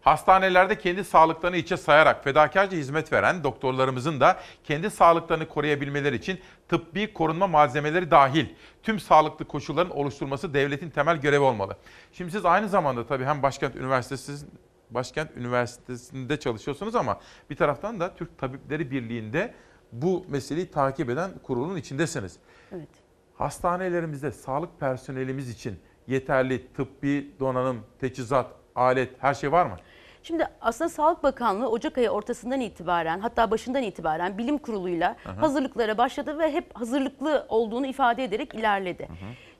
Hastanelerde kendi sağlıklarını içe sayarak fedakarca hizmet veren doktorlarımızın da kendi sağlıklarını koruyabilmeleri için tıbbi korunma malzemeleri dahil tüm sağlıklı koşulların oluşturulması devletin temel görevi olmalı. Şimdi siz aynı zamanda tabii hem Başkent Üniversitesi Başkent Üniversitesi'nde çalışıyorsunuz ama bir taraftan da Türk Tabipleri Birliği'nde bu meseleyi takip eden kurulun içindesiniz. Evet. Hastanelerimizde sağlık personelimiz için yeterli tıbbi donanım, teçhizat, alet her şey var mı? Şimdi aslında Sağlık Bakanlığı Ocak ayı ortasından itibaren hatta başından itibaren bilim kuruluyla Aha. hazırlıklara başladı ve hep hazırlıklı olduğunu ifade ederek ilerledi.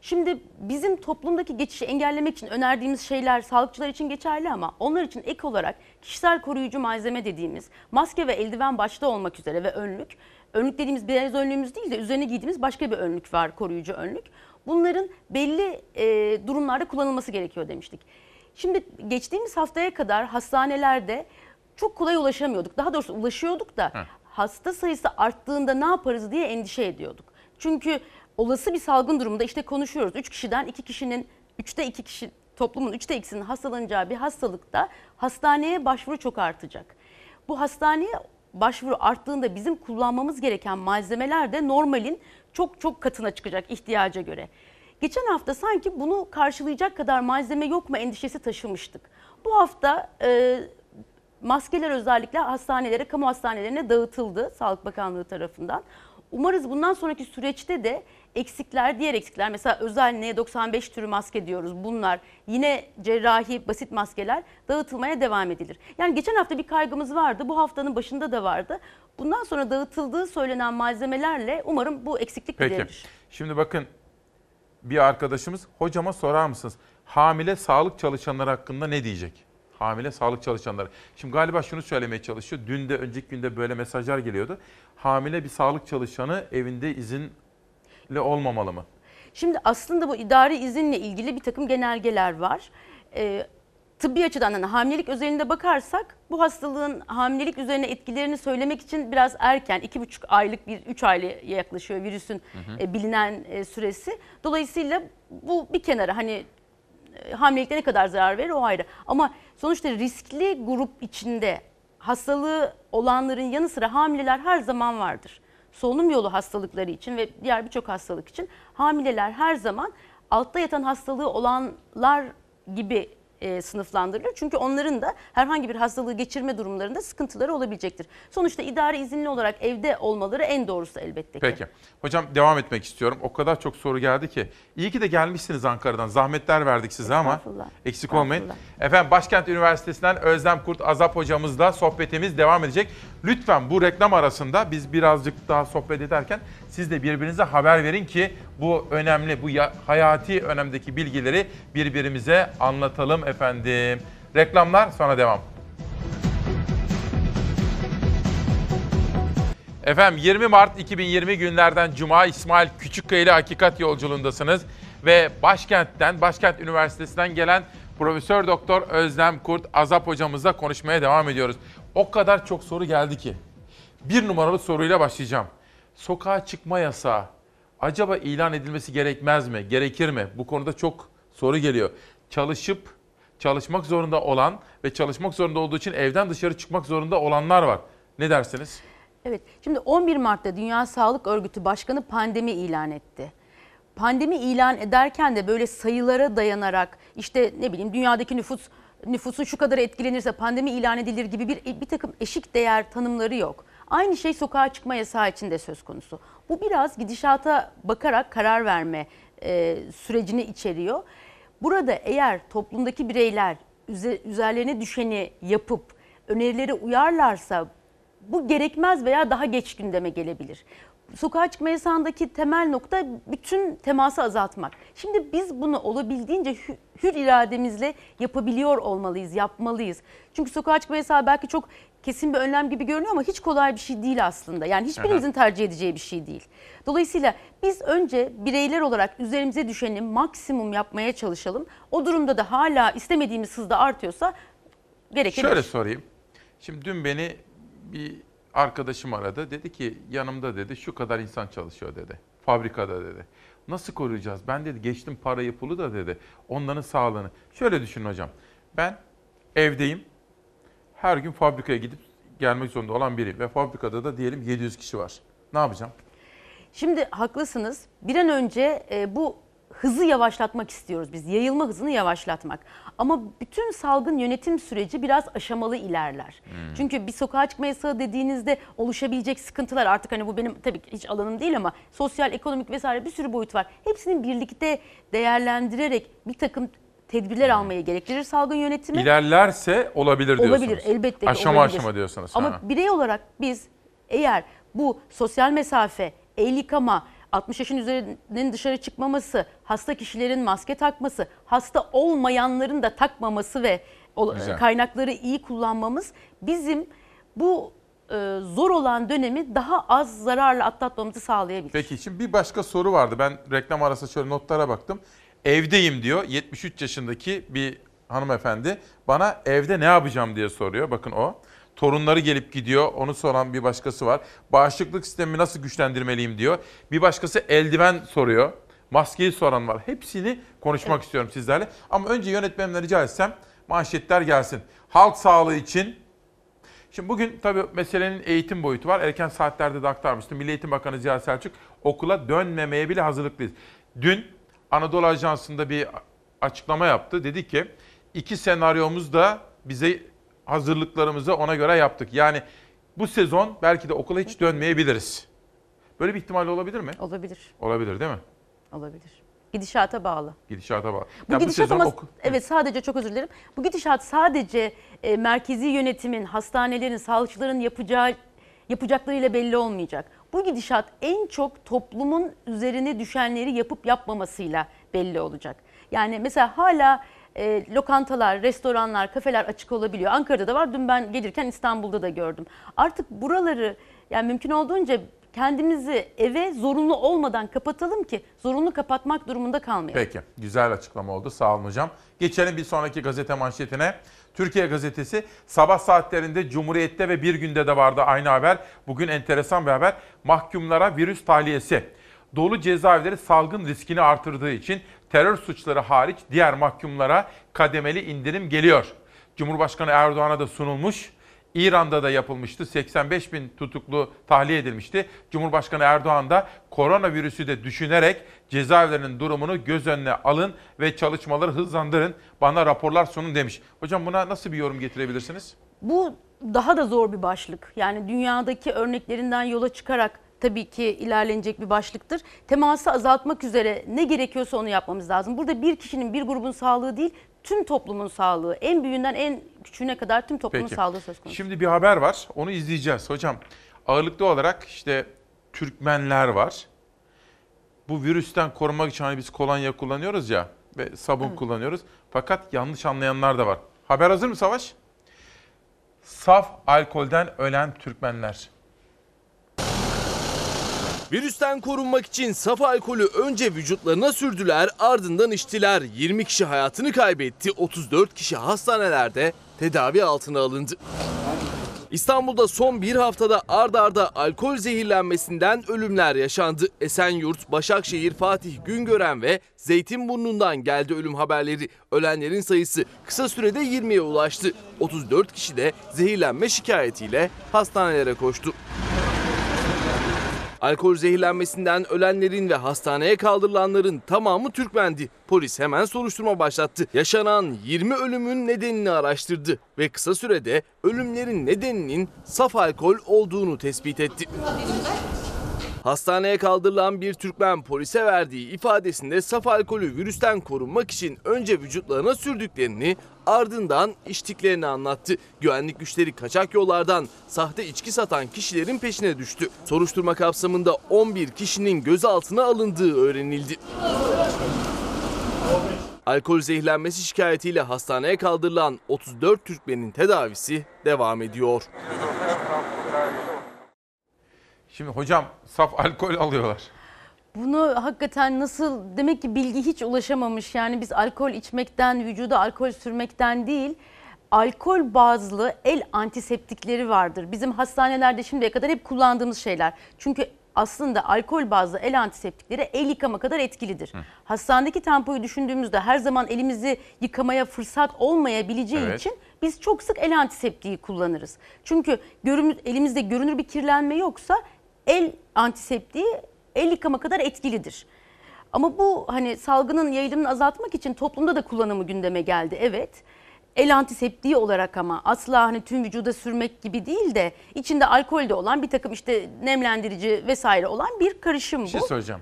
Şimdi bizim toplumdaki geçişi engellemek için önerdiğimiz şeyler sağlıkçılar için geçerli ama onlar için ek olarak kişisel koruyucu malzeme dediğimiz maske ve eldiven başta olmak üzere ve önlük. Önlük dediğimiz beyaz önlüğümüz değil de üzerine giydiğimiz başka bir önlük var koruyucu önlük. Bunların belli e, durumlarda kullanılması gerekiyor demiştik. Şimdi geçtiğimiz haftaya kadar hastanelerde çok kolay ulaşamıyorduk. Daha doğrusu ulaşıyorduk da hasta sayısı arttığında ne yaparız diye endişe ediyorduk. Çünkü olası bir salgın durumunda işte konuşuyoruz. 3 kişiden 2 kişinin 3'te 2 kişi toplumun 3'te 2'sinin hastalanacağı bir hastalıkta hastaneye başvuru çok artacak. Bu hastaneye başvuru arttığında bizim kullanmamız gereken malzemeler de normalin çok çok katına çıkacak ihtiyaca göre. Geçen hafta sanki bunu karşılayacak kadar malzeme yok mu endişesi taşımıştık. Bu hafta e, maskeler özellikle hastanelere, kamu hastanelerine dağıtıldı Sağlık Bakanlığı tarafından. Umarız bundan sonraki süreçte de eksikler, diğer eksikler mesela özel N95 türü maske diyoruz bunlar yine cerrahi basit maskeler dağıtılmaya devam edilir. Yani geçen hafta bir kaygımız vardı bu haftanın başında da vardı. Bundan sonra dağıtıldığı söylenen malzemelerle umarım bu eksiklik Peki. giderilir. Şimdi bakın bir arkadaşımız hocama sorar mısınız? Hamile sağlık çalışanları hakkında ne diyecek? Hamile sağlık çalışanları. Şimdi galiba şunu söylemeye çalışıyor. Dün de önceki günde böyle mesajlar geliyordu. Hamile bir sağlık çalışanı evinde izinle olmamalı mı? Şimdi aslında bu idari izinle ilgili bir takım genelgeler var. Ee, tıbbi açıdan yani hamilelik özelinde bakarsak bu hastalığın hamilelik üzerine etkilerini söylemek için biraz erken. iki buçuk aylık bir üç aylığa yaklaşıyor virüsün Hı hı. e, bilinen e, süresi. Dolayısıyla bu bir kenara hani e, hamilelikte ne kadar zarar verir o ayrı. Ama sonuçta riskli grup içinde hastalığı olanların yanı sıra hamileler her zaman vardır. Solunum yolu hastalıkları için ve diğer birçok hastalık için hamileler her zaman altta yatan hastalığı olanlar gibi e, sınıflandırılır. Çünkü onların da herhangi bir hastalığı geçirme durumlarında sıkıntıları olabilecektir. Sonuçta idari izinli olarak evde olmaları en doğrusu elbette ki. Peki. Hocam devam etmek istiyorum. O kadar çok soru geldi ki. İyi ki de gelmişsiniz Ankara'dan. Zahmetler verdik size ama eksik olmayın. Efendim Başkent Üniversitesi'nden Özlem Kurt Azap hocamızla sohbetimiz devam edecek. Lütfen bu reklam arasında biz birazcık daha sohbet ederken siz de birbirinize haber verin ki bu önemli, bu ya- hayati önemdeki bilgileri birbirimize anlatalım efendim. Reklamlar sonra devam. Efendim 20 Mart 2020 günlerden Cuma İsmail Küçükkaya ile Hakikat Yolculuğundasınız. Ve başkentten, Başkent Üniversitesi'nden gelen Profesör Doktor Özlem Kurt Azap hocamızla konuşmaya devam ediyoruz. O kadar çok soru geldi ki. Bir numaralı soruyla başlayacağım. Sokağa çıkma yasağı acaba ilan edilmesi gerekmez mi? Gerekir mi? Bu konuda çok soru geliyor. Çalışıp çalışmak zorunda olan ve çalışmak zorunda olduğu için evden dışarı çıkmak zorunda olanlar var. Ne dersiniz? Evet, şimdi 11 Mart'ta Dünya Sağlık Örgütü Başkanı pandemi ilan etti. Pandemi ilan ederken de böyle sayılara dayanarak işte ne bileyim dünyadaki nüfus nüfusun şu kadar etkilenirse pandemi ilan edilir gibi bir bir takım eşik değer tanımları yok. Aynı şey sokağa çıkma yasağı için de söz konusu. Bu biraz gidişata bakarak karar verme e, sürecini içeriyor. Burada eğer toplumdaki bireyler üze- üzerlerine düşeni yapıp önerileri uyarlarsa bu gerekmez veya daha geç gündeme gelebilir. Sokağa çıkma yasağındaki temel nokta bütün teması azaltmak. Şimdi biz bunu olabildiğince hü- hür irademizle yapabiliyor olmalıyız, yapmalıyız. Çünkü sokağa çıkma yasağı belki çok kesin bir önlem gibi görünüyor ama hiç kolay bir şey değil aslında. Yani hiçbirimizin tercih edeceği bir şey değil. Dolayısıyla biz önce bireyler olarak üzerimize düşeni maksimum yapmaya çalışalım. O durumda da hala istemediğimiz hızda artıyorsa gerekebilir. Şöyle sorayım. Şimdi dün beni bir arkadaşım aradı. Dedi ki yanımda dedi şu kadar insan çalışıyor dedi. Fabrikada dedi. Nasıl koruyacağız? Ben dedi geçtim parayı pulu da dedi. Onların sağlığını. Şöyle düşünün hocam. Ben evdeyim. Her gün fabrikaya gidip gelmek zorunda olan biri. Ve fabrikada da diyelim 700 kişi var. Ne yapacağım? Şimdi haklısınız. Bir an önce e, bu hızı yavaşlatmak istiyoruz biz. Yayılma hızını yavaşlatmak. Ama bütün salgın yönetim süreci biraz aşamalı ilerler. Çünkü bir sokağa çıkma yasağı dediğinizde oluşabilecek sıkıntılar artık hani bu benim tabii ki hiç alanım değil ama sosyal, ekonomik vesaire bir sürü boyut var. Hepsini birlikte değerlendirerek bir takım tedbirler almayı gerektirir salgın yönetimi. İlerlerse olabilir diyorsunuz. Olabilir elbette ki Aşama olabilir. aşama diyorsunuz. Ama Ha. birey olarak biz eğer bu sosyal mesafe, el yıkama, 60 yaşın üzerinin dışarı çıkmaması, hasta kişilerin maske takması, hasta olmayanların da takmaması ve o- Güzel. kaynakları iyi kullanmamız bizim bu e, zor olan dönemi daha az zararla atlatmamızı sağlayabilir. Peki şimdi bir başka soru vardı. Ben reklam arası şöyle notlara baktım. Evdeyim diyor 73 yaşındaki bir hanımefendi. Bana evde ne yapacağım diye soruyor. Bakın o. Torunları gelip gidiyor. Onu soran bir başkası var. Bağışıklık sistemimi nasıl güçlendirmeliyim diyor. Bir başkası eldiven soruyor. Maskeyi soran var. Hepsini konuşmak istiyorum sizlerle. Ama önce yönetmenimden rica etsem manşetler gelsin. Halk sağlığı için Şimdi bugün tabii meselenin eğitim boyutu var. Erken saatlerde de aktarmıştım. Milli Eğitim Bakanı Ziya Selçuk okula dönmemeye bile hazırlıklıyız. Dün Anadolu Ajansı'nda bir açıklama yaptı. Dedi ki iki senaryomuz da bize hazırlıklarımızı ona göre yaptık. Yani bu sezon belki de okula hiç dönmeyebiliriz. Böyle bir ihtimal olabilir mi? Olabilir, Olabilir değil mi? olabilir. Gidişata bağlı. Gidişata bağlı. Bu Ya gidişat ama oku- evet sadece çok özür dilerim. Bu gidişat sadece e, merkezi yönetimin, hastanelerin, sağlıkçıların yapacağı yapacaklarıyla belli olmayacak. Bu gidişat en çok toplumun üzerine düşenleri yapıp yapmamasıyla belli olacak. Yani mesela hala e, lokantalar, restoranlar, kafeler açık olabiliyor. Ankara'da da var. Dün ben gelirken İstanbul'da da gördüm. Artık buraları yani mümkün olduğunca kendimizi eve zorunlu olmadan kapatalım ki zorunlu kapatmak durumunda kalmayalım. Peki, güzel açıklama oldu. Sağ olun hocam. Geçelim bir sonraki gazete manşetine. Türkiye Gazetesi sabah saatlerinde Cumhuriyet'te ve Bir Günde de vardı aynı haber. Bugün enteresan bir haber. Mahkumlara virüs tahliyesi. Dolu cezaevleri salgın riskini artırdığı için terör suçları hariç diğer mahkumlara kademeli indirim geliyor. Cumhurbaşkanı Erdoğan'a da sunulmuş. İran'da da yapılmıştı. 85 bin tutuklu tahliye edilmişti. Cumhurbaşkanı Erdoğan da koronavirüsü de düşünerek cezaevlerinin durumunu göz önüne alın ve çalışmaları hızlandırın. Bana raporlar sunun demiş. Hocam buna nasıl bir yorum getirebilirsiniz? Bu daha da zor bir başlık. Yani dünyadaki örneklerinden yola çıkarak tabii ki ilerlenecek bir başlıktır. Teması azaltmak üzere ne gerekiyorsa onu yapmamız lazım. Burada bir kişinin, bir grubun sağlığı değil, tüm toplumun sağlığı. En büyüğünden en küçüğüne kadar tüm toplumun Peki. sağlığı söz konusu. Şimdi bir haber var. Onu izleyeceğiz hocam. Ağırlıklı olarak işte Türkmenler var. Bu virüsten korunmak için hani biz kolonya kullanıyoruz ya ve sabun kullanıyoruz. Fakat yanlış anlayanlar da var. Haber hazır mı Savaş? Saf alkolden ölen Türkmenler. Virüsten korunmak için saf alkolü önce vücutlarına sürdüler ardından içtiler. 20 kişi hayatını kaybetti, 34 kişi hastanelerde tedavi altına alındı. İstanbul'da son bir haftada ard arda alkol zehirlenmesinden ölümler yaşandı. Esenyurt, Başakşehir, Fatih, Güngören ve Zeytinburnu'ndan geldi ölüm haberleri. Ölenlerin sayısı kısa sürede 20'ye ulaştı. 34 kişi de zehirlenme şikayetiyle hastanelere koştu. Alkol zehirlenmesinden ölenlerin ve hastaneye kaldırılanların tamamı Türkmendi. Polis hemen soruşturma başlattı. Yaşanan 20 ölümün nedenini araştırdı ve kısa sürede ölümlerin nedeninin saf alkol olduğunu tespit etti. Hastaneye kaldırılan bir Türkmen polise verdiği ifadesinde saf alkolü virüsten korunmak için önce vücutlarına sürdüklerini ardından içtiklerini anlattı. Güvenlik güçleri kaçak yollardan sahte içki satan kişilerin peşine düştü. Soruşturma kapsamında 11 kişinin gözaltına alındığı öğrenildi. Alkol zehirlenmesi şikayetiyle hastaneye kaldırılan 34 Türkmenin tedavisi devam ediyor. Şimdi hocam saf alkol alıyorlar. Bunu hakikaten nasıl demek ki bilgi hiç ulaşamamış. Yani biz alkol içmekten, vücuda alkol sürmekten değil, alkol bazlı el antiseptikleri vardır. Bizim hastanelerde şimdiye kadar hep kullandığımız şeyler. Çünkü aslında alkol bazlı el antiseptikleri el yıkama kadar etkilidir. Hastanedeki tempoyu düşündüğümüzde her zaman elimizi yıkamaya fırsat olmayabileceği Evet. için biz çok sık el antiseptiği kullanırız. Çünkü görünür, elimizde görünür bir kirlenme yoksa el antiseptiği el yıkama kadar etkilidir. Ama bu hani salgının yayılımını azaltmak için toplumda da kullanımı gündeme geldi. Evet. El antiseptiği olarak ama asla hani tüm vücuda sürmek gibi değil de içinde alkol de olan bir takım işte nemlendirici vesaire olan bir karışım Bir şey bu. soracağım.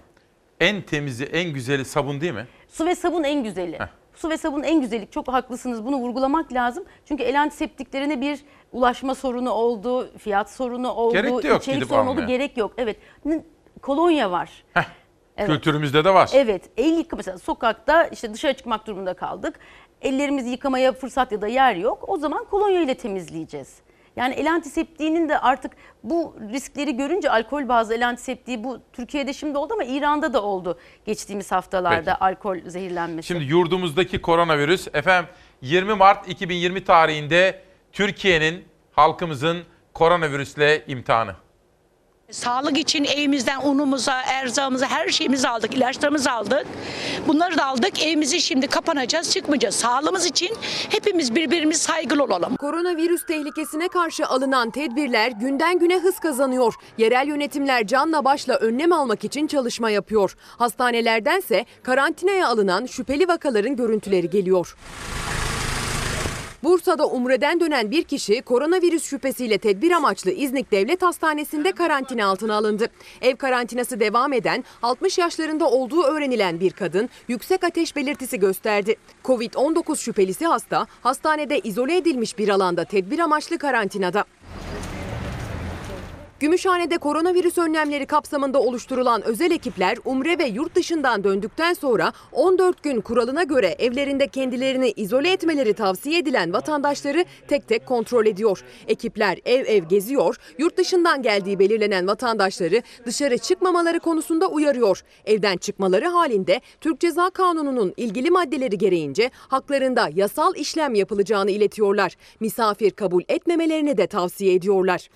En temizi, en güzeli sabun değil mi? Su ve sabun en güzeli. Su ve sabun en güzeli. Çok haklısınız. Bunu vurgulamak lazım. Çünkü el antiseptiklerine bir ulaşma sorunu oldu, fiyat sorunu oldu, Gerek yok içerik sorunu oldu. almaya. Gerek yok. Evet. Kolonya var. Evet. Kültürümüzde de var. Evet. El yıkama mesela sokakta işte dışarı çıkmak durumunda kaldık. Ellerimizi yıkamaya fırsat ya da yer yok. O zaman kolonya ile temizleyeceğiz. Yani el antiseptiğinin de artık bu riskleri görünce alkol bazlı el antiseptiği bu Türkiye'de şimdi oldu ama İran'da da oldu geçtiğimiz haftalarda Peki. alkol zehirlenmesi. Şimdi yurdumuzdaki koronavirüs efendim 20 Mart 2020 tarihinde Türkiye'nin halkımızın koronavirüsle imtihanı. Sağlık için evimizden unumuza, erzağımıza her şeyimizi aldık, ilaçlarımızı aldık. Bunları da aldık. Evimizi şimdi kapanacağız, çıkmayacağız. Sağlığımız için hepimiz birbirimiz saygılı olalım. Koronavirüs tehlikesine karşı alınan tedbirler günden güne hız kazanıyor. Yerel yönetimler canla başla önlem almak için çalışma yapıyor. Hastanelerdense karantinaya alınan şüpheli vakaların görüntüleri geliyor. Bursa'da Umre'den dönen bir kişi koronavirüs şüphesiyle tedbir amaçlı İznik Devlet Hastanesi'nde karantina altına alındı. Ev karantinası devam eden 60 yaşlarında olduğu öğrenilen bir kadın yüksek ateş belirtisi gösterdi. Covid-19 şüphelisi hasta hastanede izole edilmiş bir alanda tedbir amaçlı karantinada. Gümüşhane'de koronavirüs önlemleri kapsamında oluşturulan özel ekipler umre ve yurt dışından döndükten sonra 14 gün kuralına göre evlerinde kendilerini izole etmeleri tavsiye edilen vatandaşları tek tek kontrol ediyor. Ekipler ev ev geziyor, yurt dışından geldiği belirlenen vatandaşları dışarı çıkmamaları konusunda uyarıyor. Evden çıkmaları halinde Türk Ceza Kanunu'nun ilgili maddeleri gereğince haklarında yasal işlem yapılacağını iletiyorlar. Misafir kabul etmemelerini de tavsiye ediyorlar.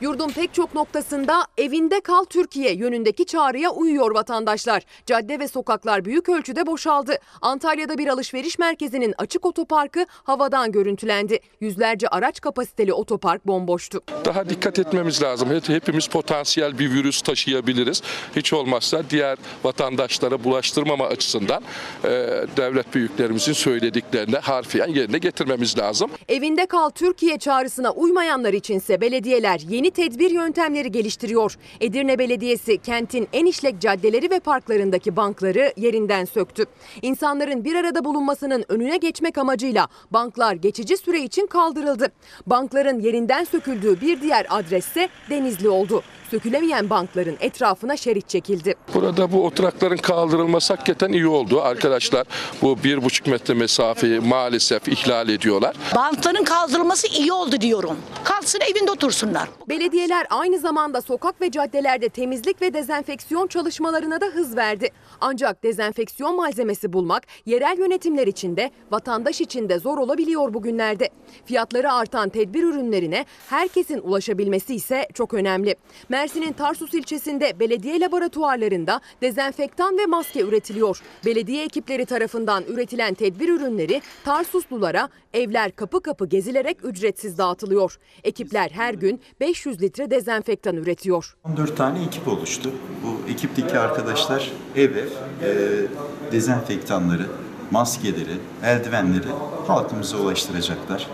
Yurdun pek çok noktasında evinde kal Türkiye yönündeki çağrıya uyuyor vatandaşlar. Cadde ve sokaklar büyük ölçüde boşaldı. Antalya'da bir alışveriş merkezinin açık otoparkı havadan görüntülendi. Yüzlerce araç kapasiteli otopark bomboştu. Daha dikkat etmemiz lazım. Hep- Hepimiz potansiyel bir virüs taşıyabiliriz. Hiç olmazsa diğer vatandaşlara bulaştırmama açısından e, devlet büyüklerimizin söylediklerini harfiyen yerine getirmemiz lazım. Evinde kal Türkiye çağrısına uymayanlar içinse belediyeler yeni tedbir yöntemleri geliştiriyor. Edirne Belediyesi kentin en işlek caddeleri ve parklarındaki bankları yerinden söktü. İnsanların bir arada bulunmasının önüne geçmek amacıyla banklar geçici süre için kaldırıldı. Bankların yerinden söküldüğü bir diğer adresse Denizli oldu. Sökülemeyen bankların etrafına şerit çekildi. Burada bu oturakların kaldırılması hakikaten iyi oldu. Arkadaşlar bu bir buçuk metre mesafeyi maalesef ihlal ediyorlar. Bantların kaldırılması iyi oldu diyorum. Kalsın evinde otursunlar. Belediyeler aynı zamanda sokak ve caddelerde temizlik ve dezenfeksiyon çalışmalarına da hız verdi. Ancak dezenfeksiyon malzemesi bulmak yerel yönetimler için de vatandaş için de zor olabiliyor bugünlerde. Fiyatları artan tedbir ürünlerine herkesin ulaşabilmesi ise çok önemli. Mersin'in Tarsus ilçesinde belediye laboratuvarlarında dezenfektan ve maske üretiliyor. Belediye ekipleri tarafından üretilen tedbir ürünleri Tarsuslulara evler kapı kapı gezilerek ücretsiz dağıtılıyor. Ekipler her gün 500 litre dezenfektan üretiyor. 14 tane ekip oluştu. Bu ekipteki arkadaşlar ev ev e, dezenfektanları, maskeleri, eldivenleri halkımıza ulaştıracaklar.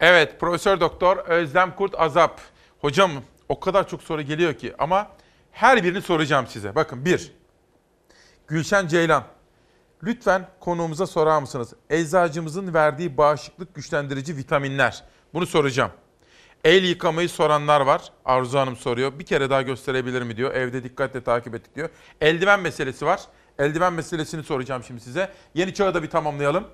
Evet Profesör Doktor Özlem Kurt Azap. Hocam o kadar çok soru geliyor ki ama her birini soracağım size. Bakın bir, Gülşen Ceylan. Lütfen konuğumuza sorar mısınız? Eczacımızın verdiği bağışıklık güçlendirici vitaminler. Bunu soracağım. El yıkamayı soranlar var. Arzu Hanım soruyor. Bir kere daha gösterebilir mi diyor. Evde dikkatle takip ettik diyor. Eldiven meselesi var. Eldiven meselesini soracağım şimdi size. Yeni çağı da bir tamamlayalım.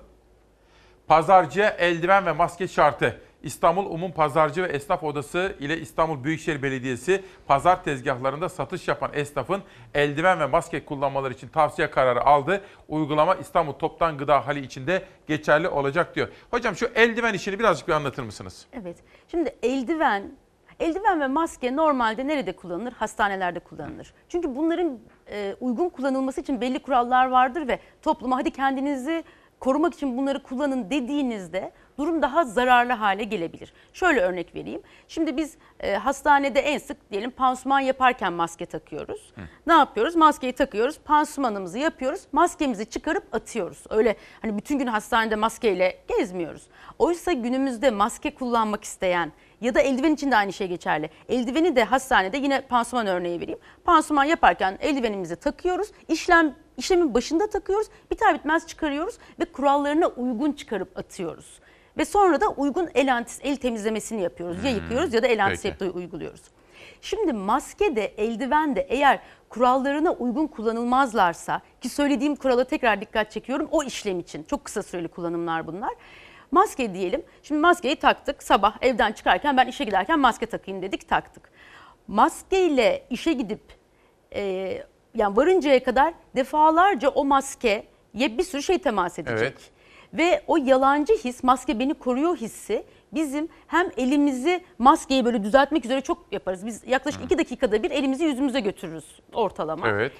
Pazarcıya eldiven ve maske şartı. İstanbul Umum Pazarcı ve Esnaf Odası ile İstanbul Büyükşehir Belediyesi pazar tezgahlarında satış yapan esnafın eldiven ve maske kullanmaları için tavsiye kararı aldı. Uygulama İstanbul Toptan Gıda Hali içinde geçerli olacak diyor. Hocam şu eldiven işini birazcık bir anlatır mısınız? Evet. Şimdi eldiven, eldiven ve maske normalde nerede kullanılır? Hastanelerde kullanılır. Çünkü bunların e, uygun kullanılması için belli kurallar vardır ve topluma hadi kendinizi korumak için bunları kullanın dediğinizde durum daha zararlı hale gelebilir. Şöyle örnek vereyim. Şimdi biz e, hastanede en sık diyelim pansuman yaparken maske takıyoruz. Ne yapıyoruz? Maskeyi takıyoruz, pansumanımızı yapıyoruz, maskemizi çıkarıp atıyoruz. Öyle hani bütün gün hastanede maskeyle gezmiyoruz. Oysa günümüzde maske kullanmak isteyen ya da eldiven için de aynı şey geçerli. Eldiveni de hastanede yine pansuman örneği vereyim. Pansuman yaparken eldivenimizi takıyoruz. İşlem işlemin başında takıyoruz. Biter bitmez çıkarıyoruz ve kurallarına uygun çıkarıp atıyoruz. Ve sonra da uygun el antis el temizlemesini yapıyoruz. Ya Hmm, yıkıyoruz ya da el peki. antisepti uyguluyoruz. Şimdi maske de eldiven de eğer kurallarına uygun kullanılmazlarsa ki söylediğim kurala tekrar dikkat çekiyorum o işlem için. Çok kısa süreli kullanımlar bunlar. Maske diyelim. Şimdi maskeyi taktık sabah evden çıkarken ben işe giderken maske takayım dedik taktık. Maskeyle işe gidip e, yani varıncaya kadar defalarca o maskeye bir sürü şey temas edecek. Evet. Ve o yalancı his, maske beni koruyor hissi bizim hem elimizi maskeyi böyle düzeltmek üzere çok yaparız. Biz yaklaşık iki dakikada bir elimizi yüzümüze götürürüz ortalama. Evet.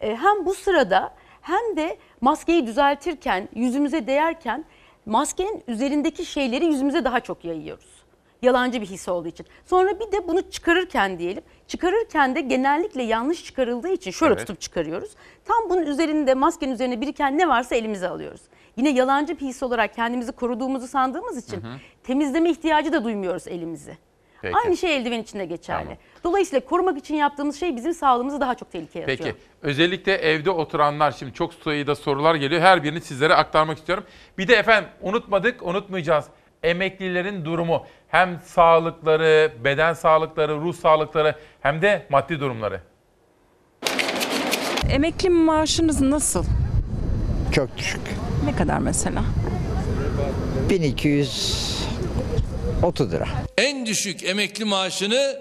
E, hem bu sırada hem de maskeyi düzeltirken, yüzümüze değerken maskenin üzerindeki şeyleri yüzümüze daha çok yayıyoruz. Yalancı bir his olduğu için. Sonra bir de bunu çıkarırken diyelim. Çıkarırken de genellikle yanlış çıkarıldığı için şöyle Evet. tutup çıkarıyoruz. Tam bunun üzerinde maskenin üzerine biriken ne varsa elimize alıyoruz. Yine yalancı bir his olarak kendimizi koruduğumuzu sandığımız için Hı hı. temizleme ihtiyacı da duymuyoruz elimizi. Peki. Aynı şey eldiven için de geçerli. Dolayısıyla korumak için yaptığımız şey bizim sağlığımızı daha çok tehlikeye atıyor. Peki özellikle evde oturanlar şimdi çok sayıda sorular geliyor. Her birini sizlere aktarmak istiyorum. Bir de efendim unutmadık, unutmayacağız. Emeklilerin durumu hem sağlıkları, beden sağlıkları, ruh sağlıkları hem de maddi durumları. Emekli maaşınız nasıl? Çok düşük. Ne kadar mesela? 1230 lira. En düşük emekli maaşını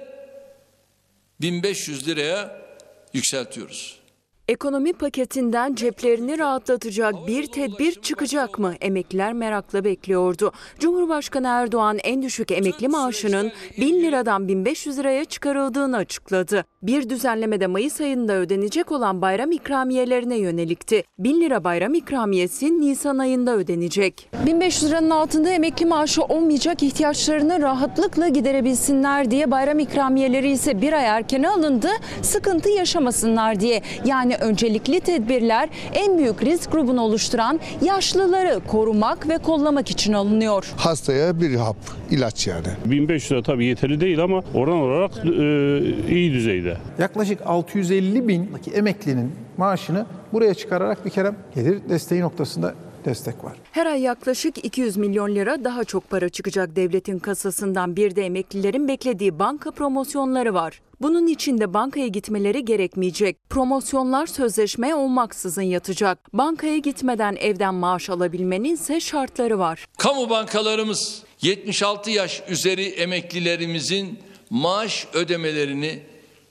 1500 liraya yükseltiyoruz. Ekonomi paketinden ceplerini rahatlatacak bir tedbir çıkacak mı? Emekliler merakla bekliyordu. Cumhurbaşkanı Erdoğan en düşük emekli maaşının 1000 liradan 1500 liraya çıkarıldığını açıkladı. Bir düzenlemede Mayıs ayında ödenecek olan bayram ikramiyelerine yönelikti. 1000 lira bayram ikramiyesi Nisan ayında ödenecek. 1500 liranın altında emekli maaşı olmayacak ihtiyaçlarını rahatlıkla giderebilsinler diye bayram ikramiyeleri ise bir ay erkene alındı sıkıntı yaşamasınlar diye. Yani öncelikli tedbirler en büyük risk grubunu oluşturan yaşlıları korumak ve kollamak için alınıyor. Hastaya bir hap, ilaç yani. 1500 lira tabii yeterli değil ama oran olarak e, iyi düzeyde. Yaklaşık 650 bin emeklinin maaşını buraya çıkararak bir kere gelir desteği noktasında destek var. Her ay yaklaşık 200 milyon lira daha çok para çıkacak devletin kasasından. Bir de emeklilerin beklediği banka promosyonları var. Bunun için de bankaya gitmeleri gerekmeyecek. Promosyonlar sözleşme olmaksızın yatacak. Bankaya gitmeden evden maaş alabilmenin ise şartları var. Kamu bankalarımız 76 yaş üzeri emeklilerimizin maaş ödemelerini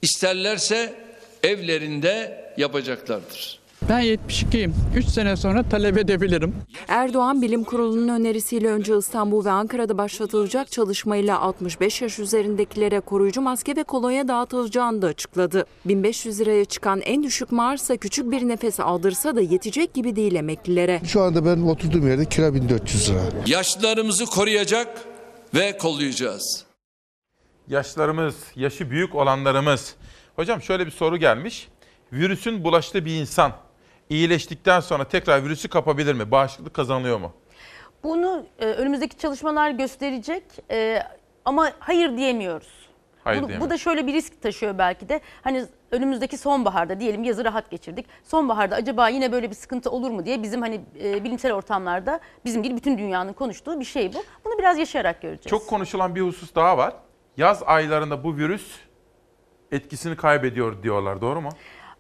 isterlerse evlerinde yapacaklardır. Ben 72'yim. 3 sene sonra talep edebilirim. Erdoğan Bilim Kurulu'nun önerisiyle önce İstanbul ve Ankara'da başlatılacak çalışmayla 65 yaş üzerindekilere koruyucu maske ve kolonya dağıtılacağını da açıkladı. 1500 liraya çıkan en düşük maaşsa küçük bir nefes aldırsa da yetecek gibi değil emeklilere. Şu anda ben oturduğum yerde kira 1400 lira. Yaşlılarımızı koruyacak ve kollayacağız. Yaşlarımız, yaşı büyük olanlarımız. Hocam şöyle bir soru gelmiş. Virüsün bulaştığı bir insan iyileştikten sonra tekrar virüsü kapabilir mi? Bağışıklık kazanılıyor mu? Bunu e, önümüzdeki çalışmalar gösterecek e, ama hayır diyemiyoruz. Hayır bu, bu da şöyle bir risk taşıyor belki de. Hani önümüzdeki sonbaharda diyelim yazı rahat geçirdik. Sonbaharda acaba yine böyle bir sıkıntı olur mu diye bizim hani e, bilimsel ortamlarda bizim gibi bütün dünyanın konuştuğu bir şey bu. Bunu biraz yaşayarak göreceğiz. Çok konuşulan bir husus daha var. Yaz aylarında bu virüs etkisini kaybediyor diyorlar. Doğru mu?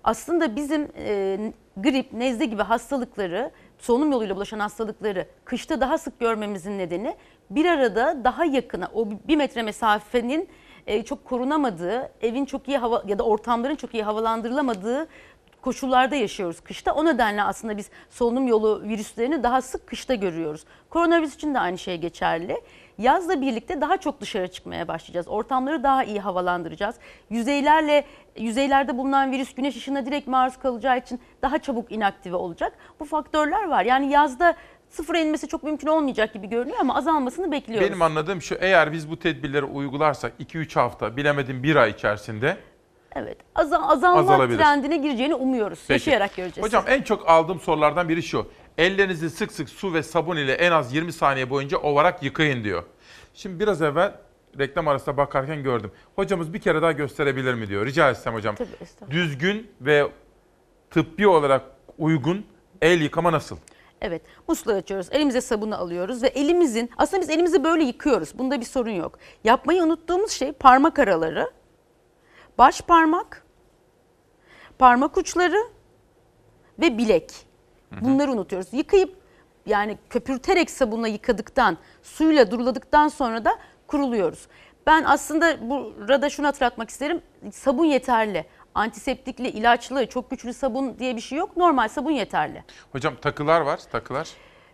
Aslında bizim e, grip, nezle gibi hastalıkları, solunum yoluyla bulaşan hastalıkları kışta daha sık görmemizin nedeni bir arada daha yakına, o bir metre mesafenin e, çok korunamadığı, evin çok iyi hava ya da ortamların çok iyi havalandırılamadığı koşullarda yaşıyoruz kışta. O nedenle aslında biz solunum yolu virüslerini daha sık kışta görüyoruz. Koronavirüs için de aynı şey geçerli. Yazla birlikte daha çok dışarı çıkmaya başlayacağız. Ortamları daha iyi havalandıracağız. Yüzeylerle yüzeylerde bulunan virüs güneş ışığına direkt maruz kalacağı için daha çabuk inaktive olacak. Bu faktörler var. Yani yazda Sıfıra inmesi çok mümkün olmayacak gibi görünüyor ama azalmasını bekliyoruz. Benim anladığım şu eğer biz bu tedbirleri uygularsak 2-3 hafta bilemedim 1 ay içerisinde Evet. Aza- azalma Azalabilir. trendine gireceğini umuyoruz. Peki. Yaşayarak göreceğiz. Hocam en çok aldığım sorulardan biri şu. Ellerinizi sık sık su ve sabun ile en az 20 saniye boyunca ovarak yıkayın diyor. Şimdi biraz evvel reklam arasında bakarken gördüm. Hocamız bir kere daha gösterebilir mi diyor. Rica etsem hocam. Tabii. Düzgün ve tıbbi olarak uygun el yıkama nasıl? Evet. Musluğu açıyoruz. Elimize sabunu alıyoruz ve elimizin aslında biz elimizi böyle yıkıyoruz. Bunda bir sorun yok. Yapmayı unuttuğumuz şey parmak araları, baş parmak, parmak uçları ve bilek. Bunları unutuyoruz. Yıkayıp yani köpürterek sabunla yıkadıktan, suyla duruladıktan sonra da kuruluyoruz. Ben aslında burada şunu hatırlatmak isterim. Sabun yeterli. Antiseptikli, ilaçlı, çok güçlü sabun diye bir şey yok. Normal sabun yeterli. Hocam takılar var, takılar.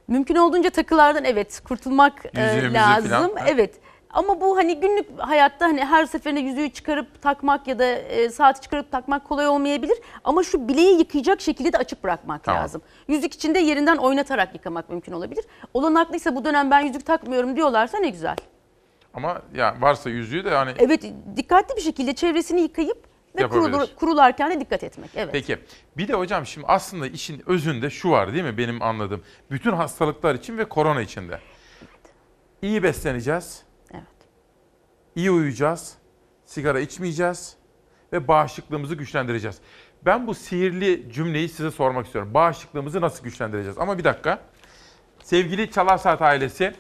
Mümkün olduğunca takılardan evet kurtulmak e, lazım. falan. Evet. Ama bu hani günlük hayatta hani her seferinde yüzüğü çıkarıp takmak ya da e, saati çıkarıp takmak kolay olmayabilir. Ama şu bileği yıkayacak şekilde de açık bırakmak Tamam. lazım. Yüzük içinde yerinden oynatarak yıkamak mümkün olabilir. Olanaklıysa bu dönem ben yüzük takmıyorum diyorlarsa ne güzel. Ama ya varsa yüzüğü de hani Evet dikkatli bir şekilde çevresini yıkayıp ve Yapabilir. kurulur- kurularken de dikkat etmek. Evet. Peki. Bir de hocam şimdi aslında işin özünde şu var değil mi benim anladığım? Bütün hastalıklar için ve korona için de. İyi besleneceğiz. İyi uyuyacağız. Sigara içmeyeceğiz ve bağışıklığımızı güçlendireceğiz. Ben bu sihirli cümleyi size sormak istiyorum. Bağışıklığımızı nasıl güçlendireceğiz? Ama bir dakika. Sevgili Çalar ailesi,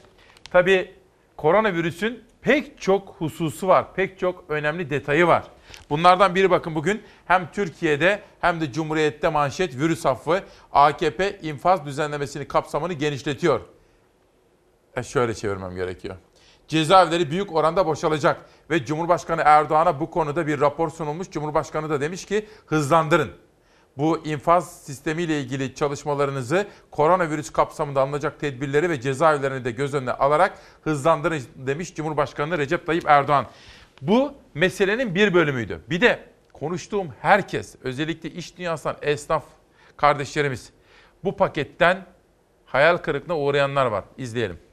tabii koronavirüsün pek çok hususu var, pek çok önemli detayı var. Bunlardan biri bakın bugün hem Türkiye'de hem de Cumhuriyet'te manşet virüs affı AKP infaz düzenlemesini kapsamını genişletiyor. E şöyle çevirmem gerekiyor. Cezaevleri büyük oranda boşalacak ve Cumhurbaşkanı Erdoğan'a bu konuda bir rapor sunulmuş. Cumhurbaşkanı da demiş ki hızlandırın. Bu infaz sistemiyle ilgili çalışmalarınızı koronavirüs kapsamında alınacak tedbirleri ve cezaevlerini de göz önüne alarak hızlandırın demiş Cumhurbaşkanı Recep Tayyip Erdoğan. Bu meselenin bir bölümüydü. Bir de konuştuğum herkes özellikle iş dünyasından esnaf kardeşlerimiz bu paketten hayal kırıklığına uğrayanlar var. İzleyelim.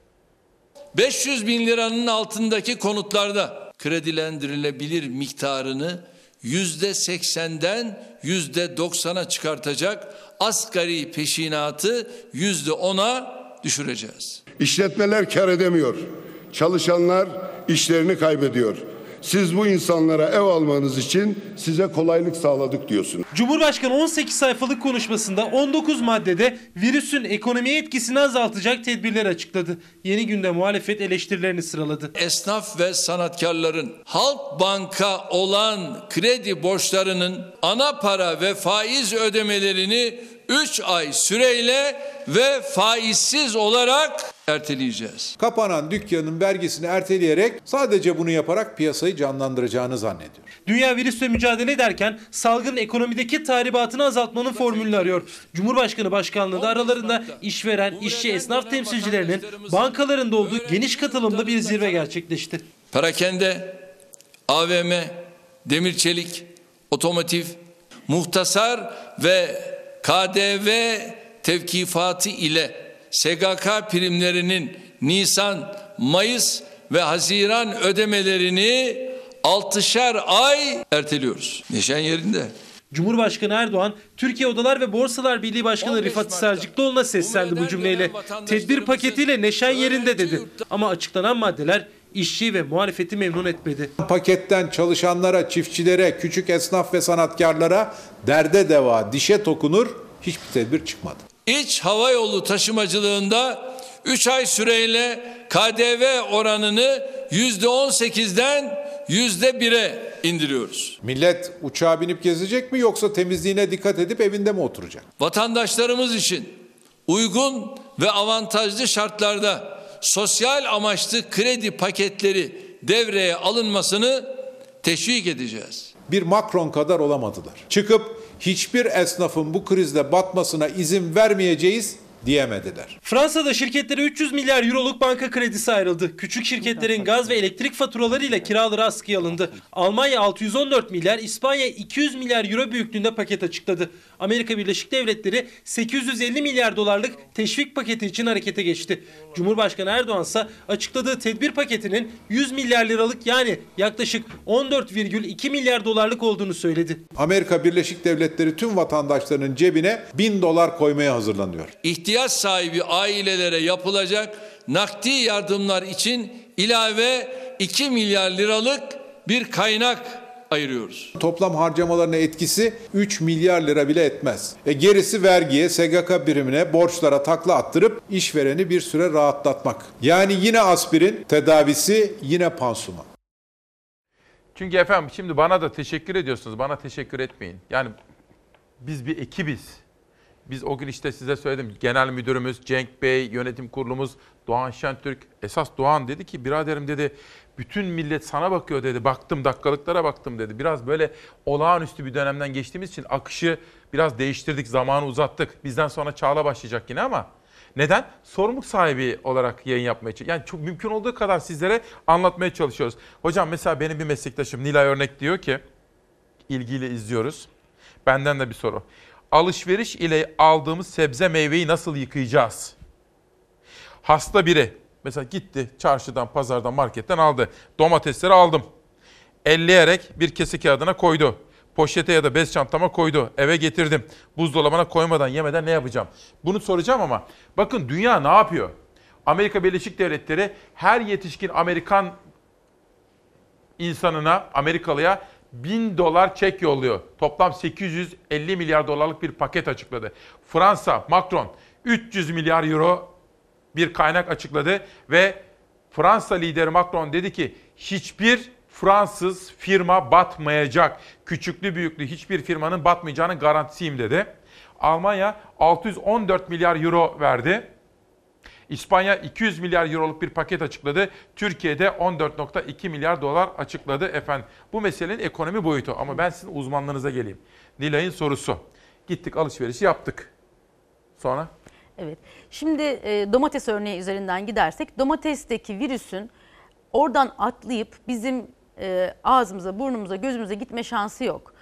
500 bin liranın altındaki konutlarda kredilendirilebilir miktarını yüzde seksenden yüzde doksana çıkartacak asgari peşinatı yüzde ona düşüreceğiz. İşletmeler kar edemiyor. Çalışanlar işlerini kaybediyor. Siz bu insanlara ev almanız için size kolaylık sağladık diyorsunuz. Cumhurbaşkanı 18 sayfalık konuşmasında 19 maddede virüsün ekonomiye etkisini azaltacak tedbirler açıkladı. Yeni günde muhalefet eleştirilerini sıraladı. Esnaf ve sanatkarların Halk Banka olan kredi borçlarının ana para ve faiz ödemelerini 3 ay süreyle ve faizsiz olarak erteleyeceğiz. Kapanan dükkanın vergisini erteleyerek sadece bunu yaparak piyasayı canlandıracağını zannediyor. Dünya virüsle mücadele ederken salgın ekonomideki tahribatını azaltmanın formülünü arıyor. Cumhurbaşkanı başkanlığı aralarında işveren, işçi, esnaf temsilcilerinin bankalarında olduğu geniş katılımlı bir zirve gerçekleşti. Perakende, AVM, demir çelik, otomotiv, muhtasar ve KDV tevkifatı ile SGK primlerinin Nisan, Mayıs ve Haziran ödemelerini 6'şar ay erteliyoruz. Neşen yerinde. Cumhurbaşkanı Erdoğan, Türkiye Odalar ve Borsalar Birliği Başkanı Rifat Sarcıklıoğlu'na seslendi bu cümleyle. Tedbir paketiyle neşen yerinde dedi. Ama açıklanan maddeler işçi ve muhalefeti memnun etmedi. Paketten çalışanlara, çiftçilere, küçük esnaf ve sanatkarlara derde deva, dişe tokunur hiçbir tedbir çıkmadı. İç hava yolu taşımacılığında 3 ay süreyle KDV oranını %18'den %1'e indiriyoruz. Millet uçağa binip gezecek mi yoksa temizliğine dikkat edip evinde mi oturacak? Vatandaşlarımız için uygun ve avantajlı şartlarda sosyal amaçlı kredi paketleri devreye alınmasını teşvik edeceğiz. Bir Macron kadar olamadılar. Çıkıp hiçbir esnafın bu krizde batmasına izin vermeyeceğiz diyemediler. Fransa'da şirketlere 300 milyar euroluk banka kredisi ayrıldı. Küçük şirketlerin gaz ve elektrik faturalarıyla kiraları askıya alındı. Almanya 614 milyar, İspanya 200 milyar euro büyüklüğünde paket açıkladı. Amerika Birleşik Devletleri 850 milyar dolarlık teşvik paketi için harekete geçti. Cumhurbaşkanı Erdoğan ise açıkladığı tedbir paketinin 100 milyar liralık yani yaklaşık 14,2 milyar dolarlık olduğunu söyledi. Amerika Birleşik Devletleri tüm vatandaşlarının cebine 1000 dolar koymaya hazırlanıyor. ihtiyaç sahibi ailelere yapılacak nakdi yardımlar için ilave 2 milyar liralık bir kaynak ayırıyoruz. Toplam harcamalarının etkisi 3 milyar lira bile etmez. E gerisi vergiye, SGK birimine, borçlara takla attırıp işvereni bir süre rahatlatmak. Yani yine aspirin, tedavisi yine pansuman. Çünkü efendim şimdi bana da teşekkür ediyorsunuz. Bana teşekkür etmeyin. Yani biz bir ekibiz. Biz o gün işte size söyledim. Genel müdürümüz Cenk Bey, yönetim kurulumuz Doğan Şentürk. Esas Doğan dedi ki biraderim dedi bütün millet sana bakıyor dedi. Baktım dakikalıklara baktım dedi. Biraz böyle olağanüstü bir dönemden geçtiğimiz için akışı biraz değiştirdik. Zamanı uzattık. Bizden sonra Çağla başlayacak yine ama neden? Sorumluluk sahibi olarak yayın yapmaya çalışıyoruz. Yani çok mümkün olduğu kadar sizlere anlatmaya çalışıyoruz. Hocam mesela benim bir meslektaşım Nilay Örnek diyor ki, ilgiyle izliyoruz. Benden de bir soru. Alışveriş ile aldığımız sebze meyveyi nasıl yıkayacağız? Hasta biri mesela gitti çarşıdan, pazardan, marketten aldı. Domatesleri aldım. Elleyerek bir kese kağıdına koydu. Poşete ya da bez çantama koydu. Eve getirdim. Buzdolabına koymadan yemeden ne yapacağım? Bunu soracağım ama bakın dünya ne yapıyor? Amerika Birleşik Devletleri her yetişkin Amerikan insanına, Amerikalıya 1000 dolar çek yolluyor. Toplam 850 milyar dolarlık bir paket açıkladı. Fransa, Macron 300 milyar euro bir kaynak açıkladı ve Fransa lideri Macron dedi ki hiçbir Fransız firma batmayacak. Küçüklü büyüklü hiçbir firmanın batmayacağının garantisiyim dedi. Almanya 614 milyar euro verdi. İspanya 200 milyar euroluk bir paket açıkladı. Türkiye'de 14.2 milyar dolar açıkladı efendim. Bu meselenin ekonomi boyutu ama ben sizin uzmanlığınıza geleyim. Nilay'ın sorusu. Gittik alışverişi yaptık. Sonra? Evet. Şimdi e, domates örneği üzerinden gidersek domatesteki virüsün oradan atlayıp bizim e, ağzımıza, burnumuza, gözümüze gitme şansı yok.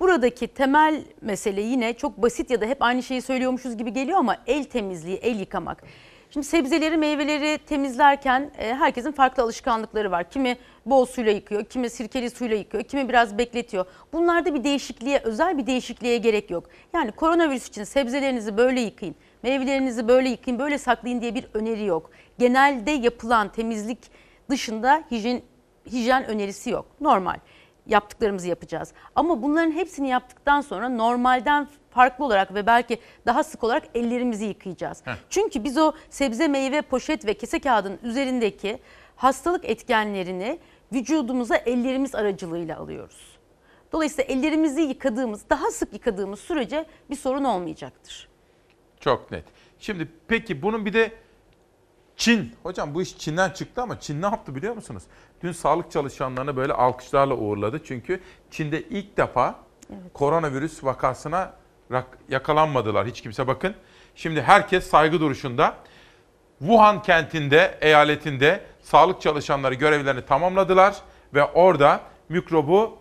Buradaki temel mesele yine çok basit ya da hep aynı şeyi söylüyormuşuz gibi geliyor ama el temizliği, el yıkamak. Şimdi sebzeleri, meyveleri temizlerken e, herkesin farklı alışkanlıkları var. Kimi bol suyla yıkıyor, kimi sirkeli suyla yıkıyor, kimi biraz bekletiyor. Bunlarda bir değişikliğe, özel bir değişikliğe gerek yok. Yani koronavirüs için sebzelerinizi böyle yıkayın, meyvelerinizi böyle yıkayın, böyle saklayın diye bir öneri yok. Genelde yapılan temizlik dışında hijyen, hijyen önerisi yok. Normal yaptıklarımızı yapacağız. Ama bunların hepsini yaptıktan sonra normalden farklı olarak ve belki daha sık olarak ellerimizi yıkayacağız. Heh. Çünkü biz o sebze, meyve, poşet ve kese kağıdının üzerindeki hastalık etkenlerini vücudumuza ellerimiz aracılığıyla alıyoruz. Dolayısıyla ellerimizi yıkadığımız, daha sık yıkadığımız sürece bir sorun olmayacaktır. Çok net. Şimdi peki bunun bir de Çin. Hocam bu iş Çin'den çıktı ama Çin ne yaptı biliyor musunuz? Dün sağlık çalışanlarını böyle alkışlarla uğurladı. Çünkü Çin'de ilk defa koronavirüs vakasına yakalanmadılar hiç kimse bakın. Şimdi herkes saygı duruşunda. Wuhan kentinde, eyaletinde sağlık çalışanları görevlerini tamamladılar ve orada mikrobu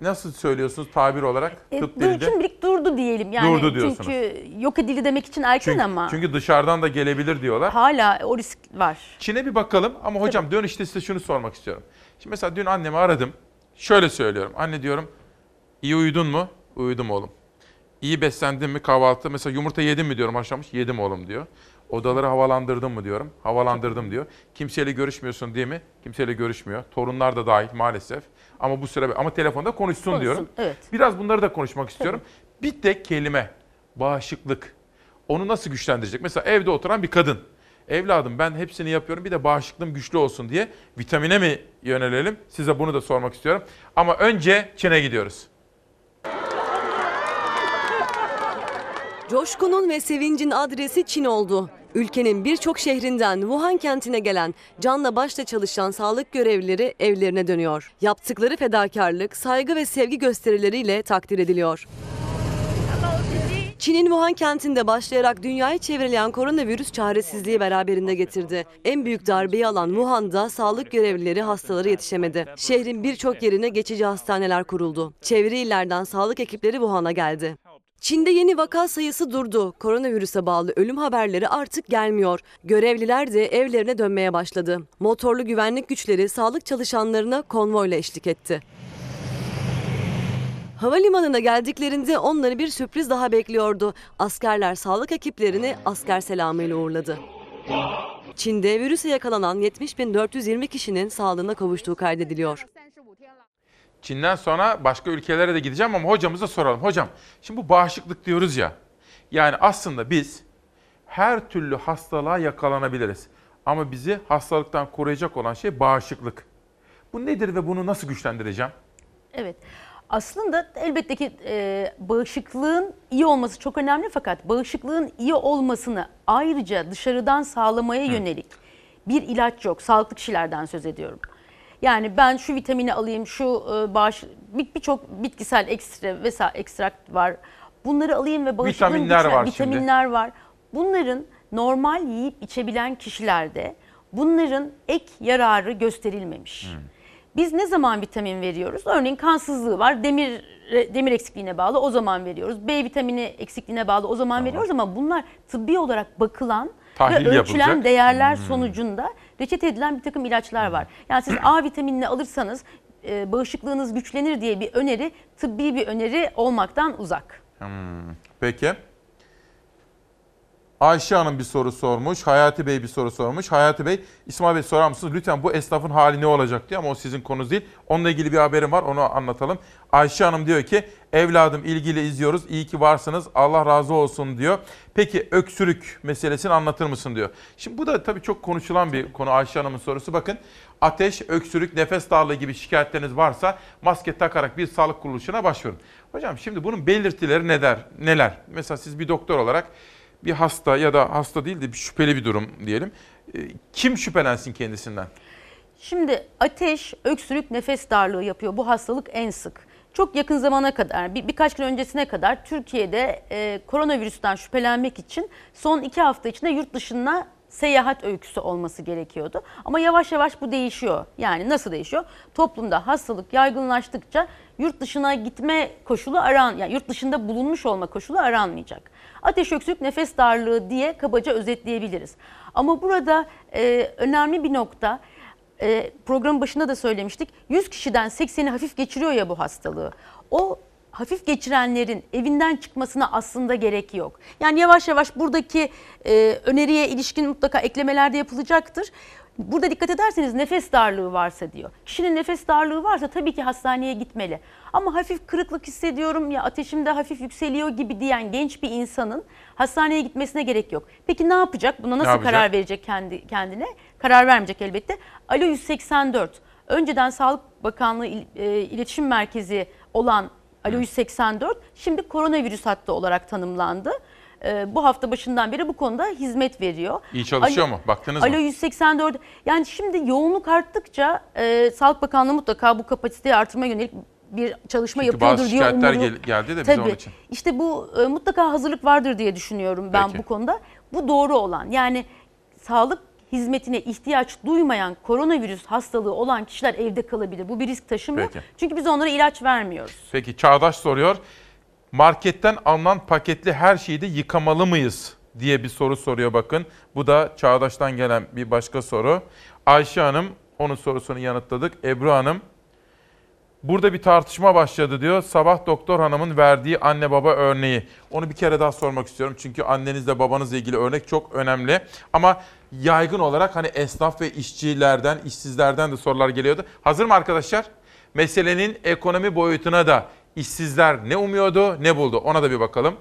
nasıl söylüyorsunuz tabir olarak E, tıp dilinde? şimdilik durdu diyelim. Yani Durdu diyorsunuz. Çünkü yok edildi demek için erken Çünkü, ama çünkü dışarıdan da gelebilir diyorlar. hala o risk var. Çin'e bir bakalım ama hocam dönüşte size şunu sormak istiyorum. Şimdi mesela dün annemi aradım. Şöyle söylüyorum. Anne diyorum iyi uyudun mu? Uyudum oğlum. İyi beslendin mi kahvaltı? Mesela yumurta yedin mi diyorum haşlamış. Yedim oğlum diyor. Odaları havalandırdın mı diyorum. Havalandırdım diyor. Kimseyle görüşmüyorsun değil mi? Kimseyle görüşmüyor. Torunlar da dahil maalesef. Ama bu süre ama telefonda konuşsun, Konuşsun, diyorum. evet. Biraz bunları da konuşmak istiyorum. Bir tek kelime. Bağışıklık. Onu nasıl güçlendirecek? Mesela evde oturan bir kadın. Evladım ben hepsini yapıyorum bir de bağışıklığım güçlü olsun diye vitamine mi yönelelim? Size bunu da sormak istiyorum. Ama önce Çin'e gidiyoruz. Coşkunun ve sevincin adresi Çin oldu. Ülkenin birçok şehrinden Wuhan kentine gelen canla başla çalışan sağlık görevlileri evlerine dönüyor. Yaptıkları fedakarlık, saygı ve sevgi gösterileriyle takdir ediliyor. Çin'in Wuhan kentinde başlayarak dünyayı çevreleyen koronavirüs çaresizliği beraberinde getirdi. En büyük darbeyi alan Wuhan'da sağlık görevlileri hastaları yetişemedi. Şehrin birçok yerine geçici hastaneler kuruldu. Çevre illerden sağlık ekipleri Wuhan'a geldi. Çin'de yeni vaka sayısı durdu. Koronavirüse bağlı ölüm haberleri artık gelmiyor. Görevliler de evlerine dönmeye başladı. Motorlu güvenlik güçleri sağlık çalışanlarına konvoyla eşlik etti. Havalimanına geldiklerinde onları bir sürpriz daha bekliyordu. Askerler sağlık ekiplerini asker selamıyla uğurladı. Çin'de virüse yakalanan 70.420 kişinin sağlığına kavuştuğu kaydediliyor. Çin'den sonra başka ülkelere de gideceğim ama hocamıza soralım. Hocam şimdi bu bağışıklık diyoruz ya. Yani aslında biz her türlü hastalığa yakalanabiliriz. Ama bizi hastalıktan koruyacak olan şey bağışıklık. Bu nedir ve bunu nasıl güçlendireceğim? Evet. Aslında elbette ki e, bağışıklığın iyi olması çok önemli fakat bağışıklığın iyi olmasını ayrıca dışarıdan sağlamaya yönelik bir ilaç yok. Sağlıklı kişilerden söz ediyorum. Yani ben şu vitamini alayım, şu e, bağış bir- birçok bitkisel ekstra vesaire ekstrakt var. Bunları alayım ve bağışıklığım Vitaminler güçlen- var şimdi. vitaminler var. Bunların normal yiyip içebilen kişilerde bunların ek yararı gösterilmemiş. Biz ne zaman vitamin veriyoruz? Örneğin kansızlığı var, demir demir eksikliğine bağlı o zaman veriyoruz. B vitamini eksikliğine bağlı o zaman veriyoruz ama bunlar tıbbi olarak bakılan Tahlil ve ölçülen yapılacak. değerler Hmm. sonucunda reçete edilen bir takım ilaçlar var. Yani siz A vitaminini alırsanız e, bağışıklığınız güçlenir diye bir öneri tıbbi bir öneri olmaktan uzak. Hmm, Peki. Ayşe Hanım bir soru sormuş. Hayati Bey bir soru sormuş. Hayati Bey, İsmail Bey sorar mısınız? Lütfen bu esnafın hali ne olacak diye ama o sizin konunuz değil. Onunla ilgili bir haberim var onu anlatalım. Ayşe Hanım diyor ki evladım ilgili izliyoruz. İyi ki varsınız. Allah razı olsun diyor. Peki öksürük meselesini anlatır mısın diyor. Şimdi bu da tabii çok konuşulan bir konu Ayşe Hanım'ın sorusu. Bakın ateş, öksürük, nefes darlığı gibi şikayetleriniz varsa maske takarak bir sağlık kuruluşuna başvurun. Hocam şimdi bunun belirtileri neler? Neler? Mesela siz bir doktor olarak bir hasta ya da hasta değil de bir şüpheli bir durum diyelim. Ee, Kim şüphelensin kendisinden? Şimdi ateş, öksürük, nefes darlığı yapıyor. Bu hastalık en sık. Çok yakın zamana kadar, bir, birkaç gün öncesine kadar Türkiye'de e, koronavirüsten şüphelenmek için son iki hafta içinde yurt dışına seyahat öyküsü olması gerekiyordu. Ama yavaş yavaş bu değişiyor. Yani nasıl değişiyor? Toplumda hastalık yaygınlaştıkça yurt dışına gitme koşulu aran, yani yurt dışında bulunmuş olma koşulu aranmayacak. Ateş, öksürük, nefes darlığı diye kabaca özetleyebiliriz. Ama burada e, önemli bir nokta e, programın başında da söylemiştik. 100 kişiden 80'i hafif geçiriyor ya bu hastalığı. O hafif geçirenlerin evinden çıkmasına aslında gerek yok. Yani yavaş yavaş buradaki e, öneriye ilişkin mutlaka eklemeler de yapılacaktır. Burada dikkat ederseniz nefes darlığı varsa diyor. Kişinin nefes darlığı varsa tabii ki hastaneye gitmeli. Ama hafif kırıklık hissediyorum ya ateşim de hafif yükseliyor gibi diyen genç bir insanın hastaneye gitmesine gerek yok. Peki ne yapacak? Buna nasıl karar verecek kendi kendine? Karar vermeyecek elbette. Alo 184. Önceden Sağlık Bakanlığı e, İletişim Merkezi olan Alo 184 şimdi koronavirüs hattı olarak tanımlandı. E, bu hafta başından beri bu konuda hizmet veriyor. İyi çalışıyor Alo- mu? Baktınız Alo mı? 184 yani şimdi yoğunluk arttıkça e, Sağlık Bakanlığı mutlaka bu kapasiteyi artırmaya yönelik bir çalışma Çünkü yapıyordur bazı diye şikayetler umuyorum. gel- geldi de biz Tabii. onun için. İşte bu e, mutlaka hazırlık vardır diye düşünüyorum ben Peki. bu konuda. Bu doğru olan yani sağlık hizmetine ihtiyaç duymayan koronavirüs hastalığı olan kişiler evde kalabilir. Bu bir risk taşımıyor. Peki. Çünkü biz onlara ilaç vermiyoruz. Peki Çağdaş soruyor. Marketten alınan paketli her şeyi de yıkamalı mıyız diye bir soru soruyor bakın. Bu da Çağdaş'tan gelen bir başka soru. Ayşe Hanım onun sorusunu yanıtladık. Ebru Hanım Burada bir tartışma başladı diyor. Sabah doktor hanımın verdiği anne baba örneği. Onu bir kere daha sormak istiyorum. Çünkü annenizle babanızla ilgili örnek çok önemli. Ama yaygın olarak hani esnaf ve işçilerden, işsizlerden de sorular geliyordu. Hazır mı arkadaşlar? Meselenin ekonomi boyutuna da işsizler ne umuyordu, ne buldu? Ona da bir bakalım.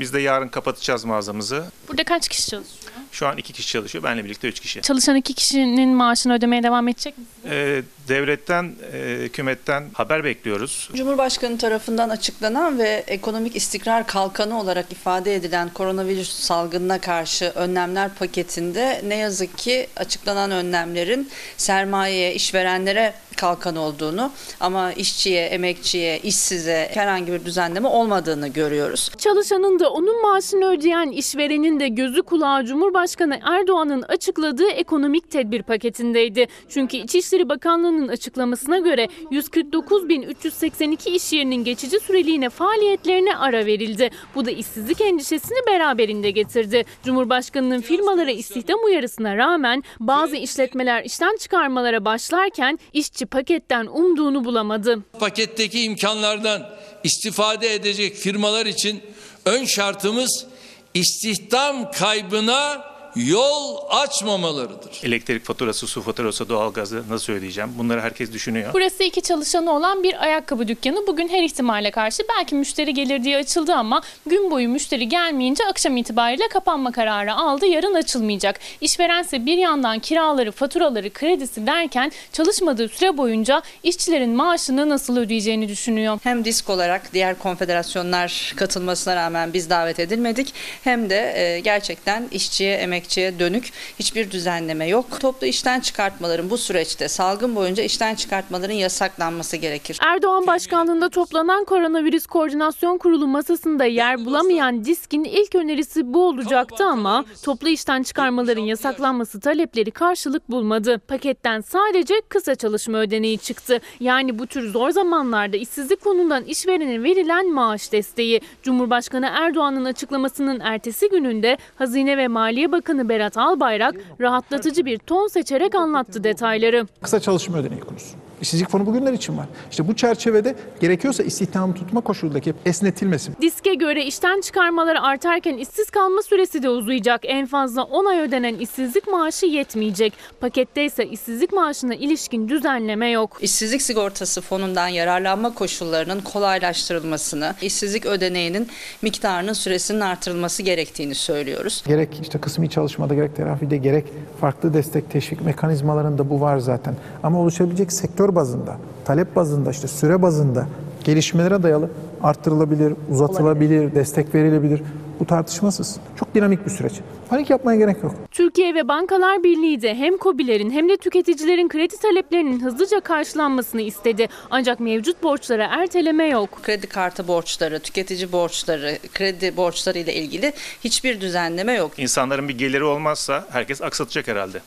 Biz de yarın kapatacağız mağazamızı. Burada kaç kişi çalışıyor? Şu an iki kişi çalışıyor. Benle birlikte üç kişi. Çalışan iki kişinin maaşını ödemeye devam edecek misiniz? Ee, devletten, e, hükümetten haber bekliyoruz. Cumhurbaşkanı tarafından açıklanan ve ekonomik istikrar kalkanı olarak ifade edilen koronavirüs salgınına karşı önlemler paketinde ne yazık ki açıklanan önlemlerin sermayeye, işverenlere kalkan olduğunu ama işçiye, emekçiye, işsize herhangi bir düzenleme olmadığını görüyoruz. Çalışanın da onun maaşını ödeyen işverenin de gözü kulağı Cumhurbaşkanı Erdoğan'ın açıkladığı ekonomik tedbir paketindeydi. Çünkü İçişleri Bakanlığı'nın açıklamasına göre 149.382 iş yerinin geçici süreliğine faaliyetlerine ara verildi. Bu da işsizlik endişesini beraberinde getirdi. Cumhurbaşkanının firmalara istihdam uyarısına rağmen bazı işletmeler işten çıkarmalara başlarken işçi paketten umduğunu bulamadı. Paketteki imkanlardan istifade edecek firmalar için ön şartımız istihdam kaybına yol açmamalarıdır. Elektrik faturası, su faturası, doğalgazı nasıl ödeyeceğim? Bunları herkes düşünüyor. Burası iki çalışanı olan bir ayakkabı dükkanı. Bugün her ihtimale karşı belki müşteri gelir diye açıldı ama gün boyu müşteri gelmeyince akşam itibariyle kapanma kararı aldı. Yarın açılmayacak. İşverense bir yandan kiraları, faturaları, kredisi derken çalışmadığı süre boyunca işçilerin maaşını nasıl ödeyeceğini düşünüyor. Hem disk olarak diğer konfederasyonlar katılmasına rağmen biz davet edilmedik. Hem de e, gerçekten işçiye, emekçiye dönük hiçbir düzenleme yok. Toplu işten çıkartmaların bu süreçte salgın boyunca işten çıkartmaların yasaklanması gerekir. Erdoğan başkanlığında toplanan koronavirüs koordinasyon kurulu masasında yer bulamayan DİSK'in ilk önerisi bu olacaktı ama toplu işten çıkarmaların yasaklanması talepleri karşılık bulmadı. Paketten sadece kısa çalışma ödeneği çıktı. Yani bu tür zor zamanlarda işsizlik fonundan işverene verilen maaş desteği. Cumhurbaşkanı Erdoğan'ın açıklamasının ertesi gününde Hazine ve Maliye Bakanı Berat Albayrak rahatlatıcı bir ton seçerek anlattı detayları. Kısa çalışma ödeneği konusu. İşsizlik fonu bugünler için var. İşte bu çerçevede gerekiyorsa istihdamı tutma koşulundaki esnetilmesi. Diske göre işten çıkarmaları artarken işsiz kalma süresi de uzayacak. En fazla 10 ay ödenen işsizlik maaşı yetmeyecek. Pakette ise işsizlik maaşına ilişkin düzenleme yok. İşsizlik sigortası fonundan yararlanma koşullarının kolaylaştırılmasını, işsizlik ödeneğinin miktarının süresinin artırılması gerektiğini söylüyoruz. Gerek işte kısmi çalışmada gerek terafide gerek farklı destek teşvik mekanizmalarında bu var zaten. Ama oluşabilecek sektör bazında, talep bazında, işte süre bazında gelişmelere dayalı arttırılabilir, uzatılabilir, destek verilebilir. Bu tartışmasız. Çok dinamik bir süreç. Panik yapmaya gerek yok. Türkiye ve Bankalar Birliği de hem KOBİ'lerin hem de tüketicilerin kredi taleplerinin hızlıca karşılanmasını istedi. Ancak mevcut borçlara erteleme yok. Kredi kartı borçları, tüketici borçları, kredi borçları ile ilgili hiçbir düzenleme yok. İnsanların bir geliri olmazsa herkes aksatacak herhalde.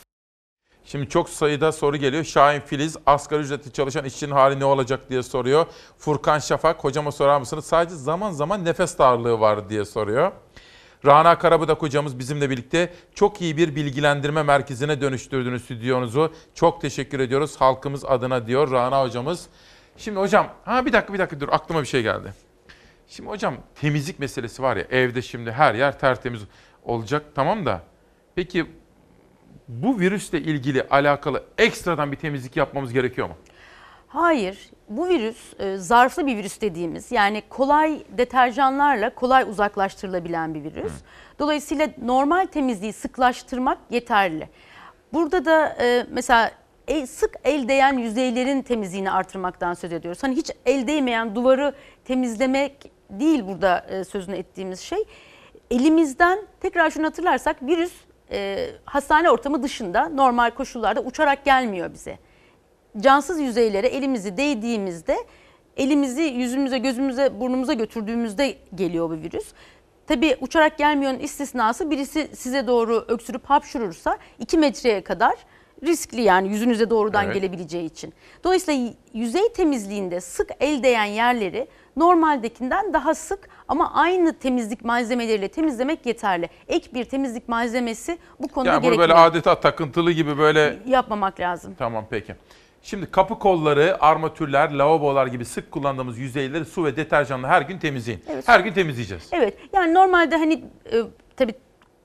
Şimdi çok sayıda soru geliyor. Şahin Filiz asgari ücretli çalışan işçinin hali ne olacak diye soruyor. Furkan Şafak hocama sorar mısınız? Sadece zaman zaman nefes darlığı var diye soruyor. Rana Karabudak hocamız bizimle birlikte çok iyi bir bilgilendirme merkezine dönüştürdünüz stüdyonuzu. Çok teşekkür ediyoruz halkımız adına diyor Rana hocamız. Şimdi hocam ha bir dakika bir dakika dur aklıma bir şey geldi. Şimdi hocam temizlik meselesi var ya evde şimdi her yer tertemiz olacak tamam da. Peki bu virüsle ilgili alakalı ekstradan bir temizlik yapmamız gerekiyor mu? Hayır, bu virüs e, zarflı bir virüs dediğimiz yani kolay deterjanlarla kolay uzaklaştırılabilen bir virüs. Dolayısıyla normal temizliği sıklaştırmak yeterli. Burada da e, mesela el, sık el değen yüzeylerin temizliğini artırmaktan söz ediyoruz. Hani hiç el değmeyen duvarı temizlemek değil burada e, sözünü ettiğimiz şey. Elimizden tekrar şunu hatırlarsak virüs e, hastane ortamı dışında normal koşullarda uçarak gelmiyor bize. Cansız yüzeylere elimizi değdiğimizde elimizi yüzümüze, gözümüze, burnumuza götürdüğümüzde geliyor bu virüs. Tabii uçarak gelmiyorun istisnası birisi size doğru öksürüp hapşurursa 2 metreye kadar riskli yani yüzünüze doğrudan Evet. gelebileceği için. Dolayısıyla yüzey temizliğinde sık el değen yerleri normaldekinden daha sık ama aynı temizlik malzemeleriyle temizlemek yeterli. Ek bir temizlik malzemesi bu konuda Yani gerekli. böyle adeta takıntılı gibi böyle Yapmamak lazım. Tamam peki. Şimdi kapı kolları, armatürler, lavabolar gibi sık kullandığımız yüzeyleri su ve deterjanla her gün temizleyin. Evet. Her gün temizleyeceğiz. Evet yani normalde hani e, tabii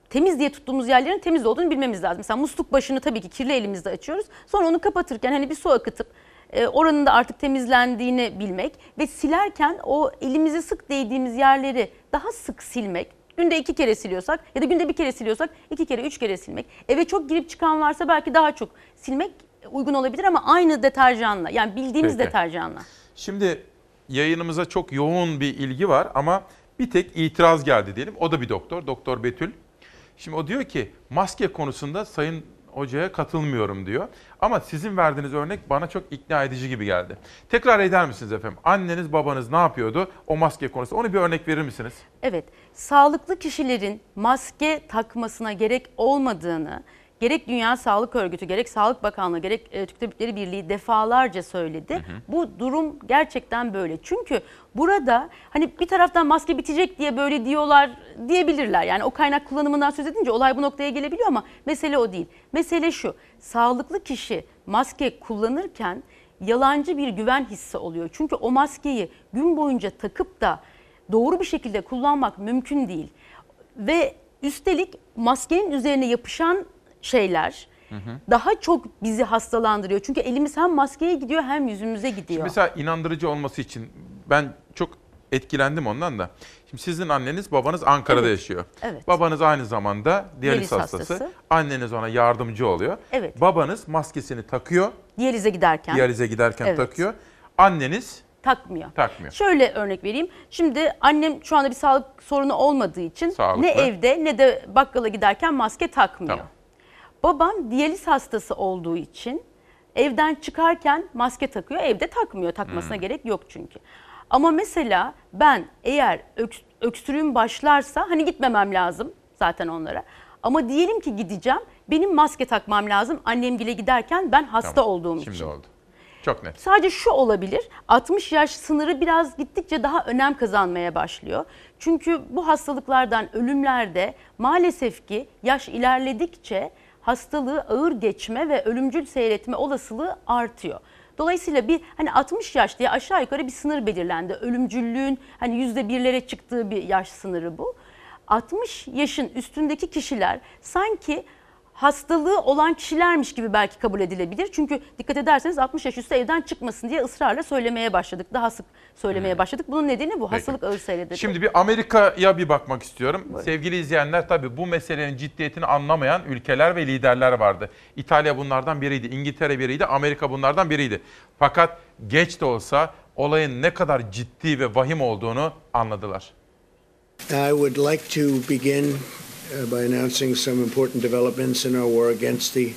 temiz diye tuttuğumuz yerlerin temiz olduğunu bilmemiz lazım. Mesela musluk başını tabii ki kirli elimizle açıyoruz. Sonra onu kapatırken hani bir su akıtıp e, oranın da artık temizlendiğini bilmek ve silerken o elimizi sık değdiğimiz yerleri daha sık silmek. Günde iki kere siliyorsak ya da günde bir kere siliyorsak iki kere üç kere silmek. Eve çok girip çıkan varsa belki daha çok silmek uygun olabilir ama aynı deterjanla yani bildiğimiz Peki. deterjanla. Şimdi yayınımıza çok yoğun bir ilgi var ama bir tek itiraz geldi diyelim. O da bir doktor, Doktor Betül. Şimdi o diyor ki maske konusunda Sayın Hoca'ya katılmıyorum diyor. Ama sizin verdiğiniz örnek bana çok ikna edici gibi geldi. Tekrar eder misiniz efendim? Anneniz babanız ne yapıyordu o maske konusunda? Onu bir örnek verir misiniz? Evet, sağlıklı kişilerin maske takmasına gerek olmadığını gerek Dünya Sağlık Örgütü, gerek Sağlık Bakanlığı, gerek e, Türk Tabipleri Birliği defalarca söyledi. Bu durum gerçekten böyle. Çünkü burada hani bir taraftan maske bitecek diye böyle diyorlar diyebilirler. Yani o kaynak kullanımından söz edince olay bu noktaya gelebiliyor ama mesele o değil. Mesele şu, sağlıklı kişi maske kullanırken yalancı bir güven hissi oluyor. Çünkü o maskeyi gün boyunca takıp da doğru bir şekilde kullanmak mümkün değil. Ve üstelik maskenin üzerine yapışan şeyler daha çok bizi hastalandırıyor. Çünkü elimiz hem maskeye gidiyor hem yüzümüze gidiyor. Şimdi mesela inandırıcı olması için ben çok etkilendim ondan da. Şimdi sizin anneniz babanız Ankara'da Evet, yaşıyor. evet. Babanız aynı zamanda diyaliz Diyaliz hastası. hastası. Anneniz ona yardımcı oluyor. Evet. Babanız maskesini takıyor. Diyalize giderken. Diyalize giderken Evet. takıyor. Anneniz takmıyor. takmıyor. Şöyle örnek vereyim. Şimdi annem şu anda bir sağlık sorunu olmadığı için Sağlıklı. ne evde ne de bakkala giderken maske takmıyor. Tamam. Babam diyaliz hastası olduğu için evden çıkarken maske takıyor, evde takmıyor. Takmasına Hmm. gerek yok çünkü. Ama mesela ben eğer öks- öksürüğüm başlarsa hani gitmemem lazım zaten onlara. Ama diyelim ki gideceğim, benim maske takmam lazım annem bile giderken ben hasta Tamam, olduğum Şimdi için. oldu. Çok net. Sadece şu olabilir. 60 yaş sınırı biraz gittikçe daha önem kazanmaya başlıyor. Çünkü bu hastalıklardan ölümlerde maalesef ki yaş ilerledikçe hastalığı ağır geçme ve ölümcül seyretme olasılığı artıyor. Dolayısıyla bir hani 60 yaş diye aşağı yukarı bir sınır belirlendi. Ölümcüllüğün hani yüzde birlere çıktığı bir yaş sınırı bu. 60 yaşın üstündeki kişiler sanki hastalığı olan kişilermiş gibi belki kabul edilebilir. Çünkü dikkat ederseniz 60 yaş üstü evden çıkmasın diye ısrarla söylemeye başladık. Daha sık söylemeye başladık. Bunun nedeni bu. Hastalık ağır seyrediyor. Şimdi bir Amerika'ya bir bakmak istiyorum. Sevgili izleyenler tabii bu meselenin ciddiyetini anlamayan ülkeler ve liderler vardı. İtalya bunlardan biriydi, İngiltere biriydi, Amerika bunlardan biriydi. Fakat geç de olsa olayın ne kadar ciddi ve vahim olduğunu anladılar. I would like to begin by announcing some important developments in our war against the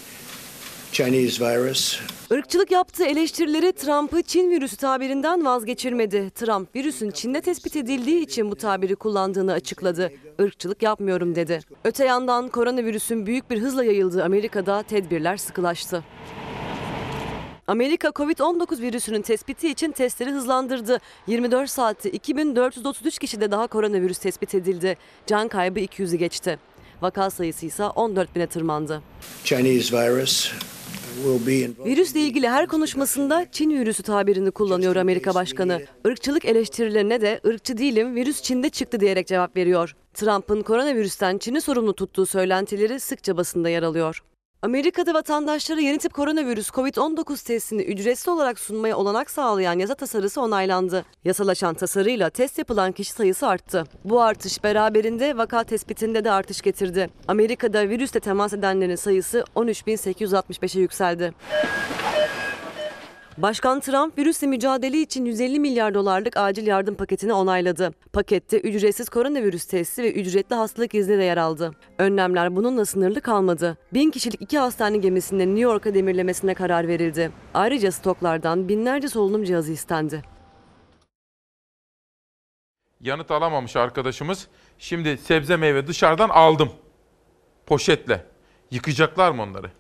Chinese virus. Irkçılık yaptığı eleştirileri Trump'ı Çin virüsü tabirinden vazgeçirmedi. Trump virüsün Çin'de tespit edildiği için bu tabiri kullandığını açıkladı. Irkçılık yapmıyorum dedi. Öte yandan koronavirüsün büyük bir hızla yayıldığı Amerika'da tedbirler sıkılaştı. Amerika Covid-19 virüsünün tespiti için testleri hızlandırdı. 24 saatte 2433 kişide daha koronavirüs tespit edildi. Can kaybı 200'ü geçti. Vaka sayısı ise 14 bine tırmandı. Virüsle ilgili her konuşmasında Çin virüsü tabirini kullanıyor Amerika Başkanı. Irkçılık eleştirilerine de ırkçı değilim virüs Çin'de çıktı diyerek cevap veriyor. Trump'ın koronavirüsten Çin'i sorumlu tuttuğu söylentileri sıkça basında yer alıyor. Amerika'da vatandaşlara yeni tip koronavirüs COVID-19 testini ücretsiz olarak sunmaya olanak sağlayan yasa tasarısı onaylandı. Yasalaşan tasarıyla test yapılan kişi sayısı arttı. Bu artış beraberinde vaka tespitinde de artış getirdi. Amerika'da virüsle temas edenlerin sayısı 13.865'e yükseldi. Başkan Trump virüsle mücadele için 150 milyar dolarlık acil yardım paketini onayladı. Pakette ücretsiz koronavirüs testi ve ücretli hastalık izni de yer aldı. Önlemler bununla sınırlı kalmadı. Bin kişilik iki hastane gemisinin New York'a demirlemesine karar verildi. Ayrıca stoklardan binlerce solunum cihazı istendi. Yanıt alamamış arkadaşımız. Şimdi sebze meyve dışarıdan aldım. Poşetle. Yıkayacaklar mı onları?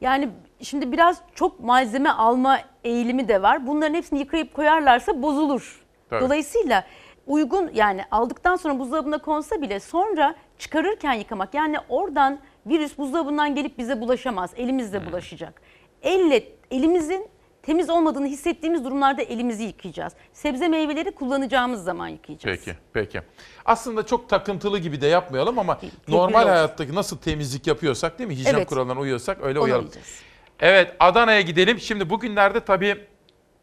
Yani şimdi biraz çok malzeme alma eğilimi de var. Bunların hepsini yıkayıp koyarlarsa bozulur. Tabii. Dolayısıyla uygun yani aldıktan sonra buzdolabına konsa bile sonra çıkarırken yıkamak. Yani oradan virüs buzdolabından gelip bize bulaşamaz. Elimizle bulaşacak. Elle elimizin temiz olmadığını hissettiğimiz durumlarda elimizi yıkayacağız. Sebze meyveleri kullanacağımız zaman yıkayacağız. Peki, peki. Aslında çok takıntılı gibi de yapmayalım ama tedbirli normal hayattaki nasıl temizlik yapıyorsak değil mi? Hijyen Evet. kurallarına uyuyorsak öyle Ona uyalım. uyacağız. Evet, Adana'ya gidelim. Şimdi bugünlerde tabii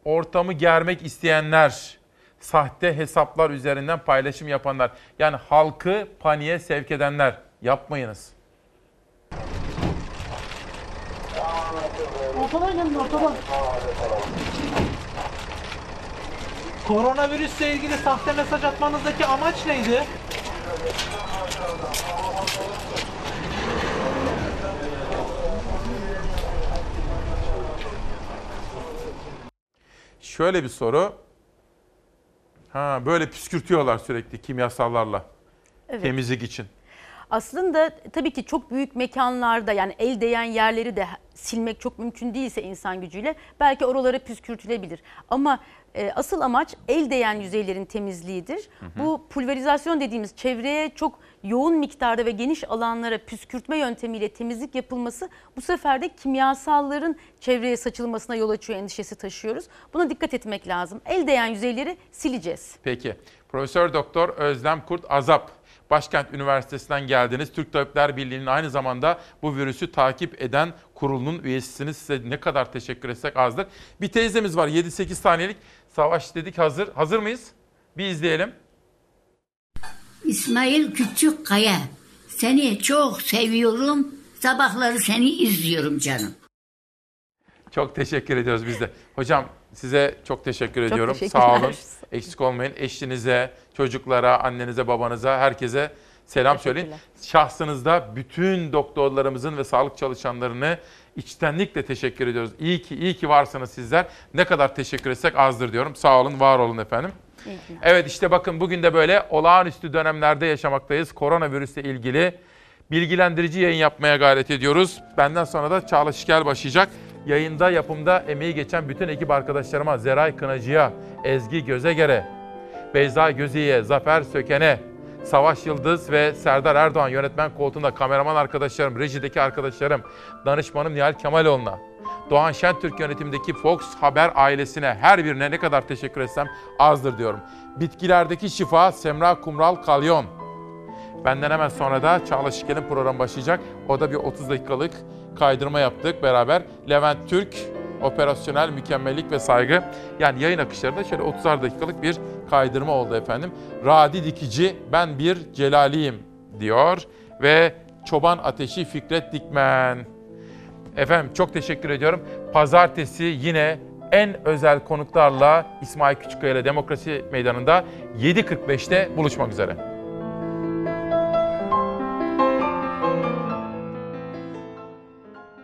ortamı germek isteyenler, sahte hesaplar üzerinden paylaşım yapanlar, yani halkı paniğe sevk edenler yapmayınız. Ortadan gelin ortadan. Koronavirüsle ilgili sahte mesaj atmanızdaki amaç neydi? Şöyle bir soru. Ha böyle püskürtüyorlar sürekli kimyasallarla. Evet. Temizlik için. Aslında tabii ki çok büyük mekanlarda yani el değen yerleri de silmek çok mümkün değilse insan gücüyle belki oralara püskürtülebilir. Ama e, asıl amaç el değen yüzeylerin temizliğidir. Bu pulverizasyon dediğimiz çevreye çok yoğun miktarda ve geniş alanlara püskürtme yöntemiyle temizlik yapılması bu sefer de kimyasalların çevreye saçılmasına yol açıyor endişesi taşıyoruz. Buna dikkat etmek lazım. El değen yüzeyleri sileceğiz. Peki. Profesör Doktor Özlem Kurt Azap. Başkent Üniversitesi'nden geldiniz. Türk Tabipler Birliği'nin aynı zamanda bu virüsü takip eden kurulunun üyesisiniz. Size ne kadar teşekkür etsek azdır. Bir teyzemiz var 7-8 saniyelik. Savaş dedik hazır. Hazır mıyız? Bir izleyelim. İsmail Küçükkaya. Seni çok seviyorum. Sabahları seni izliyorum canım. Çok teşekkür ediyoruz biz de. Hocam size çok teşekkür Çok ediyorum. Sağ olun. Eksik olmayın. Eşinize, çocuklara, annenize, babanıza, herkese selam söyleyin. Şahsınızda bütün doktorlarımızın ve sağlık çalışanlarını içtenlikle teşekkür ediyoruz. İyi ki iyi ki varsınız sizler. Ne kadar teşekkür etsek azdır diyorum. Sağ olun, var olun efendim. Evet işte bakın bugün de böyle olağanüstü dönemlerde yaşamaktayız. Koronavirüsle ilgili bilgilendirici yayın yapmaya gayret ediyoruz. Benden sonra da Çağla Şikel başlayacak. Yayında yapımda emeği geçen bütün ekip arkadaşlarıma Zeray Kınacı'ya, Ezgi Gözeger'e, Beyza Gözi'ye, Zafer Söken'e, Savaş Yıldız ve Serdar Erdoğan yönetmen koltuğunda kameraman arkadaşlarım, rejideki arkadaşlarım, danışmanım Nihal Kemaloğlu'na, Doğan Şentürk yönetimindeki Fox Haber ailesine her birine ne kadar teşekkür etsem azdır diyorum. Bitkilerdeki şifa Semra Kumral Kalyon. Benden hemen sonra da Çağla Şikel'in programı başlayacak. O da bir 30 dakikalık kaydırma yaptık beraber. Levent Türk, operasyonel mükemmellik ve saygı. Yani yayın akışlarında şöyle 30'ar dakikalık bir kaydırma oldu efendim. Radi Dikici, ben bir Celaliyim diyor. Ve Çoban Ateşi Fikret Dikmen. Efendim çok teşekkür ediyorum. Pazartesi yine en özel konuklarla İsmail Küçükkaya ile Demokrasi Meydanı'nda 7.45'te buluşmak üzere.